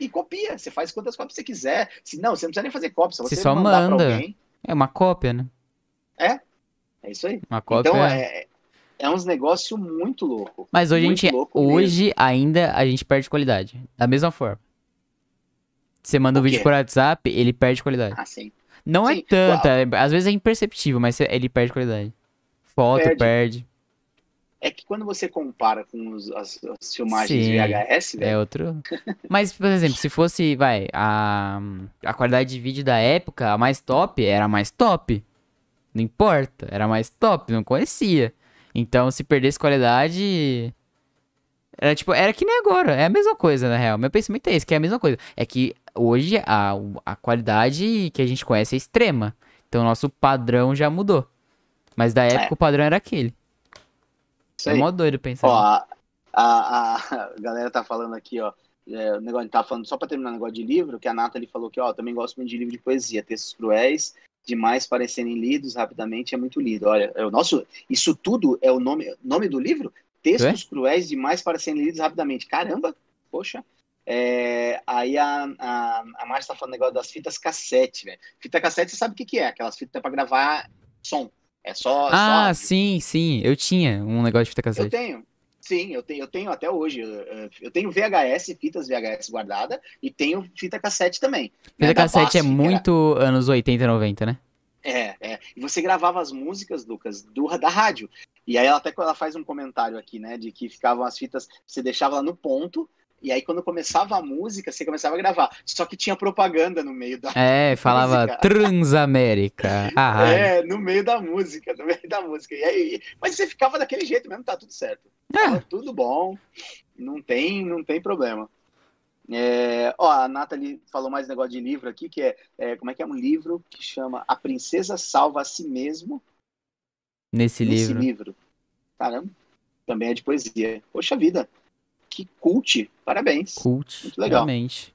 e copia. Você faz quantas cópias você quiser. Se, não, você não precisa nem fazer cópia. Você você, só manda. alguém, É uma cópia, né? é isso aí. Uma cópia. Então é- é, é uns negócios muito louco. Mas hoje a gente. louco Hoje ainda a gente perde qualidade. Da mesma forma. Você manda um O vídeo quê? por WhatsApp, ele perde qualidade. Ah, sim. Não é Sim, tanta, é- às vezes é imperceptível, mas ele perde qualidade. Foto Perde. perde. É que quando você compara com os- as, as filmagens Sim, VHS, É velho, outro. Mas, por exemplo, se fosse, vai, a, a qualidade de vídeo da época, a mais top, era a mais top. Não importa, era a mais top, não conhecia. Então, se perdesse qualidade. Era tipo, era que nem agora, é a mesma coisa, na real. Meu pensamento é esse, que é a mesma coisa. É que hoje a, a qualidade que a gente conhece é extrema. Então, nosso padrão já mudou. Mas da época É. o padrão era aquele. isso É mó doido pensar. Ó, a, a, a galera tá falando aqui, ó. É, o negócio tá falando só para terminar o negócio de livro, que a Nathalie falou que, ó, também gosto muito de livro de poesia, textos cruéis, demais para serem lidos rapidamente, é muito lido. Olha, é o nosso, isso tudo é o nome, nome do livro? Textos cruéis demais para serem lidos rapidamente. Caramba, poxa. É, aí a, a, a Márcia tá falando negócio das fitas cassete, velho. Fita cassete, você sabe o que, que é? Aquelas fitas para gravar som. É só. só Ah, áudio. sim, sim. Eu tinha um negócio de fita Eu cassete. tenho. Sim, eu tenho, eu tenho até hoje. Eu, eu tenho VHS, fitas VHS guardada e tenho fita cassete também. né, Fita da cassete é que era- muito anos 80, 90, né? É, é. E você gravava as músicas, Lucas, do, da rádio. E aí ela até ela faz um comentário aqui, né? De que ficavam as fitas, você deixava lá no ponto, e aí quando começava a música, você começava a gravar. Só que tinha propaganda no meio da. É, falava Música. Transamérica. A rádio. É, no meio da música, no meio da música. E aí, mas você ficava daquele jeito mesmo, tá tudo certo. É. Tudo bom, não tem, não tem problema. É, ó, a Nathalie falou mais negócio de livro aqui, que é, é, como é que é um livro que chama A Princesa Salva a Si Mesmo Nesse nesse livro. livro. Caramba, também é de poesia. Poxa vida, que cult, parabéns. Cult. Muito legal. Realmente.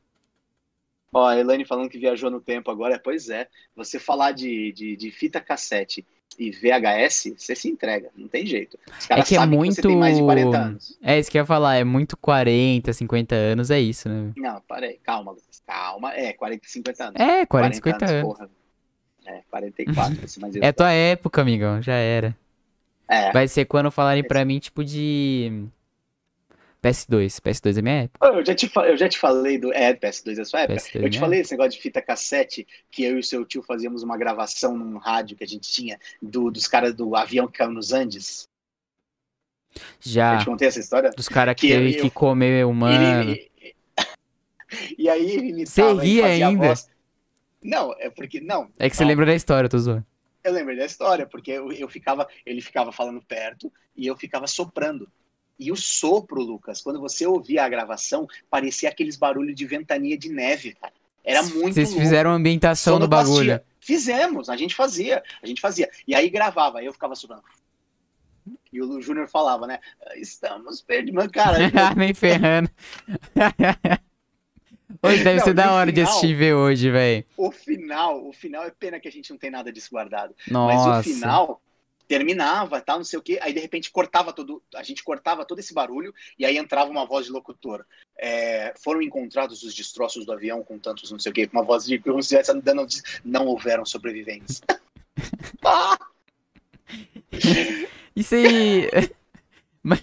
Ó, a Elaine falando que viajou no tempo agora, pois é, você falar de, de, de fita cassete e VHS, você se entrega, não tem jeito. Os É caras que é sabem muito. que você tem mais de 40 anos. É isso que eu ia falar, é muito 40, 50 anos, é isso, né? Não, parei, calma, Lucas, calma. É, 40, 50 anos. É, 40, 50 anos. porra. É, 44, assim, mas eu... É tua época, amigão, já era. É. Vai ser quando falarem pra mim, tipo, de. PS2. PS2 é minha época. Eu já, te, eu já te falei do. É, PS2 é sua época. PS2 eu te é falei esse negócio de fita cassete, que eu e o seu tio fazíamos uma gravação num rádio que a gente tinha do, dos caras do avião que caiu nos Andes. Eu Já. te contei essa história? Dos caras que Que teve eu- que comer humano. Ele- e aí ele imitava, Você ele ri fazia a ainda? Não, é porque. Não, É que você não, lembra da história, eu tô zoando. Eu lembrei da história, porque eu, eu ficava, ele ficava falando perto e eu ficava soprando. E o sopro, Lucas, quando você ouvia a gravação, parecia aqueles barulhos de ventania de neve, cara. Era muito Vocês louco. fizeram ambientação Sonoplastia. bagulho. Fizemos, a gente fazia, a gente fazia. E aí gravava, aí eu ficava soprando. E o Júnior falava, né? Estamos Mas, cara. Nem ferrando. Hoje deve Não, ser da hora de final? assistir e ver hoje, velho. o final, o final é pena que a gente não tem nada disso guardado. Mas o Nossa. final terminava, tal, não sei o quê, aí de repente cortava todo, a gente cortava todo esse barulho e aí entrava uma voz de locutor. É, foram encontrados os destroços do avião com tantos não sei o quê, uma voz de como se dando não houveram sobreviventes. Ah! E se. Mas.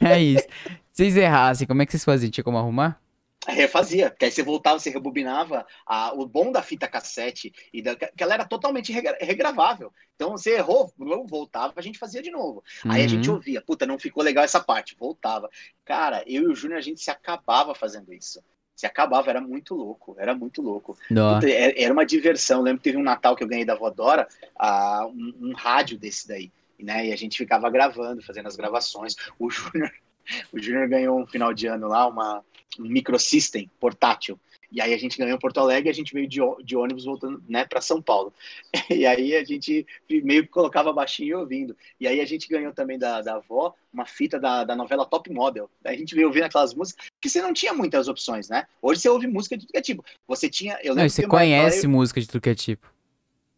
Se vocês errassem, como é que vocês faziam? Tinha como arrumar? Refazia, porque aí você voltava, você rebobinava. A, o bom da fita cassete e da, que ela era totalmente regra- regravável. Então você errou, voltava, a gente fazia de novo. Aí a gente Uhum. ouvia, puta, não ficou legal essa parte, voltava. Cara, eu e o Júnior, a gente se acabava fazendo isso. Se acabava, era muito louco, era muito louco. Puta, é- era uma diversão. Eu lembro que teve um Natal que eu ganhei da Vodora, ah, um, um rádio desse daí. Né? E a gente ficava gravando, fazendo as gravações. O Júnior, o Júnior ganhou um final de ano lá, uma, um microsystem portátil. E aí a gente ganhou Porto Alegre e a gente veio de, de ônibus voltando né, para São Paulo. E aí a gente meio que colocava baixinho e ouvindo. E aí a gente ganhou também da, da avó uma fita da, da novela Top Model. Daí a gente veio ouvindo aquelas músicas, que você não tinha muitas opções, né? Hoje você ouve música de tudo que é tipo. Você tinha. Eu Não, você conhece música de tudo que é tipo.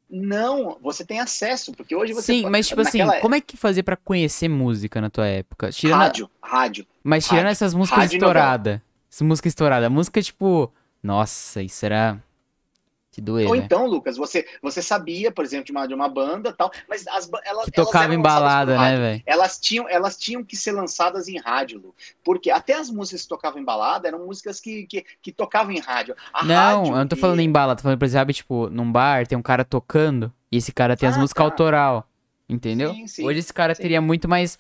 Não, você tem acesso, porque hoje você. Sim, mas tipo assim, naquela- como é que fazia pra conhecer música na tua época? Tirando, Rádio, rádio. mas tirando rádio, essas músicas estouradas. Essas músicas estouradas. Música tipo. Nossa, isso era. Que doer, Ou né? então, Lucas, você, você sabia, por exemplo, de uma, de uma banda e tal, mas as, elas, Que elas tocava eram em balada, né, velho? Elas tinham, elas tinham que ser lançadas em rádio, Lu. Porque até as músicas que tocavam em balada eram músicas que, que, que tocavam em rádio. A Não, rádio eu não tô e- falando em bala, tô falando, por exemplo, tipo, num bar tem um cara tocando e esse cara tem as Ah, músicas tá. autoral. Entendeu? Sim, sim, Hoje esse cara sim. teria muito mais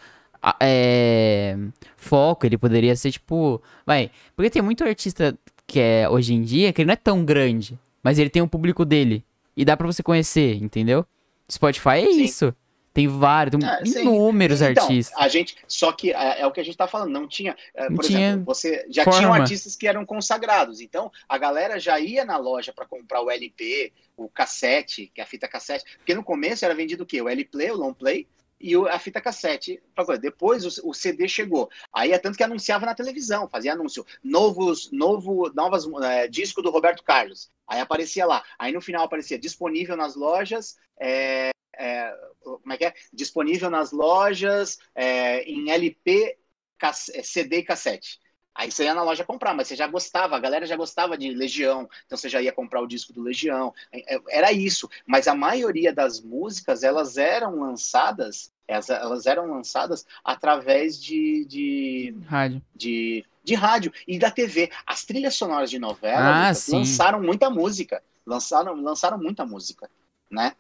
é, foco, ele poderia ser tipo. Vai, porque tem muito artista que é hoje em dia que ele não é tão grande, mas ele tem um público dele. E dá pra você conhecer, entendeu? Spotify é Sim. isso. Tem vários, tem Ah, sim. inúmeros Então, artistas. A gente, só que é, é o que a gente tá falando, não tinha, é, Não por tinha exemplo, você já forma. tinham artistas que eram consagrados, então a galera já ia na loja para comprar o LP, o cassete, que é a fita cassete, porque no começo era vendido o quê? O LP, o long play e a fita cassete. Depois o, CD chegou. Aí é tanto que anunciava na televisão, fazia anúncio, novos, novo, novas é, disco do Roberto Carlos. Aí aparecia lá. Aí no final aparecia disponível nas lojas. é, é, como é que é? Disponível nas lojas é, em LP, cass- é, CD e cassete. Aí você ia na loja comprar, mas você já gostava, a galera já gostava de Legião, então você já ia comprar o disco do Legião. É, é, Era isso. Mas a maioria das músicas, elas eram lançadas, elas, eram lançadas através de, de, Rádio. de, de rádio e da TV. As trilhas sonoras de novela Ah, lançaram muita música. Lançaram, lançaram muita música, né?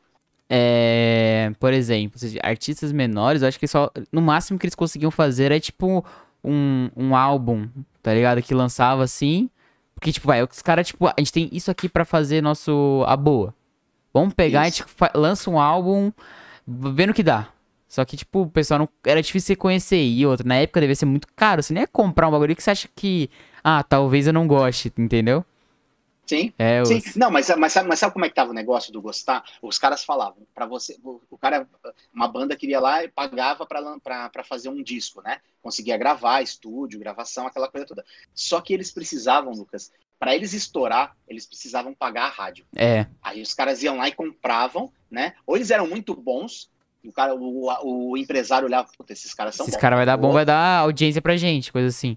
É, por exemplo, artistas menores, eu acho que só. No máximo que eles conseguiam fazer é tipo um, um álbum, tá ligado? Que lançava assim. Porque, tipo, vai, os caras, tipo, a gente tem isso aqui pra fazer nosso. A boa. Vamos pegar, Isso. a gente lança um álbum, vendo o que dá. Só que, tipo, o pessoal não. Era difícil você conhecer. E outra, na época devia ser muito caro. Você nem ia comprar um bagulho que você acha que. Ah, talvez eu não goste, entendeu? Sim. É, os... Sim, não, mas, mas, sabe- mas sabe como é que tava o negócio do gostar? Os caras falavam, para você, o, cara, uma banda queria lá e pagava para fazer um disco, né? Conseguia gravar, estúdio, gravação, aquela coisa toda. Só que eles precisavam, Lucas, para eles estourar, eles precisavam pagar a rádio. É. Aí os caras iam lá e compravam, né? Ou eles eram muito bons, O cara, o, o empresário olhava, puta, esses caras são Esses bons. caras vai dar bom, vai dar audiência pra gente, coisa assim.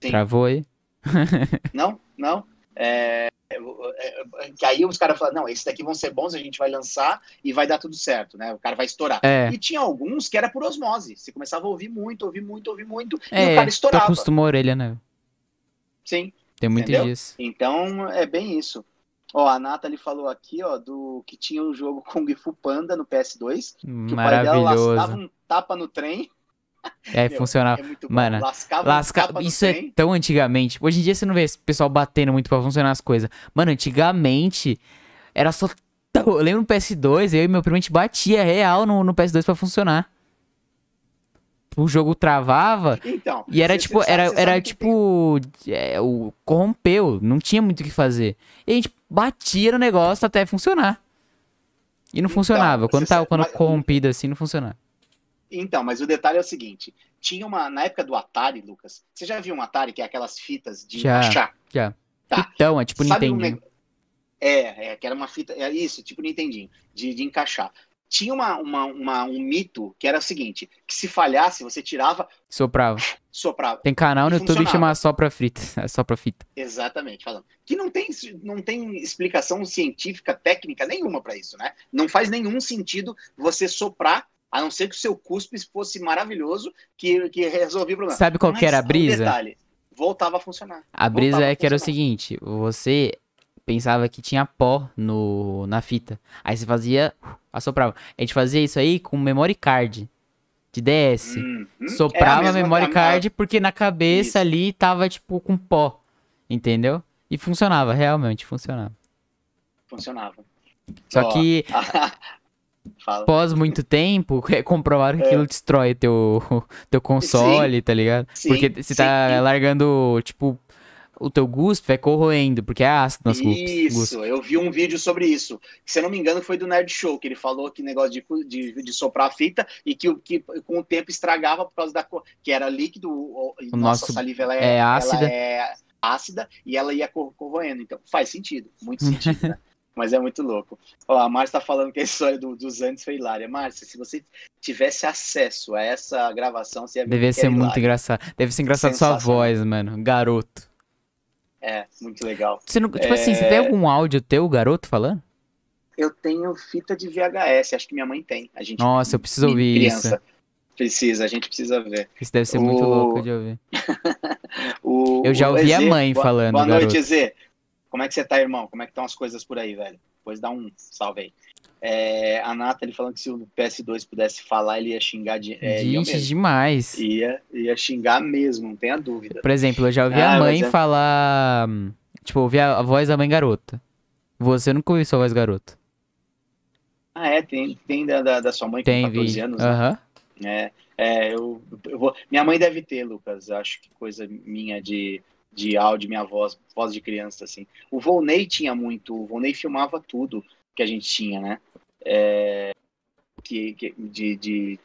Sim. Travou aí? Não, não. É, é, é, que aí os caras falam, não, esses daqui vão ser bons, a gente vai lançar e vai dar tudo certo, né? O cara vai estourar. É. E tinha alguns que era por osmose. Você começava a ouvir muito, ouvir muito, ouvir muito. e É, o cara tu estourava. acostumou a orelha, né? Sim. Tem muito Entendeu? disso. Então é bem isso. Ó, a Nathalie falou aqui, ó, do que tinha o jogo Kung Fu Panda no PS2. Que o pai dela dava um tapa no trem. É, Meu, funcionava. É muito bom. Mano, Lascava Lasca... tapa no Isso é trem. tão antigamente. Hoje em dia você não vê esse pessoal batendo muito pra funcionar as coisas. Mano, antigamente era só. Eu lembro no PS2, eu e meu primo a gente batia real no, no PS2 pra funcionar. O jogo travava Então. e era tipo, era, sabe era tipo. é, o corrompeu, não tinha muito o que fazer. E a gente batia no negócio até funcionar. E não Então, funcionava. Quando tava sabe- quando mas- corrompido assim, não funcionava. Então, mas o detalhe é o seguinte: tinha uma. Na época do Atari, Lucas, você já viu um Atari que é aquelas fitas de Já. achar? Já. Tá. Então, é tipo Sabe um Nintendo. neg- É, é, que era uma fita. É isso, tipo Nintendinho, de, de encaixar. Tinha uma, uma, uma- um mito que era o seguinte: que se falhasse, você tirava, Soprava. soprava. Tem canal no YouTube que funcionava. chama Só pra Fita. Só pra Fita. Exatamente, falando. Que não tem, não tem explicação científica, técnica nenhuma para isso, né? Não faz nenhum sentido você soprar, a não ser que o seu cuspe fosse maravilhoso, que, que resolvia o problema. Sabe qual que era a Mas, um brisa? detalhe, voltava a funcionar. A brisa Voltava é que era o seguinte, você pensava que tinha pó no, na fita. Aí você fazia, assoprava. A gente fazia isso aí com memory card de DS. Hum, hum, Soprava é a memory a- a- card porque na cabeça Isso. ali tava tipo com pó. Entendeu? E funcionava, realmente funcionava. Funcionava. Só Ó, que Fala. após muito tempo, comprovaram que É. aquilo destrói teu, teu console, tá ligado? Sim, Porque você sim. tá largando, tipo, o teu guspe vai corroendo, porque é ácido nas guspe. Isso, eu vi um vídeo sobre isso. Se eu não me engano, foi do Nerd Show, que ele falou que negócio de, de, de soprar a fita e que, que com o tempo estragava por causa da cor, que era líquido, o, nossa nosso saliva ela é ela ácida. é ácida e ela ia cor- corroendo. Então faz sentido, muito sentido, né? Mas é muito louco. Ó, a Márcia tá falando que a história do- dos antes foi hilária. Márcia, se você tivesse acesso a essa gravação, você ia ver Deve que ser muito engraçado. Deve ser engraçado sua voz, mano. Garoto. É, muito legal. Você não, tipo assim, você tem É. algum áudio teu, garoto, falando? Eu tenho fita de VHS, acho que minha mãe tem. A gente, Nossa, eu preciso ouvir criança. Precisa, a gente precisa ver. Isso deve ser muito O- louco de ouvir. O, Eu já o ouvi a EZ, mãe boa- falando, Boa noite, garoto. Como é que você tá, irmão? Como é que estão as coisas por aí, velho? Depois dá um salve aí. É, a Nathalie falando que se o PS2 pudesse falar, ele ia xingar de. É, ia, Gente, mesmo. demais. ia, ia xingar mesmo, não tenha dúvida. Por exemplo, eu já ouvi Ah, a mãe é- falar. Tipo, ouvi a, a voz da mãe garota. Você nunca ouviu sua voz garota. Ah, é, tem, tem da, da, da sua mãe com Tem 14 vídeo. anos. né? Aham. É, é eu, eu vou. Minha mãe deve ter, Lucas. Acho que coisa minha de, de áudio, minha voz, voz de criança, assim. O Volney tinha muito. O Volney filmava tudo que a gente tinha, né? É, que, que- de, de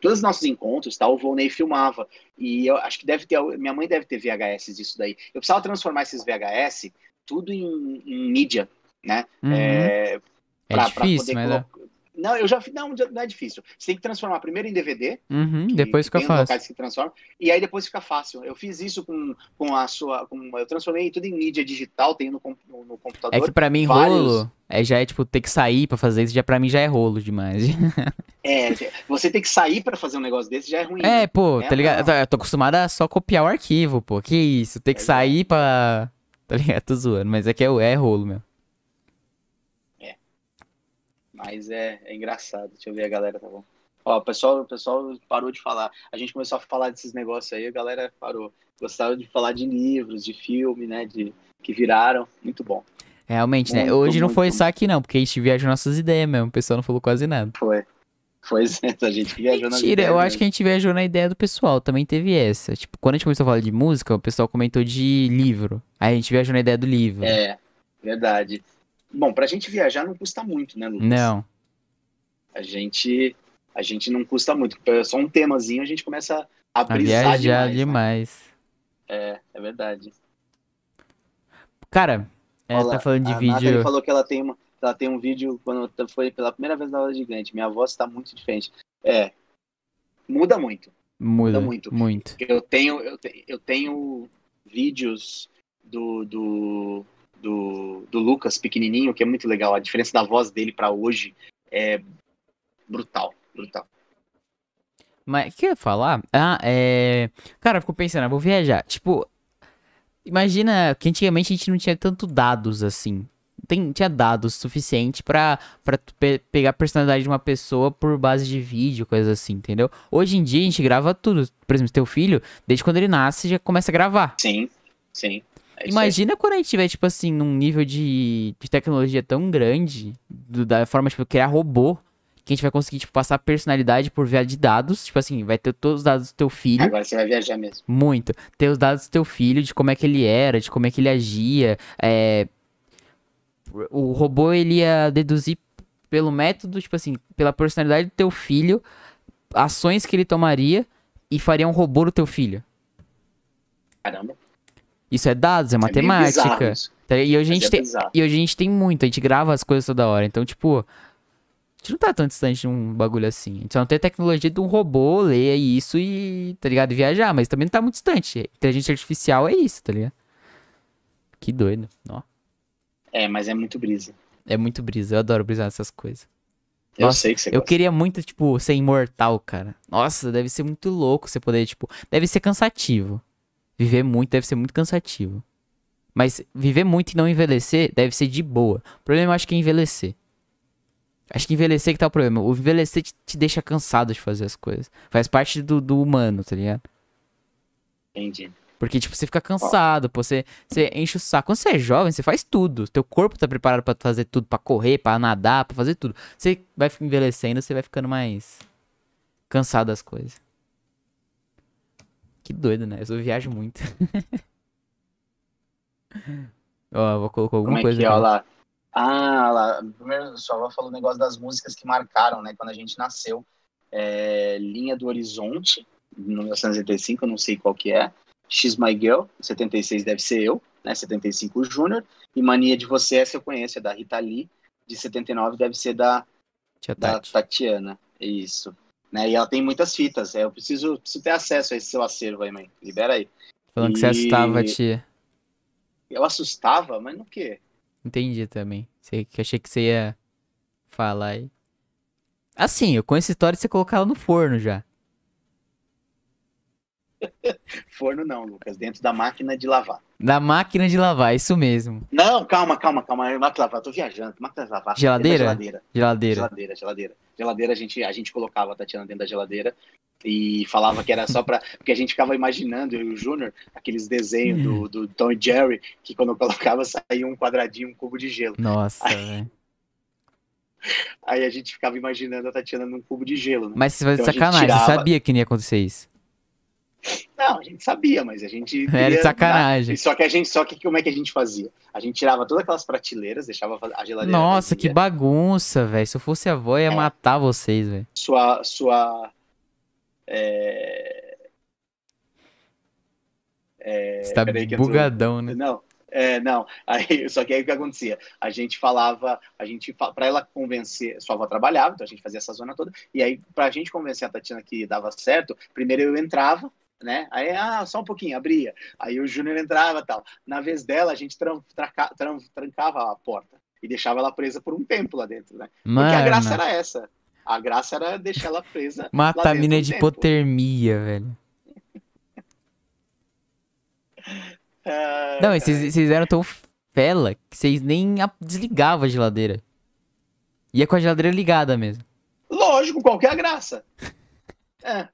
todos os nossos encontros, tá? O Volney filmava. E eu acho que deve ter. Minha mãe deve ter VHS disso daí. Eu precisava transformar esses VHS tudo em, em mídia, né? Uhum. É, É pra- pra difícil, poder mas é. Não, eu já fiz. Não, não é difícil. Você tem que transformar primeiro em DVD, Uhum, que- depois fica tem fácil. locais que transformam, e aí depois fica fácil. Eu fiz isso com, com a sua. Com, eu transformei tudo em mídia digital, tenho no, no, no computador. É que pra mim, vários- rolo é, já é tipo ter que sair pra fazer isso, já pra mim já é rolo demais. É, você tem que sair pra fazer um negócio desse já é ruim. É, pô, É, tá ligado? Eu tô acostumado a só copiar o arquivo, pô. Que isso, ter que É sair pra. Tá ligado? Tô zoando, mas é que é, é rolo, meu. Mas é, é engraçado. Deixa eu ver a galera, tá bom. Ó, o pessoal, o pessoal parou de falar. A gente começou a falar desses negócios aí, a galera parou. Gostaram de falar de livros, de filme, né? De, que viraram. Muito bom. Realmente, né? Muito, Hoje não foi muito. saque, não, porque a gente viajou nossas ideias mesmo. O pessoal não falou quase nada. Foi. Foi a gente viajou na Mentira, eu acho que a gente viajou na ideia do pessoal. Também teve essa. Tipo, quando a gente começou a falar de música, o pessoal comentou de livro. Aí a gente viajou na ideia do livro. É, verdade. Bom, pra gente viajar não custa muito, né, Lucas? Não. A gente, a gente não custa muito. Só um temazinho a gente começa a A brisar viajar demais. né? demais. É, é verdade. Cara, é, Olha, tá falando de a Nathalie vídeo. falou que ela tem uma, ela tem um vídeo quando foi pela primeira vez na aula gigante. Minha voz está muito diferente. É, muda muito. Muda, Muda muito. muito. Eu tenho, eu, te- eu tenho vídeos do, do, do, do Lucas pequenininho, que é muito legal. A diferença da voz dele pra hoje é brutal, brutal. Mas o que eu ia falar? Ah, é. Cara, eu fico pensando, eu vou viajar. Tipo, imagina que antigamente a gente não tinha tanto dados assim. Tem, tinha dados suficiente tu pe- pegar a personalidade de uma pessoa por base de vídeo, coisas assim, entendeu? Hoje em dia a gente grava tudo. Por exemplo, teu filho, desde quando ele nasce, já começa a gravar. Sim, sim. É. Imagina quando a gente tiver, tipo assim, num nível de, de tecnologia tão grande, do- da forma, tipo, criar robô, que a gente vai conseguir, tipo, passar personalidade por via de dados. Tipo assim, vai ter todos os dados do teu filho. Agora você vai viajar mesmo. Muito. Ter os dados do teu filho, de como é que ele era, de como é que ele agia. É... O robô, ele ia deduzir pelo método, tipo assim, pela personalidade do teu filho, ações que ele tomaria e faria um robô do teu filho. Caramba. Isso é dados, é É matemática. isso, tá? E hoje a gente é tem. bizarro. E hoje a gente tem muito, a gente grava as coisas toda hora. Então, tipo, a gente não tá tão distante de um bagulho assim. A gente só não tem a tecnologia de um robô ler isso e, tá ligado? E viajar, mas também não tá muito distante. Inteligência artificial é isso, tá ligado? Que doido. Ó, É, mas é muito brisa. é muito brisa, eu adoro brisar nessas coisas. Eu Nossa, sei que você Eu gosta. queria muito, tipo, ser imortal, cara. Nossa, deve ser muito louco você poder, tipo. Deve ser cansativo. Viver muito deve ser muito cansativo. Mas viver muito e não envelhecer deve ser de boa. O problema eu acho que é envelhecer. Acho que envelhecer que tá o problema. O envelhecer te, te deixa cansado de fazer as coisas. Faz parte do, do humano, tá ligado? Entendi. Porque, tipo, você fica cansado, pô, você, você enche o saco. Quando você é jovem, você faz tudo. Teu corpo tá preparado pra fazer tudo, pra correr, pra nadar, pra fazer tudo. Você vai envelhecendo, você vai ficando mais cansado das coisas. Que doido, né? Eu viajo muito. Ó, vou colocar Como alguma é coisa que é? Olha aqui. lá. Ah, lá. Primeiro, sua avó falou o negócio das músicas que marcaram, né? Quando a gente nasceu. É, Linha do Horizonte, em 1985, eu não sei qual que é. X My Girl, 76 deve ser eu, né? 75 o Júnior. E Mania de Você, essa eu conheço, é da Rita Lee. De 79 deve ser da, Tia da Tati. Tatiana. Isso. Né? E ela tem muitas fitas. É, eu preciso, preciso ter acesso a esse seu acervo aí, mãe. Libera aí. Falando que você E- assustava, tia. Eu assustava, mas no quê? Entendi também. Sei que achei que você ia falar aí. Assim, eu conheço a história de você colocar ela no forno já. Forno não, Lucas. Dentro da máquina de lavar. Na máquina de lavar, isso mesmo. Não, calma, calma, calma. Máquina de lavar, tô viajando. Máquina de lavar. Geladeira? Da Geladeira. Geladeira. Geladeira, geladeira. Geladeira, a gente, a gente colocava a Tatiana dentro da geladeira e falava que era só pra. Porque a gente ficava imaginando, eu e o Júnior, aqueles desenhos do, do Tom e Jerry, que quando eu colocava saía um quadradinho, um cubo de gelo. Nossa, velho. Aí a gente ficava imaginando a Tatiana num cubo de gelo, né? Mas você vai de Então sacanagem, você tirava- sabia que não ia acontecer isso. Não, a gente sabia, mas a gente. Era de sacanagem. dar- Só que a gente, só que como é que a gente fazia? A gente tirava todas aquelas prateleiras, deixava a geladeira. Nossa, que bagunça, velho. Se eu fosse a avó, ia É. matar vocês, velho. sua sua é, é, Você tá eu tô- bugadão, né? não é, não aí só que aí o que acontecia a gente falava a gente para ela convencer sua avó trabalhava então a gente fazia essa zona toda e aí pra gente convencer a Tatiana que dava certo primeiro eu entrava né? Aí, ah, só um pouquinho, abria. Aí o Júnior entrava tal. Na vez dela, a gente tran- traca- tran- trancava a porta e deixava ela presa por um tempo lá dentro, né? Porque a graça Mano, era essa. A graça era deixar ela presa. mata a mina de tempo. hipotermia, velho. Não, e vocês eram tão fela que vocês nem desligavam a geladeira. Ia com a geladeira ligada mesmo. Lógico, qual que é a graça? É.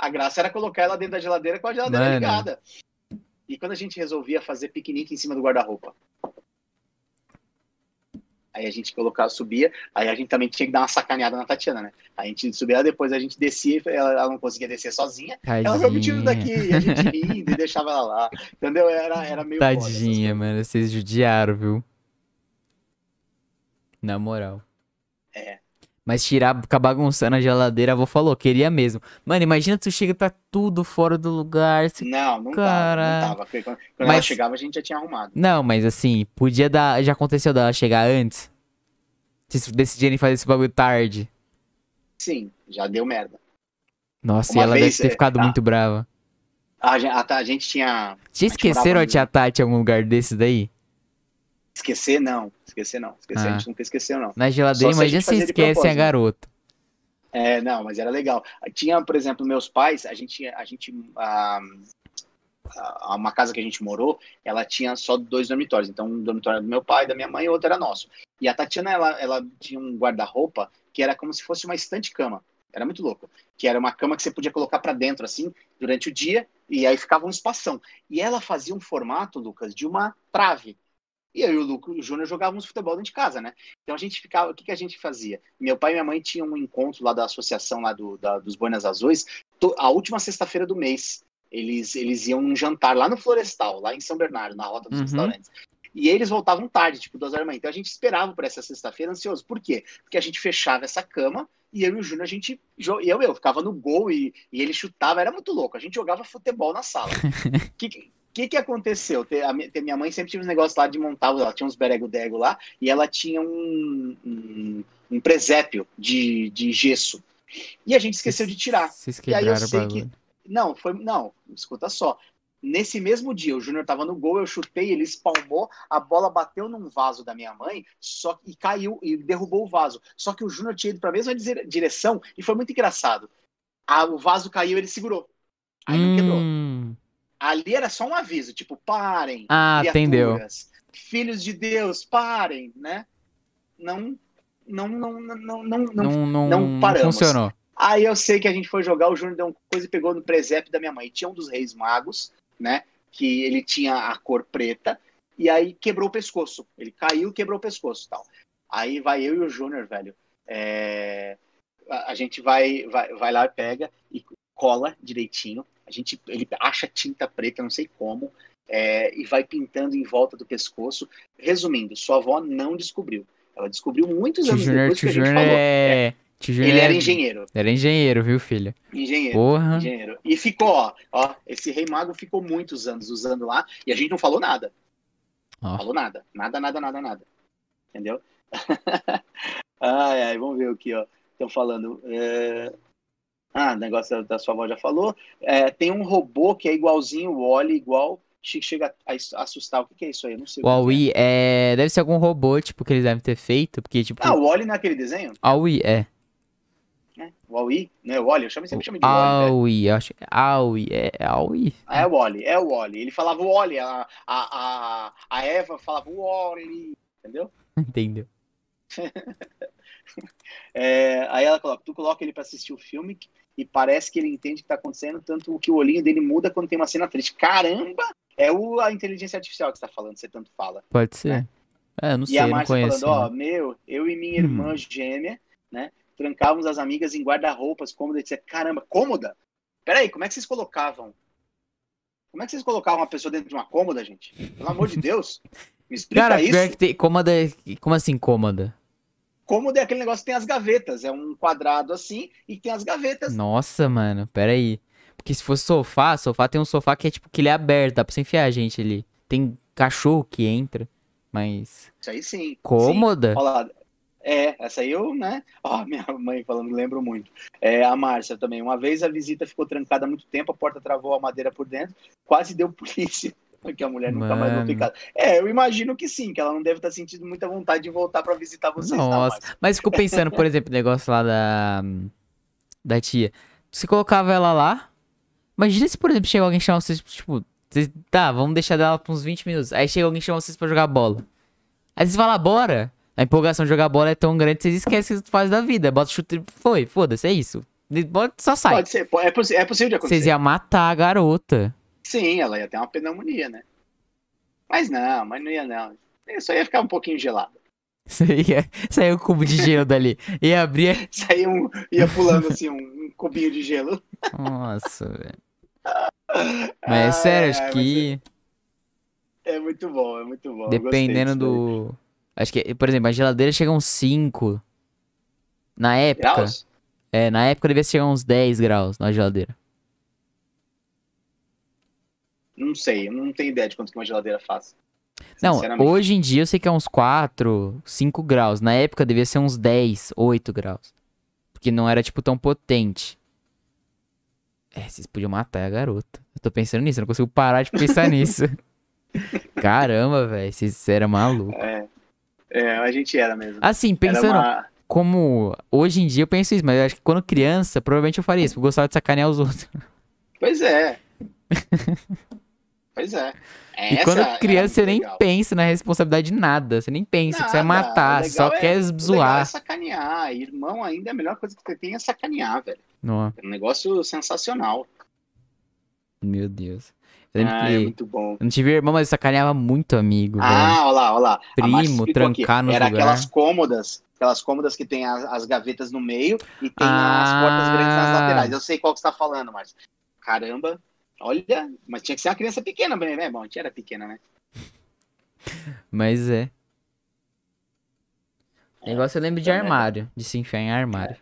A graça era colocar ela dentro da geladeira com a geladeira Mano. ligada. E quando a gente resolvia fazer piquenique em cima do guarda-roupa? Aí a gente colocava, subia, aí a gente também tinha que dar uma sacaneada na Tatiana, né? A gente subia, depois a gente descia, ela, ela não conseguia descer sozinha. Ela veio me tiro Tadinha. daqui, e a gente rindo e deixava ela lá. Entendeu? Era, era meio Tadinha, mano. Vocês judiaram, viu? Na moral. É. Mas tirar, ficar bagunçando a geladeira, a avó falou, queria mesmo. Mano, imagina tu chega e tá tudo fora do lugar. você- Não, não Cara. tava, não tava. Quando, quando ela Mas- chegava, a gente já tinha arrumado. Não, mas assim, podia dar. Já aconteceu dela chegar antes? Vocês decidirem fazer esse bagulho tarde. Sim, já deu merda. Nossa, Uma e ela vez, deve ter é, ficado ah, muito brava. A, a, a gente tinha. Já gente esqueceram a tia Tati em algum lugar desse daí? Esquecer, não. Esquecer, não. Esquecer, Ah. a gente nunca esqueceu, não. Na geladeira, Só se a imagina se esquecem a propósito. garota. É, não, mas era legal. Tinha, por exemplo, meus pais, a gente, a gente, a- uma casa que a gente morou, ela tinha só dois dormitórios. Então, um dormitório era do meu pai, da minha mãe, e outro era nosso. E a Tatiana, ela, ela tinha um guarda-roupa que era como se fosse uma estante-cama. Era muito louco. Que era uma cama que você podia colocar pra dentro, assim, durante o dia, e aí ficava um espação. E ela fazia um formato, Lucas, de uma trave. E eu e o Lucas, Júnior jogávamos futebol dentro de casa, né? Então a gente ficava, o que, que a gente fazia? Meu pai e minha mãe tinham um encontro lá da associação lá do, da- dos Buenas Azuis, to- a última sexta-feira do mês. Eles, eles iam num jantar lá no Florestal, lá em São Bernardo, na rota dos Uhum. restaurantes. E eles voltavam tarde, tipo duas horas da manhã. Então a gente esperava por essa sexta-feira ansioso. Por quê? Porque a gente fechava essa cama e eu e o Júnior, a gente. E eu, eu ficava no gol e, e ele chutava, era muito louco. A gente jogava futebol na sala. O que, que- que que aconteceu? Te- a minha mãe sempre tinha uns negócios lá de montar, ela tinha uns berego-dego lá, e ela tinha um, um, um presépio de, de gesso. E a gente esqueceu de tirar. Vocês E aí eu o sei bagulho. Não, foi. Não, escuta só. Nesse mesmo dia, o Júnior tava no gol, eu chutei, ele espalmou, a bola bateu num vaso da minha mãe só e caiu e derrubou o vaso. Só que o Júnior tinha ido para a mesma dire- direção e foi muito engraçado. Ah, o vaso caiu, ele segurou. Aí não quebrou. Hum. Ali era só um aviso, tipo, parem, Ah, entendeu. filhos de Deus, parem, né? Não, não, não, não, não, não, não. Não, não, não não paramos. funcionou. Aí eu sei que a gente foi jogar, o Júnior deu uma coisa e pegou no presépio da minha mãe. Tinha um dos reis magos, né? Que ele tinha a cor preta, e aí quebrou o pescoço. Ele caiu, quebrou o pescoço e tal. Aí vai eu e o Júnior, velho. é, A, a gente vai, vai, vai lá, pega e cola direitinho. A gente, ele acha tinta preta, não sei como, é, e vai pintando em volta do pescoço. Resumindo, sua avó não descobriu. Ela descobriu muitos anos depois que a gente falou. é. Júnior Ele era é- engenheiro. Era engenheiro, viu, filho? Engenheiro. Porra. Engenheiro. E ficou, ó, ó, esse rei mago ficou muitos anos usando lá e a gente não falou nada. Ó. Falou nada. Nada, nada, nada, nada. Entendeu? ai, ai, vamos ver o que, ó. Estão falando. é, Ah, o negócio da, sua avó já falou. É, tem um robô que é igualzinho o Wally, igual. che- Chega a ass- assustar. O que, é isso aí? Eu não sei. O que é. É. Deve ser algum robô, tipo, que eles devem ter feito. Porque, tipo. Ah, o Wally naquele desenho? Aui é. Né? O Wally? Não é o Wally? Eu chamo, sempre chamo de Wally. né? Aui, eu acho. Aui, é Aui. Ah, É o Wally, é o Wally. Ele falava o Wally, a, a, a, a Eva falava o Wally, entendeu? Entendeu? É, aí ela coloca, tu coloca ele pra assistir o filme e parece que ele entende o que tá acontecendo, tanto que o olhinho dele muda quando tem uma cena triste. Caramba! É o, a inteligência artificial que você tá falando, você tanto fala. Pode ser. É, não e sei, a não Márcia conheço. falando, ó, ainda. meu, eu e minha Hum. irmã gêmea, né, trancávamos as amigas em guarda-roupas, cômoda, etc. Caramba, cômoda? Peraí, como é que vocês colocavam? Como é que vocês colocavam uma pessoa dentro de uma cômoda, gente? Pelo amor de Deus, me explica Cara, isso. pior que tem. Cômoda. Como assim, cômoda? Cômodo é aquele negócio que tem as gavetas. É um quadrado assim e tem as gavetas. Nossa, mano, pera aí. Porque se fosse sofá, sofá tem um sofá que é tipo que ele é aberto, dá pra você enfiar a gente ali. Tem cachorro que entra, mas. Isso aí sim. Cômoda? Sim. Olha lá. É, essa aí eu, né? Ó, minha mãe falando, lembro muito. É, a Márcia também. Uma vez a visita ficou trancada há muito tempo, a porta travou a madeira por dentro, quase deu polícia. Porque a mulher nunca mais Mano. voltou em casa. É, eu imagino que sim, que ela não deve estar sentindo muita vontade de voltar pra visitar vocês, não, Nossa. Mas ficou pensando, por exemplo, o negócio lá da. Da tia. Você colocava ela lá. Imagina se, por exemplo, chega alguém e chama vocês, tipo. Tá, vamos deixar dela por uns 20 minutos. Aí chega alguém e chama vocês pra jogar bola. Aí vocês falam, bora. A empolgação de jogar bola é tão grande que vocês esquecem o que faz da vida. Bota chute. Foi, foda-se, é isso. Bota- Só sai. Pode ser, é, possi- é possível de acontecer. Vocês iam matar a garota. Sim, ela ia ter uma pneumonia, né? Mas não, mas não ia não. Isso aí ia ficar um pouquinho gelado. Saía, saía o cubo de gelo dali. Abria. Isso aí um, ia pulando assim um, um cubinho de gelo. Nossa, velho. Mas é sério, Ai, acho que. É muito bom, é muito bom. Dependendo do. Acho que, por exemplo, a geladeira chega uns 5. Na época. Graus? É, na época devia chegar uns 10 graus na geladeira. Não sei, eu não tenho ideia de quanto que uma geladeira faz. Não, hoje em dia eu sei que é uns 4, 5 graus. Na época devia ser uns 10, 8 graus. Porque não era, tipo, tão potente. É, vocês podiam matar a garota. Eu tô pensando nisso, eu não consigo parar de pensar nisso. Caramba, velho, vocês eram malucos. É, é, a gente era mesmo. Assim, pensando uma... como. Hoje em dia eu penso isso, mas eu acho que quando criança, provavelmente eu faria isso, porque eu gostava de sacanear os outros. Pois é. pois é. E Essa quando era criança, você nem legal. pensa na responsabilidade de nada. Você nem pensa que você vai Nada. matar, só é- quer legal é zoar. sacanear. Irmão, ainda a melhor coisa que você tem é sacanear, velho. Não, É um negócio sensacional. meu Deus. Ah, é muito bom. eu não tive irmão, mas eu sacaneava muito amigo, velho. Ah, olha lá, olha lá. Primo, trancar no Era lugar. aquelas cômodas, aquelas cômodas que tem as, as gavetas no meio e tem as Ah. portas grandes nas laterais. Eu sei qual que você tá falando, Márcio. Caramba, olha, mas tinha que ser uma criança pequena, né? Bom, a gente era pequena, né? Mas é. Negócio eu lembro de também. armário, de se enfiar em armário.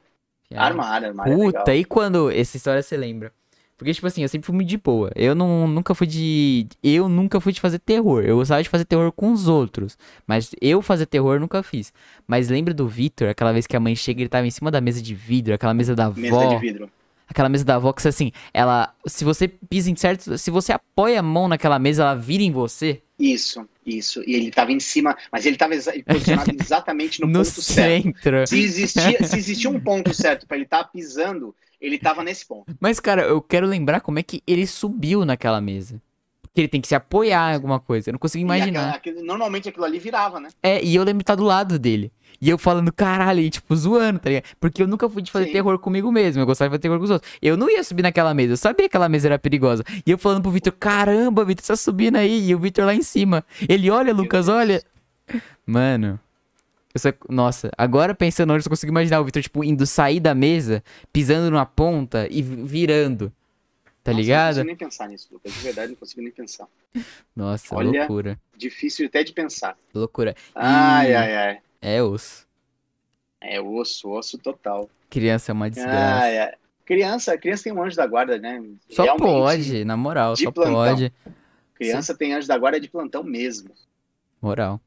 Enfiar- Armário, armário é Puta, legal. e quando. Essa história você lembra? Porque, tipo assim, eu sempre fui muito de boa. Eu não, nunca fui de. Eu nunca fui de fazer terror. Eu gostava de fazer terror com os outros. Mas eu fazer terror nunca fiz. Mas lembra do Victor, aquela vez que a mãe chega e ele tava em cima da mesa de vidro, aquela mesa da avó. Mesa de vidro. Aquela mesa da avó que assim, ela. Se você pisa em certo. Se você apoia a mão naquela mesa, ela vira em você. Isso, isso. E ele tava em cima, mas ele tava exa- posicionado exatamente no, No, ponto certo. centro. Se existia, se existia um ponto certo pra ele estar pisando, ele tava nesse ponto. Mas, cara, eu quero lembrar como é que ele subiu naquela mesa. Porque ele tem que se apoiar em alguma coisa. Eu não consigo imaginar. aquela- aquele- normalmente aquilo ali virava, né? É, e eu lembro de estar do lado dele. E eu falando, caralho, e, tipo, zoando, tá ligado? Porque eu nunca fui de fazer Sim. terror comigo mesmo. Eu gostava de fazer terror com os outros. Eu não ia subir naquela mesa. Eu sabia que aquela mesa era perigosa. E eu falando pro Vitor, caramba, Vitor, você tá subindo aí. E o Vitor lá em cima. Ele olha, Lucas, olha. Mano. Eu só- Nossa, agora pensando hoje, eu só consigo imaginar o Vitor, tipo, indo sair da mesa, pisando numa ponta e vi- virando. Tá Nossa, Não ligado? consigo nem pensar nisso, Lucas. De verdade, não consigo nem pensar. Nossa, Olha- loucura. Difícil até de pensar. Loucura. Ai, ai, ai. É osso. É osso, osso total. Criança é uma desgraça. Ai, ai. Criança, criança tem um anjo da guarda, né? Só Realmente, pode, na moral, só plantão. pode. Criança tem anjo da guarda de plantão mesmo. Moral.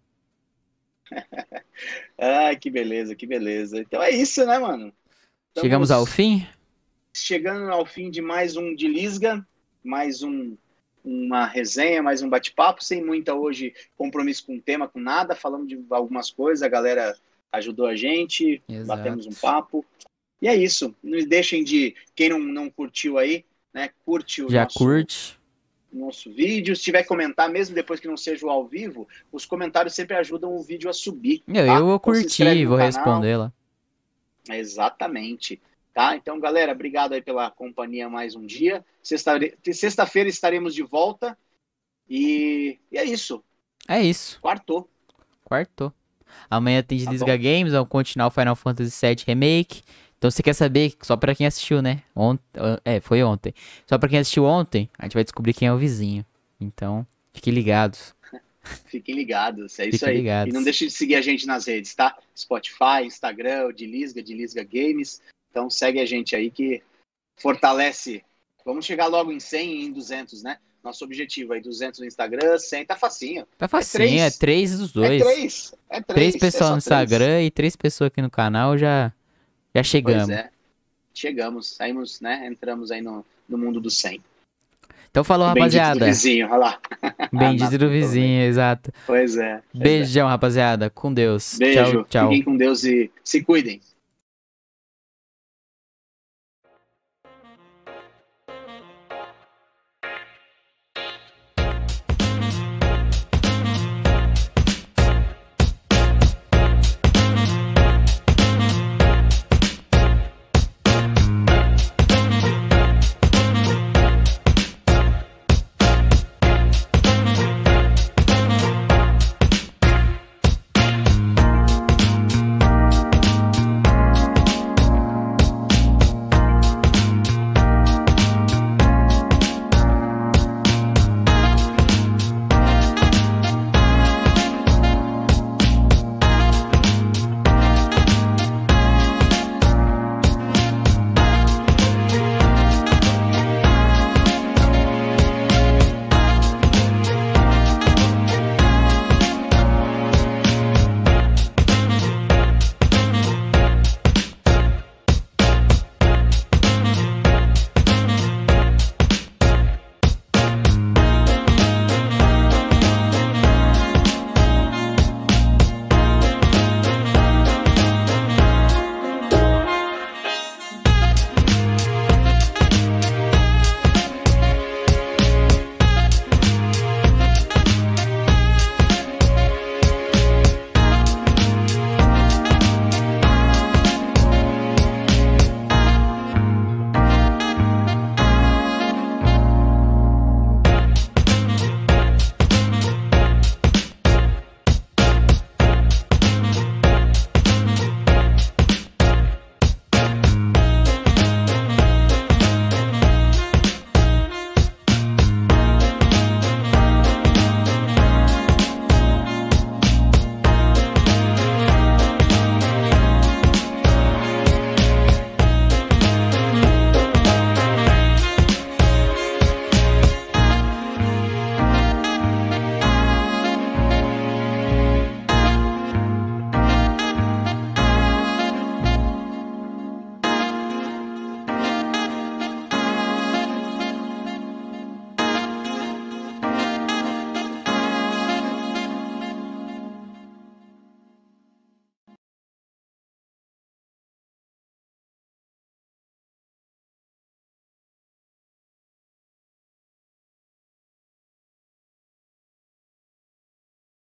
Ai, que beleza, que beleza. Então é isso, né, mano? Estamos Chegamos ao fim? Chegando ao fim de mais um de Lisga, mais um uma resenha, mais um bate-papo, sem muita hoje compromisso com o tema, com nada, falamos de algumas coisas, a galera ajudou a gente, Exato. batemos um papo. E é isso. Não deixem de, quem não, não curtiu aí, né, curte o Já nosso, curte? Nosso vídeo. Se tiver que comentar, mesmo depois que não seja o ao vivo, os comentários sempre ajudam o vídeo a subir. Eu, tá? eu vou Então se curtir e vou responder lá. Exatamente. Tá? Então, galera, obrigado aí pela companhia mais um dia. Sexta- Sexta-feira estaremos de volta. E, e é isso. É isso. Quartou. Quartou. Amanhã tem Tá Desliga Games, vamos continuar o Final Fantasy VII Remake. Então, você quer saber, só pra quem assistiu, né? Ont... É, foi ontem. Só pra quem assistiu ontem, a gente vai descobrir quem é o vizinho. Então, fiquem ligados. Fiquem ligados. É isso Fiquem aí. ligados. E não deixe de seguir a gente nas redes, tá? Spotify, Instagram, o de Lisga, de Lisga Games. Então, segue a gente aí que fortalece. Vamos chegar logo em 100 e em 200, né? Nosso objetivo aí, 200 no Instagram, 100 tá facinho. Tá facinho, é três. três dos É dois. três. É três. Três é pessoas só no. Instagram e três pessoas aqui no canal já, já chegamos. Pois é. Chegamos, saímos, né? Entramos aí no, no mundo do 100. Então falou, O bendito rapaziada. do vizinho, olha lá. Bendito do vizinho, exato. Pois é. pois é. Beijão, rapaziada. Com Deus. Beijo. Tchau, tchau. Fiquem com Deus e se cuidem.